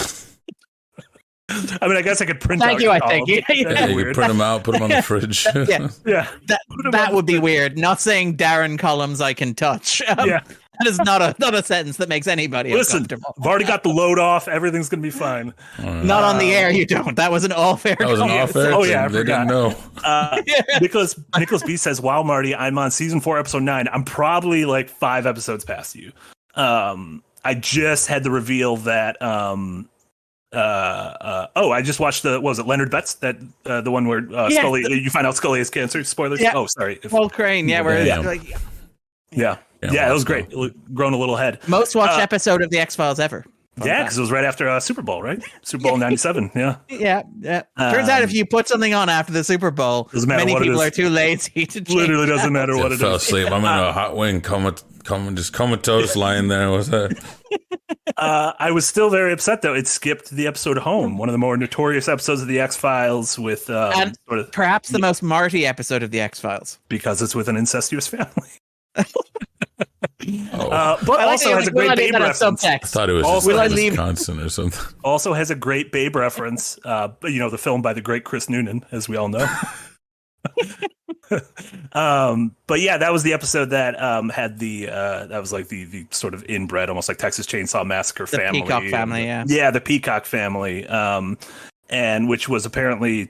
I mean, I guess I could print. Thank out you, your I think. columns. Yeah, Yeah, you weird. can print them out, put them on the fridge. Yeah. Yeah, that that would be weird. Not saying Darren columns I can touch. Um, yeah. That is not a not a sentence that makes anybody Listen, uncomfortable. I've already got the load off. Everything's gonna be fine. Not on the air, you don't. That was an all fair. That was an Yeah, off air. oh, yeah, I they didn't forgot. know. Uh, Nicholas Nicholas B says, "Wow, Marty, I'm on season four, episode nine. I'm probably like five episodes past you. Um, I just had the reveal that um, uh, uh, oh, I just watched the what was it Leonard Betts that uh, the one where uh, Yeah, Scully you find out Scully has cancer. Spoilers. Yeah. Oh, sorry. If- Paul McCrane, yeah, where Yeah. like yeah, Yeah, yeah, it was great. It grown a little head. most watched Uh, episode of the X Files ever. Fun Yeah, because it was right after uh, Super Bowl, right? Super Bowl '97. Yeah, yeah, yeah. Turns out Um, if you put something on after the Super Bowl, many people are too lazy to literally doesn't matter what Yeah, it fell is. asleep. I'm in a hot wing, coma, coma, just comatose lying there. What's that? uh, I was still very upset though. It skipped the episode "Home," one of the more notorious episodes of the X Files, with um, And- sort of Perhaps the most Marty episode of the X Files. because it's with an incestuous family. Oh, Uh, but also has a great Babe reference. I thought it was also- just Will I like leave- Wisconsin or something. Also has a great Babe reference. Uh, you know, the film by the great Chris Noonan, as we all know. um, but yeah, that was the episode that um, had the uh, that was like the the sort of inbred, almost like Texas Chainsaw Massacre The family. Peacock family, yeah. yeah, the Peacock family, um, and which was apparently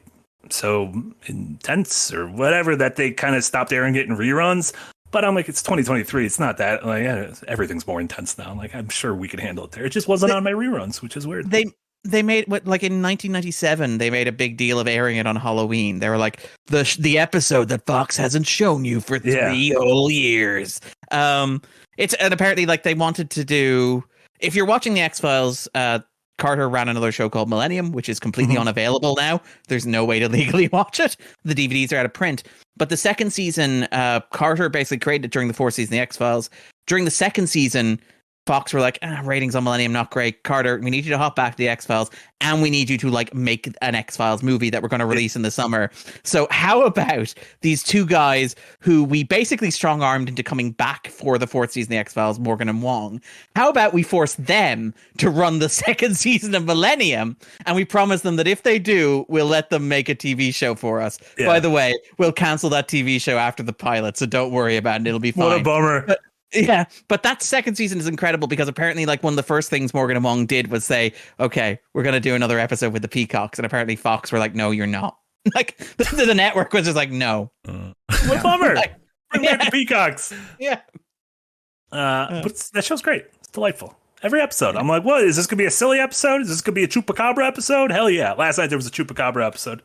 so intense or whatever that they kind of stopped airing it in reruns. But I'm like, it's 2023. It's not that like yeah, everything's more intense now. Like I'm sure we could handle it there. It just wasn't They- on my reruns, which is weird. They they made what like in 1997 they made a big deal of airing it on Halloween. They were like the the episode that Fox hasn't shown you for Yeah. three whole years. Um, it's and apparently like they wanted to do. If you're watching the X Files, uh, Carter ran another show called Millennium, which is completely Mhm. unavailable now. There's no way to legally watch it. The DVDs are out of print. But the second season, uh, Carter basically created it during the fourth season the X Files. During the second season, Fox were like, ah, ratings on Millennium not great. Carter, we need you to hop back to the X Files, and we need you to like make an X Files movie that we're going to release in the summer. So how about these two guys who we basically strong armed into coming back for the fourth season of the X Files, Morgan and Wong? How about we force them to run the second season of Millennium, and we promise them that if they do, we'll let them make a TV show for us. Yeah. By the way, we'll cancel that TV show after the pilot, so don't worry about it. It'll be fine. what a bummer. Yeah, but that second season is incredible because apparently, like one of the first things Morgan and Wong did was say, "Okay, we're gonna do another episode with the Peacocks," and apparently Fox were like, "No, you're not." Like the, the network was just like, "No." Uh, What a bummer. Like, Bring back the peacocks. yeah, Uh, but that show's great. It's delightful. Every episode, I'm like, what is this gonna be a silly episode? Is this gonna be a chupacabra episode? Hell yeah! Last night there was a chupacabra episode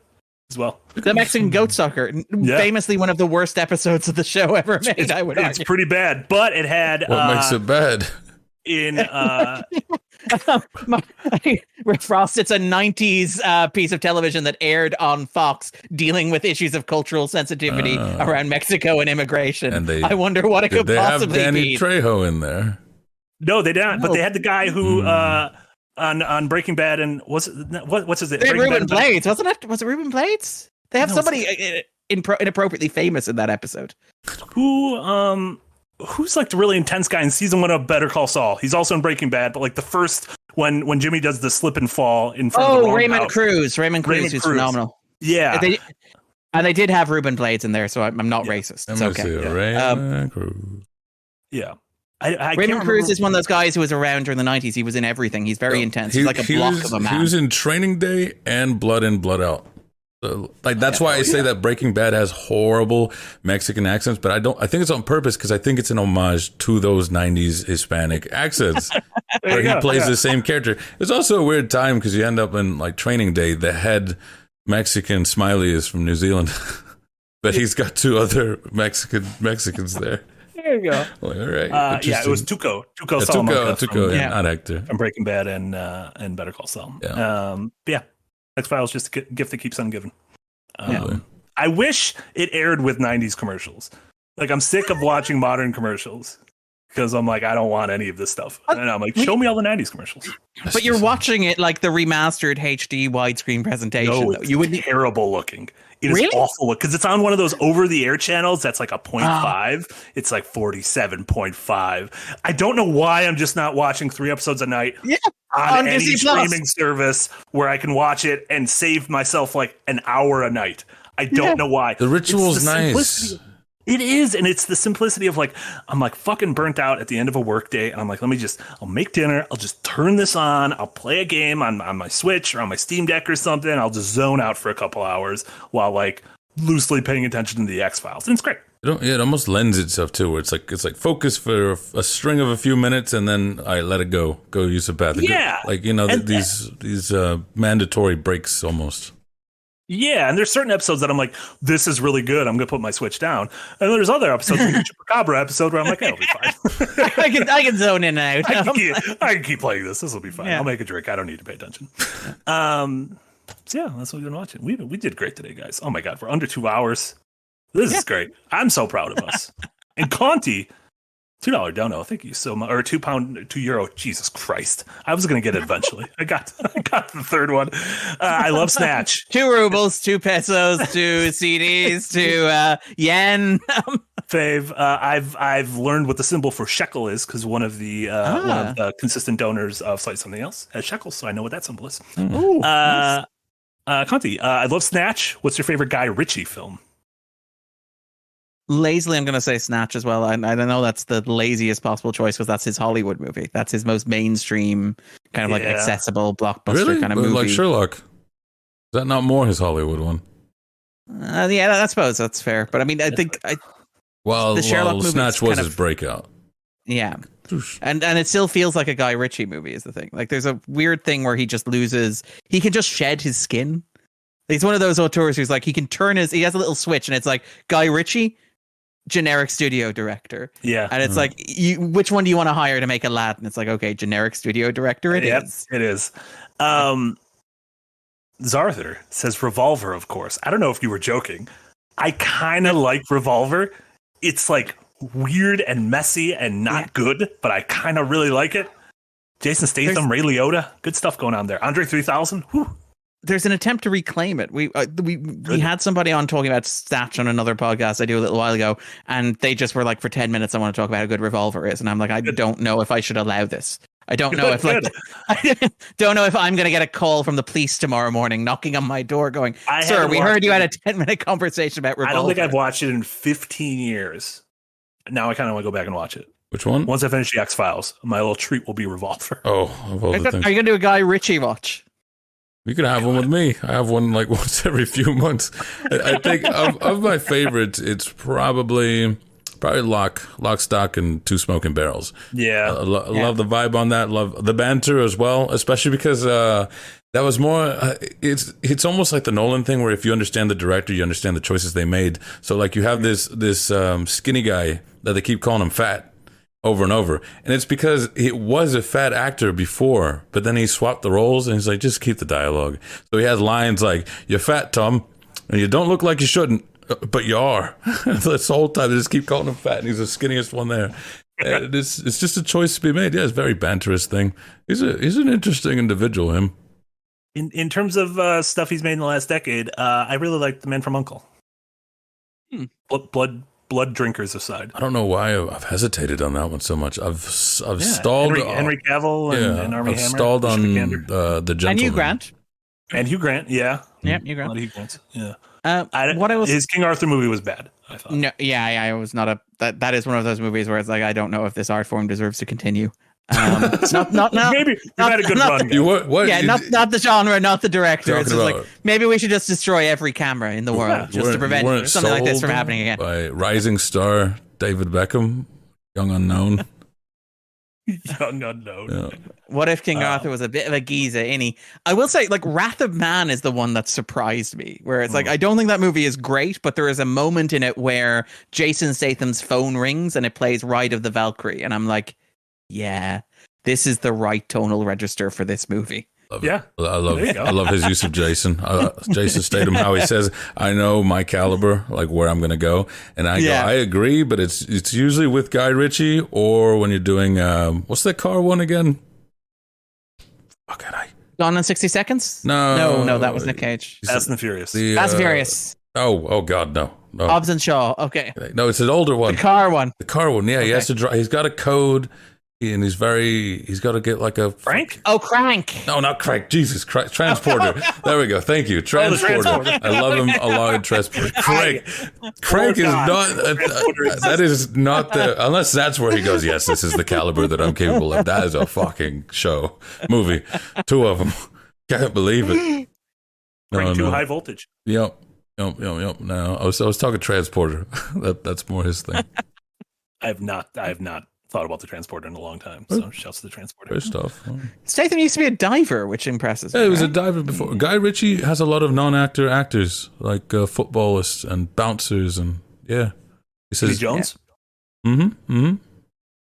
as well. the Mexican Goat Sucker, Yeah. famously one of the worst episodes of the show ever made. It's, I would it's argue. pretty bad, but it had what uh, makes it bad? in uh, My- Frost, it's a 90s uh, piece of television that aired on Fox dealing with issues of cultural sensitivity Ah. around Mexico and immigration. And they- I wonder what it could Did could they have possibly Danny be. Trejo in there? no, they didn't. But they had the guy who Hmm. uh, on on Breaking Bad and was it, what what's his name? They had Breaking Ruben Bad- Blades, wasn't it? Was it Ruben Blades? They have No, somebody uh, impro- inappropriately famous in that episode. Who um who's like the really intense guy in season one of Better Call Saul? He's also in Breaking Bad, but like the first when when Jimmy does the slip and fall in front of the Oh, Raymond house. Cruz. Raymond Cruz, Raymond who's Cruz. phenomenal. Yeah, They, and they did have Ruben Blades in there, so I'm, I'm not Yeah. racist. Let It's okay. Yeah. Raymond Cruz. yeah. I, I Raymond Cruz is one of those guys who was around during the 90s. He was in everything. He's very oh, intense. He's like a he block was, of a man. He was in Training Day and Blood In, Blood Out. So, like that's why I oh, say that Breaking Bad has horrible Mexican accents, but I don't. I think it's on purpose because I think it's an homage to those '90s Hispanic accents where he go, plays yeah. the same character. It's also a weird time because you end up in like Training Day. The head Mexican Smiley is from New Zealand, but he's got two other Mexican Mexicans there. There you go. Like, all right, Uh, yeah, it was interesting. Tuco. Tuco Yeah, Salamanca Tuco, Tuco, from, yeah, Yeah. not Hector. from Breaking Bad and uh, and Better Call Saul. Yeah. Um, yeah, X Files just a gift that keeps on giving. Um, Yeah. I wish it aired with '90s commercials. Like I'm sick of watching modern commercials because I'm like I don't want any of this stuff. And I'm like, show me all the '90s commercials. But you're watching it like the remastered HD widescreen presentation. No, it's You would be terrible looking. It is Really? awful because it's on one of those over the air channels that's like a point Ah. five. It's like 47.5. I don't know why I'm just not watching three episodes a night Yeah, on, on any Disney Plus. streaming service where I can watch it and save myself like an hour a night. I don't Yeah. know why. The ritual's It's the nice. simplicity- It is, and it's the simplicity of like I'm like fucking burnt out at the end of a workday, and I'm like, let me just I'll make dinner, I'll just turn this on, I'll play a game on on my Switch or on my Steam Deck or something. I'll just zone out for a couple hours while like loosely paying attention to the X Files, and it's great. It yeah, it almost lends itself to where it's like it's like focus for a, a string of a few minutes and then I let it go, go use a bathroom. Yeah. like you know th- these these uh, mandatory breaks almost. Yeah, and there's certain episodes that I'm like, this is really good. I'm gonna put my Switch down, and there's other episodes, like the Chupacabra episode, where I'm like, it'll be fine. I can I can zone in and I can, keep, I can keep playing this. This will be fine. Yeah. I'll make a drink. I don't need to pay attention. Um, so yeah, that's what we've been watching. We we did great today, guys. Oh my god, we're under two hours. This is great. I'm so proud of us. and Conti, Two dollar dono. Thank you so much. Or two pound, two euro. Jesus Christ! I was gonna get it eventually. I got, I got the third one. Uh, I love Snatch. Two rubles, two pesos, two CDs, two uh, yen. Fave. Uh, I've I've learned what the symbol for shekel is because one of the uh, one Ah. of the consistent donors of Slight Something Else has shekels, so I know what that symbol is. Ooh, Uh, uh, Conti, uh, I love Snatch. What's your favorite Guy Ritchie film? Lazily i'm going to say snatch as well and i don't know that's the laziest possible choice because that's his hollywood movie that's his most mainstream kind of like Yeah. accessible blockbuster really? kind of movie Like Sherlock. Is that not more his Hollywood one? uh, yeah i suppose that's fair but i mean i think I, Well, The Sherlock well movie Snatch was kind his of- breakout. yeah and and it still feels like a guy ritchie movie is the thing like there's a weird thing where he just loses he can just shed his skin he's one of those auteurs who's like he can turn his he has a little switch and it's like guy ritchie generic studio director Yeah, and it's Mm. like you which one do you want to hire to make a lad and it's like okay generic studio director it is. Yep, it is. Um, Zarther says Revolver, of course. I don't know if you were joking. I kind of like Revolver. It's like weird and messy and not Yeah. good, but I kind of really like it. Jason Statham, Ray Liotta, good stuff going on there. Andre 3000, whew. There's an attempt to reclaim it. We uh, we we had somebody on talking about Snatch on another podcast I do a little while ago, and they just were like, for ten minutes, I want to talk about how good Revolver is, and I'm like, I Good. don't know if I should allow this. I don't know Good, if like. I don't know if I'm going to get a call from the police tomorrow morning knocking on my door, going, I "Sir, we heard you it. had a ten minute conversation about Revolver." I don't think I've watched it in 15 years. Now I kind of want to go back and watch it. Which one? Once I finish the X Files, my little treat will be Revolver. Oh, of all Are you going to do a Guy Ritchie watch? You can have one with me. I have one like once every few months. I, I think of, of my favorites, it's probably probably Lock, Lock, Stock, and Two Smoking Barrels. Yeah. I lo- Yeah. love the vibe on that. Love the banter as well, especially because uh, that was more. Uh, it's it's almost like the Nolan thing, where if you understand the director, you understand the choices they made. So like you have this this um, skinny guy that they keep calling him fat over and over, and it's because he was a fat actor before, but then he swapped the roles, and he's like, just keep the dialogue. So he has lines like, "You're fat, Tom, and you don't look like you shouldn't." uh, But you are. That's the whole time. They just keep calling him fat, and he's the skinniest one there. And it's it's just a choice to be made. Yeah, it's a very banterous thing. He's a he's an interesting individual. Him. In in terms of uh, stuff he's made in the last decade, uh, I really like The Man from Uncle. Hmm. Blood, blood blood drinkers aside. I don't know why I've I've hesitated on that one so much. I've s- I've Yeah, stalled. Henry, Henry Cavill and, yeah, and Armie I've Hammer. stalled on Vikander. uh, the gentleman. And you, Grant? and Hugh Grant. Yeah, Yeah, you, a Grant. lot of Hugh Grants. Yeah, Uh, I, what I was his King Arthur movie was bad. I thought. No, yeah, yeah, it was not a that. That is one of those movies where it's like I don't know if this art form deserves to continue. Um, not, not, not, Maybe you've not- had a good not run. the- You what? What? yeah, you- not not the genre, not the director. It's just like maybe we should just destroy every camera in the world just to prevent something like this from happening again. By rising star David Beckham, young unknown. Young unknown. Yeah. What if King Uh, Arthur was a bit of a geezer? Any, I will say, like Wrath of Man is the one that surprised me. Where it's like Hmm. I don't think that movie is great, but there is a moment in it where Jason Statham's phone rings and it plays "Ride of the Valkyrie," and I'm like, yeah, this is the right tonal register for this movie. Love Yeah. it. I love There. I love his use of Jason. Uh, Jason Statham, how he says, "I know my caliber, like where I'm going to go," and I Yeah. go, "I agree," but it's it's usually with Guy Ritchie or when you're doing um, what's that car one again? Fuck it, I Gone in sixty seconds? no no, no, that was Nick Cage. He's Fast and the Furious. the, Fast and uh, Furious. Oh, oh God, no, no, Hobbs and Shaw. Okay, no! It's an older one. the car one. The car one, yeah, he has to drive. He's got a code, and he's very. He's got to get like a Frank. Oh, Crank. No, not crank Jesus Christ. Transporter. there we go. Thank you. Transporter. Transporter. I love him a lot in Transporter. crank. Craig is not. uh, Transporter uh, that is not the. Unless that's where he goes, yes, this is the caliber that I'm capable of. That is a fucking show. Movie. Two of them. Can't believe it. No, too high voltage. Yep. Yep, yep, yep. No, I was, I was talking transporter. that, that's more his thing. I have not. I have not thought about the transporter in a long time. So shouts to the transporter. Great stuff. Statham used to be a diver, which impresses Yeah, me. he was a diver before. Guy Ritchie has a lot of non-actor actors, like uh, footballists and bouncers, and yeah. He Vinnie says, Jones. "Mm-hmm, mm-hmm."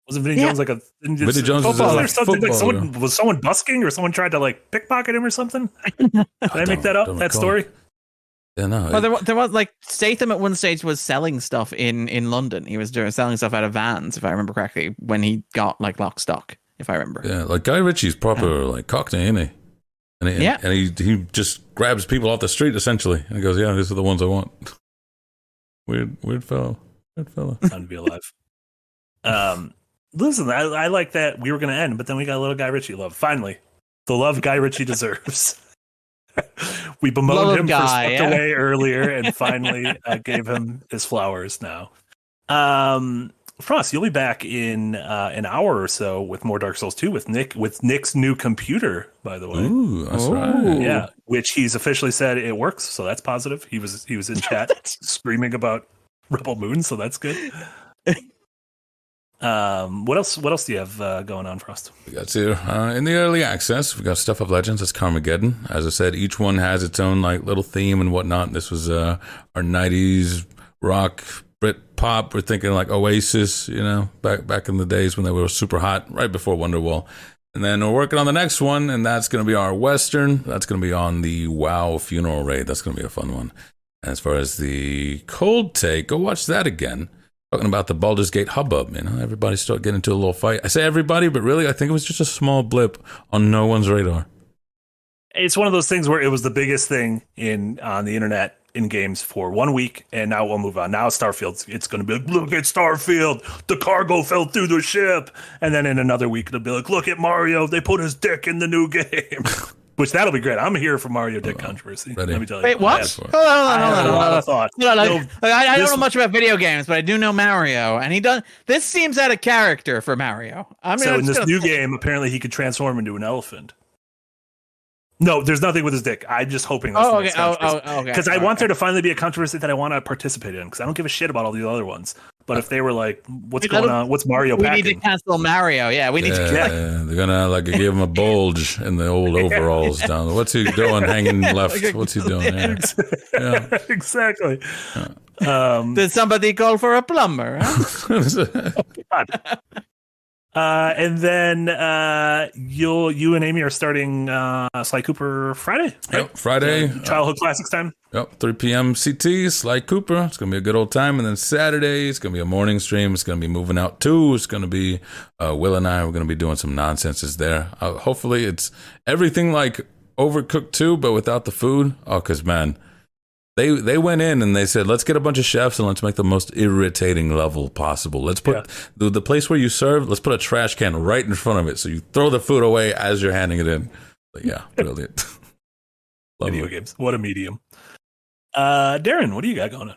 Wasn't Vinnie Yeah. Jones like a Vinnie Jones was football a or something? Like footballer. someone was someone busking or someone tried to like pickpocket him or something? Did I make that up? That story? Yeah, no. Well, there, wa- there was like Statham at one stage was selling stuff in in London. He was doing selling stuff out of vans, if I remember correctly, when he got like lock stock. If I remember. yeah, like Guy Ritchie's proper like cockney, isn't he? And he, Yeah. and he he just grabs people off the street essentially, and he goes, "Yeah, these are the ones I want." Weird, weird fellow, weird fellow. Time to be alive. Um, listen, I, I like that we were going to end, but then we got a little Guy Ritchie love. Finally, the love Guy Ritchie deserves. we bemoaned Love him guy, for stepped yeah. away earlier, and finally uh, gave him his flowers. Now, um, Frost, you'll be back in uh, an hour or so with more Dark Souls 2 with Nick with Nick's new computer. By the way, Ooh, that's Ooh. right. yeah, which he's officially said it works, so that's positive. He was he was in chat screaming about Rebel Moon, so that's good. Um, what else? What else do you have uh, going on, Frost? We got to uh, in the early access. We got stuff of legends. It's Carmageddon. As I said, each one has its own like little theme and whatnot. This was uh, our '90s rock, Brit pop. We're thinking like Oasis, you know, back back in the days when they were super hot, right before Wonderwall. And then we're working on the next one, and that's going to be our Western. That's going to be on the WoW Funeral Raid. That's going to be a fun one. As far as the cold take, go watch that again. Talking about the Baldur's Gate hubbub, you know, everybody started getting into a little fight. I say everybody, but really, I think it was just a small blip on no one's radar. It's one of those things where it was the biggest thing in on the internet in games for one week, and now we'll move on. Now Starfield, it's going to be like, look at Starfield, the cargo fell through the ship, and then in another week it'll be like, look at Mario, they put his dick in the new game. Which that'll be great. I'm here for Mario dick controversy. ready. Let me tell you. Wait, I what? have- Hold on, I hold on, have hold a on, lot hold of thoughts. No, no, No, I, I don't know much about video games, but I do know Mario, and he does. This seems out of character for Mario. I mean, so I'm in this new say- game, apparently he could transform into an elephant. No, there's nothing with his dick. I'm just hoping that's Oh, the okay. next oh, oh, oh, okay. because I All want there to finally be a controversy that I want to participate in. Because I don't give a shit about all the other ones. But if they were like, "What's We going on? What's Mario We need to packing?" cancel Mario. Yeah, we need Yeah, to. they're gonna like give him a bulge in the old overalls down. What's he doing hanging left? What's he doing there? Yeah. exactly. Um, Did somebody call for a plumber? Huh? Uh, and then uh, you'll you and Amy are starting uh, Sly Cooper Friday. Right? Yep, Friday, Uh, childhood classics time. Yep, 3 p.m. CT, Sly Cooper. It's going to be a good old time. And then Saturday, it's going to be a morning stream. It's going to be moving out too. It's going to be uh, Will and I. We're going to be doing some nonsenses there. Uh, hopefully, it's everything like Overcooked too, but without the food. Oh, because man, they they went in and they said, let's get a bunch of chefs and let's make the most irritating level possible. Let's put Yeah. the, the place where you serve, let's put a trash can right in front of it. So you throw the food away as you're handing it in. But yeah, brilliant. Video Lovely. games. What a medium. Uh, Darren, what do you got going on?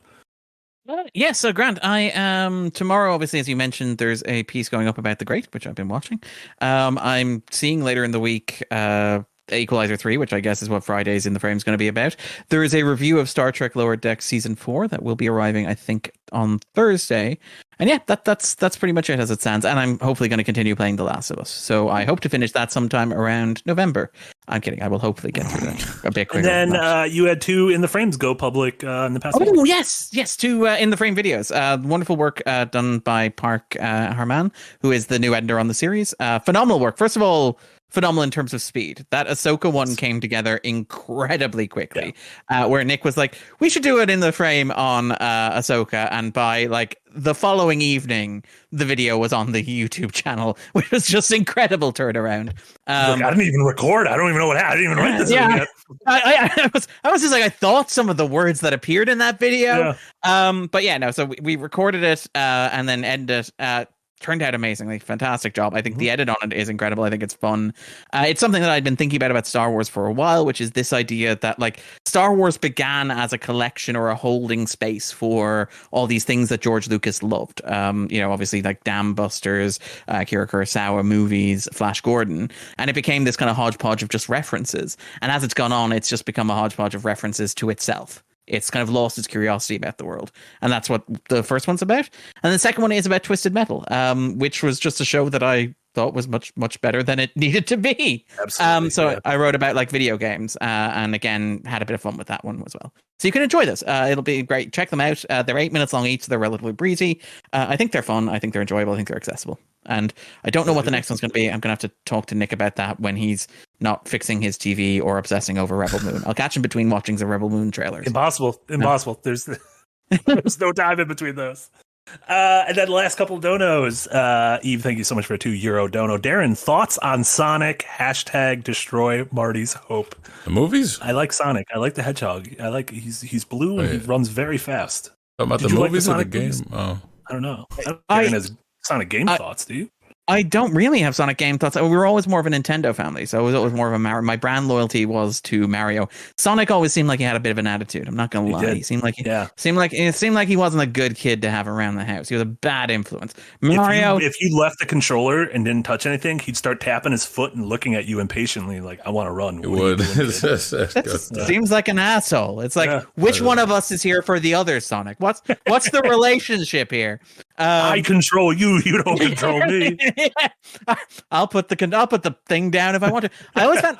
Uh, yeah, so Grant, I um tomorrow, obviously, as you mentioned, there's a piece going up about the Great, which I've been watching. Um, I'm seeing later in the week uh Equalizer 3, which I guess is what Fridays in the frame is going to be about. There is a review of Star Trek Lower Deck season four that will be arriving, I think, on Thursday. And yeah, that that's that's pretty much it as it stands. And I'm hopefully going to continue playing The Last of Us. So I hope to finish that sometime around November. I'm kidding. I will hopefully get through that a bit quicker. And then uh, you had two in the frames go public uh, in the past. week. Oh yes, yes, two uh, in the frame videos. Uh, wonderful work uh, done by Park uh, Harman, who is the new editor on the series. Uh, phenomenal work. First of all, phenomenal in terms of speed. That Ahsoka one came together incredibly quickly. Uh, where Nick was like, "We should do it in the frame on uh, Ahsoka," and by like the following evening, the video was on the YouTube channel, which was just incredible turnaround. Um, Like, I didn't even record. I don't even know what happened. I didn't even write this Yeah. yet. I, I, I was I was just like I thought some of the words that appeared in that video. Yeah. Um, but yeah, no. So we, we recorded it uh, and then ended it. Uh, turned out amazingly, fantastic job. I think the edit on it is incredible. I think it's fun. Uh, it's something that I'd been thinking about about Star Wars for a while, which is this idea that like Star Wars began as a collection or a holding space for all these things that George Lucas loved. Um, you know, obviously like Dam Busters, uh, Akira Kurosawa movies, Flash Gordon, and it became this kind of hodgepodge of just references. And as it's gone on, it's just become a hodgepodge of references to itself. It's kind of lost its curiosity about the world, and that's what the first one's about. And the second one is about Twisted Metal, um, which was just a show that I thought was much much better than it needed to be. Absolutely. Um, so yeah. I wrote about like video games, uh, and again had a bit of fun with that one as well. So you can enjoy this. Uh, it'll be great. Check them out. Uh, they're eight minutes long each. So they're relatively breezy. Uh, I think they're fun. I think they're enjoyable. I think they're accessible. And I don't know what the next one's going to be. I'm going to have to talk to Nick about that when he's not fixing his TV or obsessing over Rebel Moon. I'll catch him between watching the Rebel Moon trailers. Impossible. Impossible. There's there's no time in between those. Uh, and then the last couple of donos. Uh, Eve, thank you so much for a two euro dono. Darren, thoughts on Sonic? Hashtag destroy Marty's hope. The movies? I like Sonic. I like the Hedgehog. I like he's he's blue and he runs very fast. Talking about Did the you like the movies or the game? movies? Oh. I don't know. I- Darren has Sonic game I- thoughts. Do you? I don't really have Sonic game thoughts. We were always more of a Nintendo family, so it was always more of a Mario. My brand loyalty was to Mario. Sonic always seemed like he had a bit of an attitude. I'm not gonna He lie. did. He seemed like he Yeah. seemed like it seemed like he wasn't a good kid to have around the house. He was a bad influence. If Mario, you, if you left the controller and didn't touch anything, he'd start tapping his foot and looking at you impatiently, like, I want to run. It What are would. doing, kid?" That's- that's that good. seems like an asshole. It's like Yeah. which one of us is here for the other Sonic? What's what's the relationship here? Um, I control you. You don't control me. I'll put the I'll put the thing down if I want to. I always found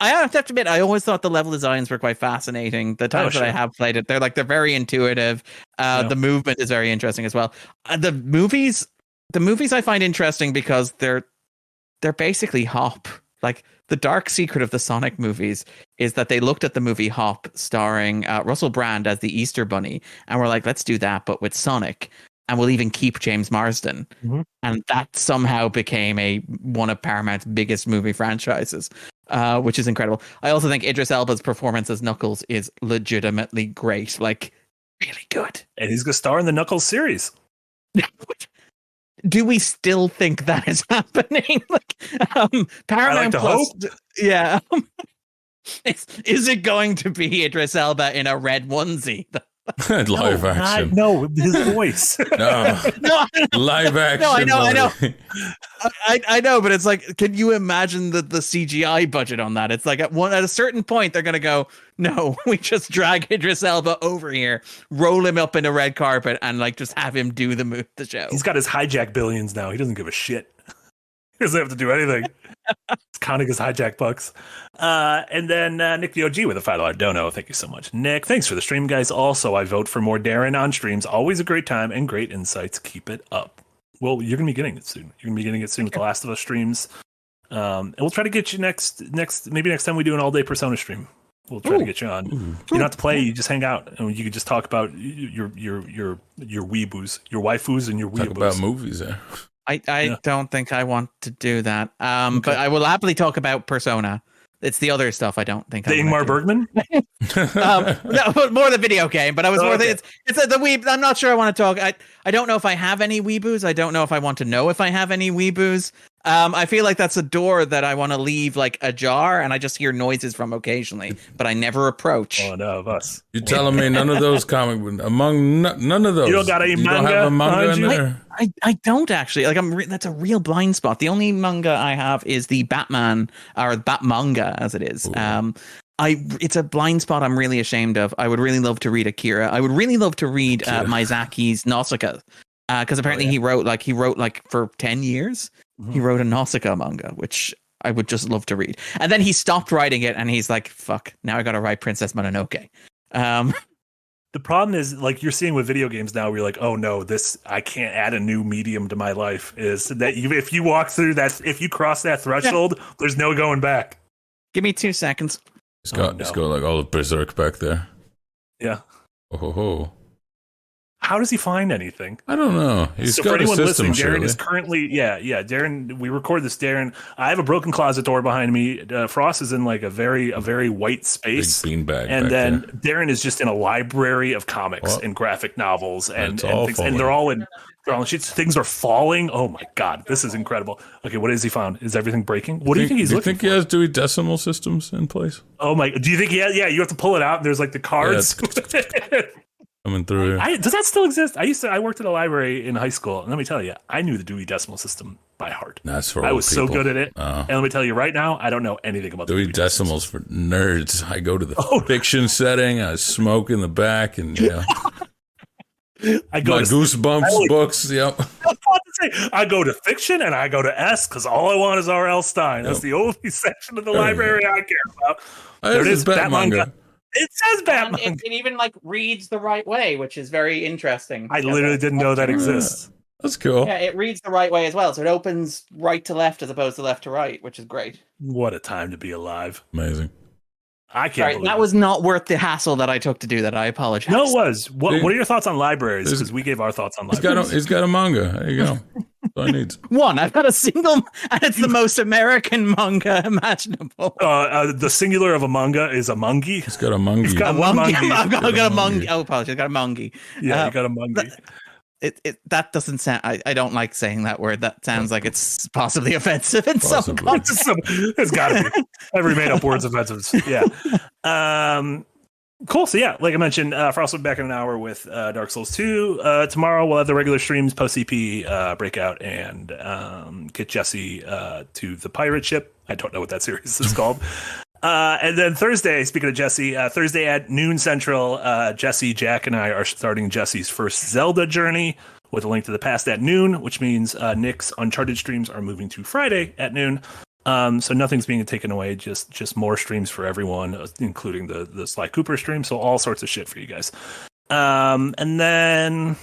I have to admit I always thought the level designs were quite fascinating. The times that I Oh, have played it, they're like they're very intuitive. Uh, Yeah. The movement is very interesting as well. Uh, the movies, the movies I find interesting because they're they're basically Hop. Like the dark secret of the Sonic movies is that they looked at the movie Hop, starring uh, Russell Brand as the Easter Bunny, and we're like, let's do that, but with Sonic, and we'll even keep James Marsden, Mhm. and that somehow became a one of Paramount's biggest movie franchises, uh, which is incredible. I also think Idris Elba's performance as Knuckles is legitimately great, like really good. And he's going to star in the Knuckles series. do we still think that is happening? like, um, Paramount to Plus, yeah. is, is it going to be Idris Elba in a red onesie? Live no, action. Not, no, his voice. No. no, Live action. No, I know, I know. I, I know, but it's like, can you imagine the, the CGI budget on that? It's like at one at a certain point they're gonna go, no, we just drag Idris Elba over here, roll him up in a red carpet, and like just have him do the move the show. He's got his hijack billions now. He doesn't give a shit. He doesn't have to do anything. He's counting his hijack bucks. Uh, and then uh, Nick the OG with a five dollar dono. Thank you so much, Nick. Thanks for the stream, guys. Also, I vote for more Darren on streams. Always a great time and great insights. Keep it up. Well, you're gonna be getting it soon. You're gonna be getting it soon with the Last of Us streams. Um, and we'll try to get you next next maybe next time we do an all day Persona stream. We'll try to get you on. Ooh. You don't have to play. You just hang out, and you can just talk about your your your your weeboos, your waifus, and your weeboos. Talk about movies there. I, I Yeah. don't think I want to do that. Um, but I will happily talk about Persona. It's the other stuff I don't think. The Ingmar Bergman? um, no, but more the video game. But I was oh, more okay. the, it's, it's the Weeb. I'm not sure I want to talk. I I don't know if I have any weeboos. I don't know if I want to know if I have any weeboos. Um, I feel like that's a door that I want to leave like ajar, and I just hear noises from occasionally, but I never approach. Oh no, of us. You're telling me none of those comic among n- none of those. don't got any you don't manga have a manga in there. I, I don't actually like I'm re- that's a real blind spot. The only manga I have is the Batman or Bat manga as it is. Ooh. Um I it's a blind spot I'm really ashamed of. I would really love to read Akira. I would really love to read uh, Miyazaki's Nausicaa. because apparently Oh, yeah. he wrote like he wrote like for 10 years he Mhm. wrote a Nausicaa manga which I would just love to read. And then he stopped writing it and he's like fuck, now I got to write Princess Mononoke. Um The problem is, like you're seeing with video games now, where you're like, oh no, this I can't add a new medium to my life. Is that you, if you walk through that, if you cross that threshold, there's no going back. give me 2 seconds. It's Oh, got it's no. got like all the berserk back there. Yeah. Oh ho ho. How does he find anything? I don't know. He's so for got a anyone system, listening, Darren surely. is currently yeah yeah Darren. We record this, Darren. I have a broken closet door behind me. Uh, Frost is in like a very a very white Big space. beanbag. and then there. Darren is just in a library of comics Well, and graphic novels and, and, things, and they're all in they're all in sheets. Things are falling. Oh my god, this is incredible. Okay, what has he found? Is everything breaking? What do you think he's looking? do you think for? he has Dewey Decimal systems in place? Oh my! Do you think he has? Yeah, you have to pull it out. and There's like the cards. Coming through. I, does that still exist? I used to. I worked at a library in high school, and let me tell you, I knew the Dewey Decimal System by heart. That's for I was so good at it. Uh, And let me tell you right now, I don't know anything about the Dewey Dewey Decimal Decimals for nerds. I go to the Oh. fiction setting. I smoke in the back, and yeah. I go my to Goosebumps books. Yep. I to say, I go to fiction and I go to S because all I want is R.L. Stine. That's Yep. the only section of the There library I care about. Oh, There it is is, Bat manga. It says um, And Batman. it, it even like reads the right way, which is very interesting. I literally didn't know that Yeah. exists. That's cool. Yeah, it reads the right way as well, so it opens right to left as opposed to left to right, which is great. What a time to be alive. Amazing. I can't Sorry, believe that it. was not worth the hassle that I took to do that. I apologize. No, it was. What, Dude, what are your thoughts on libraries? Because we gave our thoughts on He's got a libraries. he's got a manga. There you go. That's all I need. one. I've got a single, and it's the most American manga imaginable. uh, uh, the singular of a manga is a mungi. He's got a manga. got A monkey. monkey. I've got, I've got a Monkey. monkey. Oh, apologies. I've got a monkey. Yeah, Uh, you got a mungi. It, it that doesn't sound. I, I don't like saying that word. That sounds like it's possibly offensive in some context. It's got to be. Every made up word's offensive. Yeah. Um, cool. So, yeah, like I mentioned, uh, Frost will be back in an hour with uh, Dark Souls 2. Uh, tomorrow we'll have the regular streams, post CP, uh, breakout, and um, get Jesse uh, to the pirate ship. I don't know what that series is called. Uh, and then Thursday, speaking of Jesse, uh, Thursday at noon central, uh, Jesse, Jack, and I are starting Jesse's first Zelda journey with a link to the past at noon, which means uh, Nick's Uncharted streams are moving to Friday at noon. Um, so nothing's being taken away, just just more streams for everyone, uh, including the the Sly Cooper stream. So all sorts of shit for you guys. Um, and then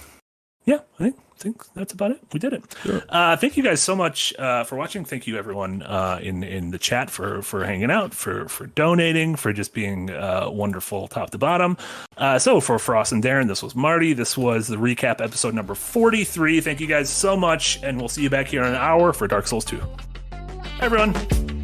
yeah, I think I think that's about it. We did it. Sure. Uh, thank you guys so much uh, for watching. Thank you everyone uh, in in the chat for for hanging out, for for donating, for just being uh, wonderful top to bottom. Uh, so for Frost and Darren, this was Marty. This was the recap episode number forty three. Thank you guys so much, and we'll see you back here in an hour for Dark Souls two everyone.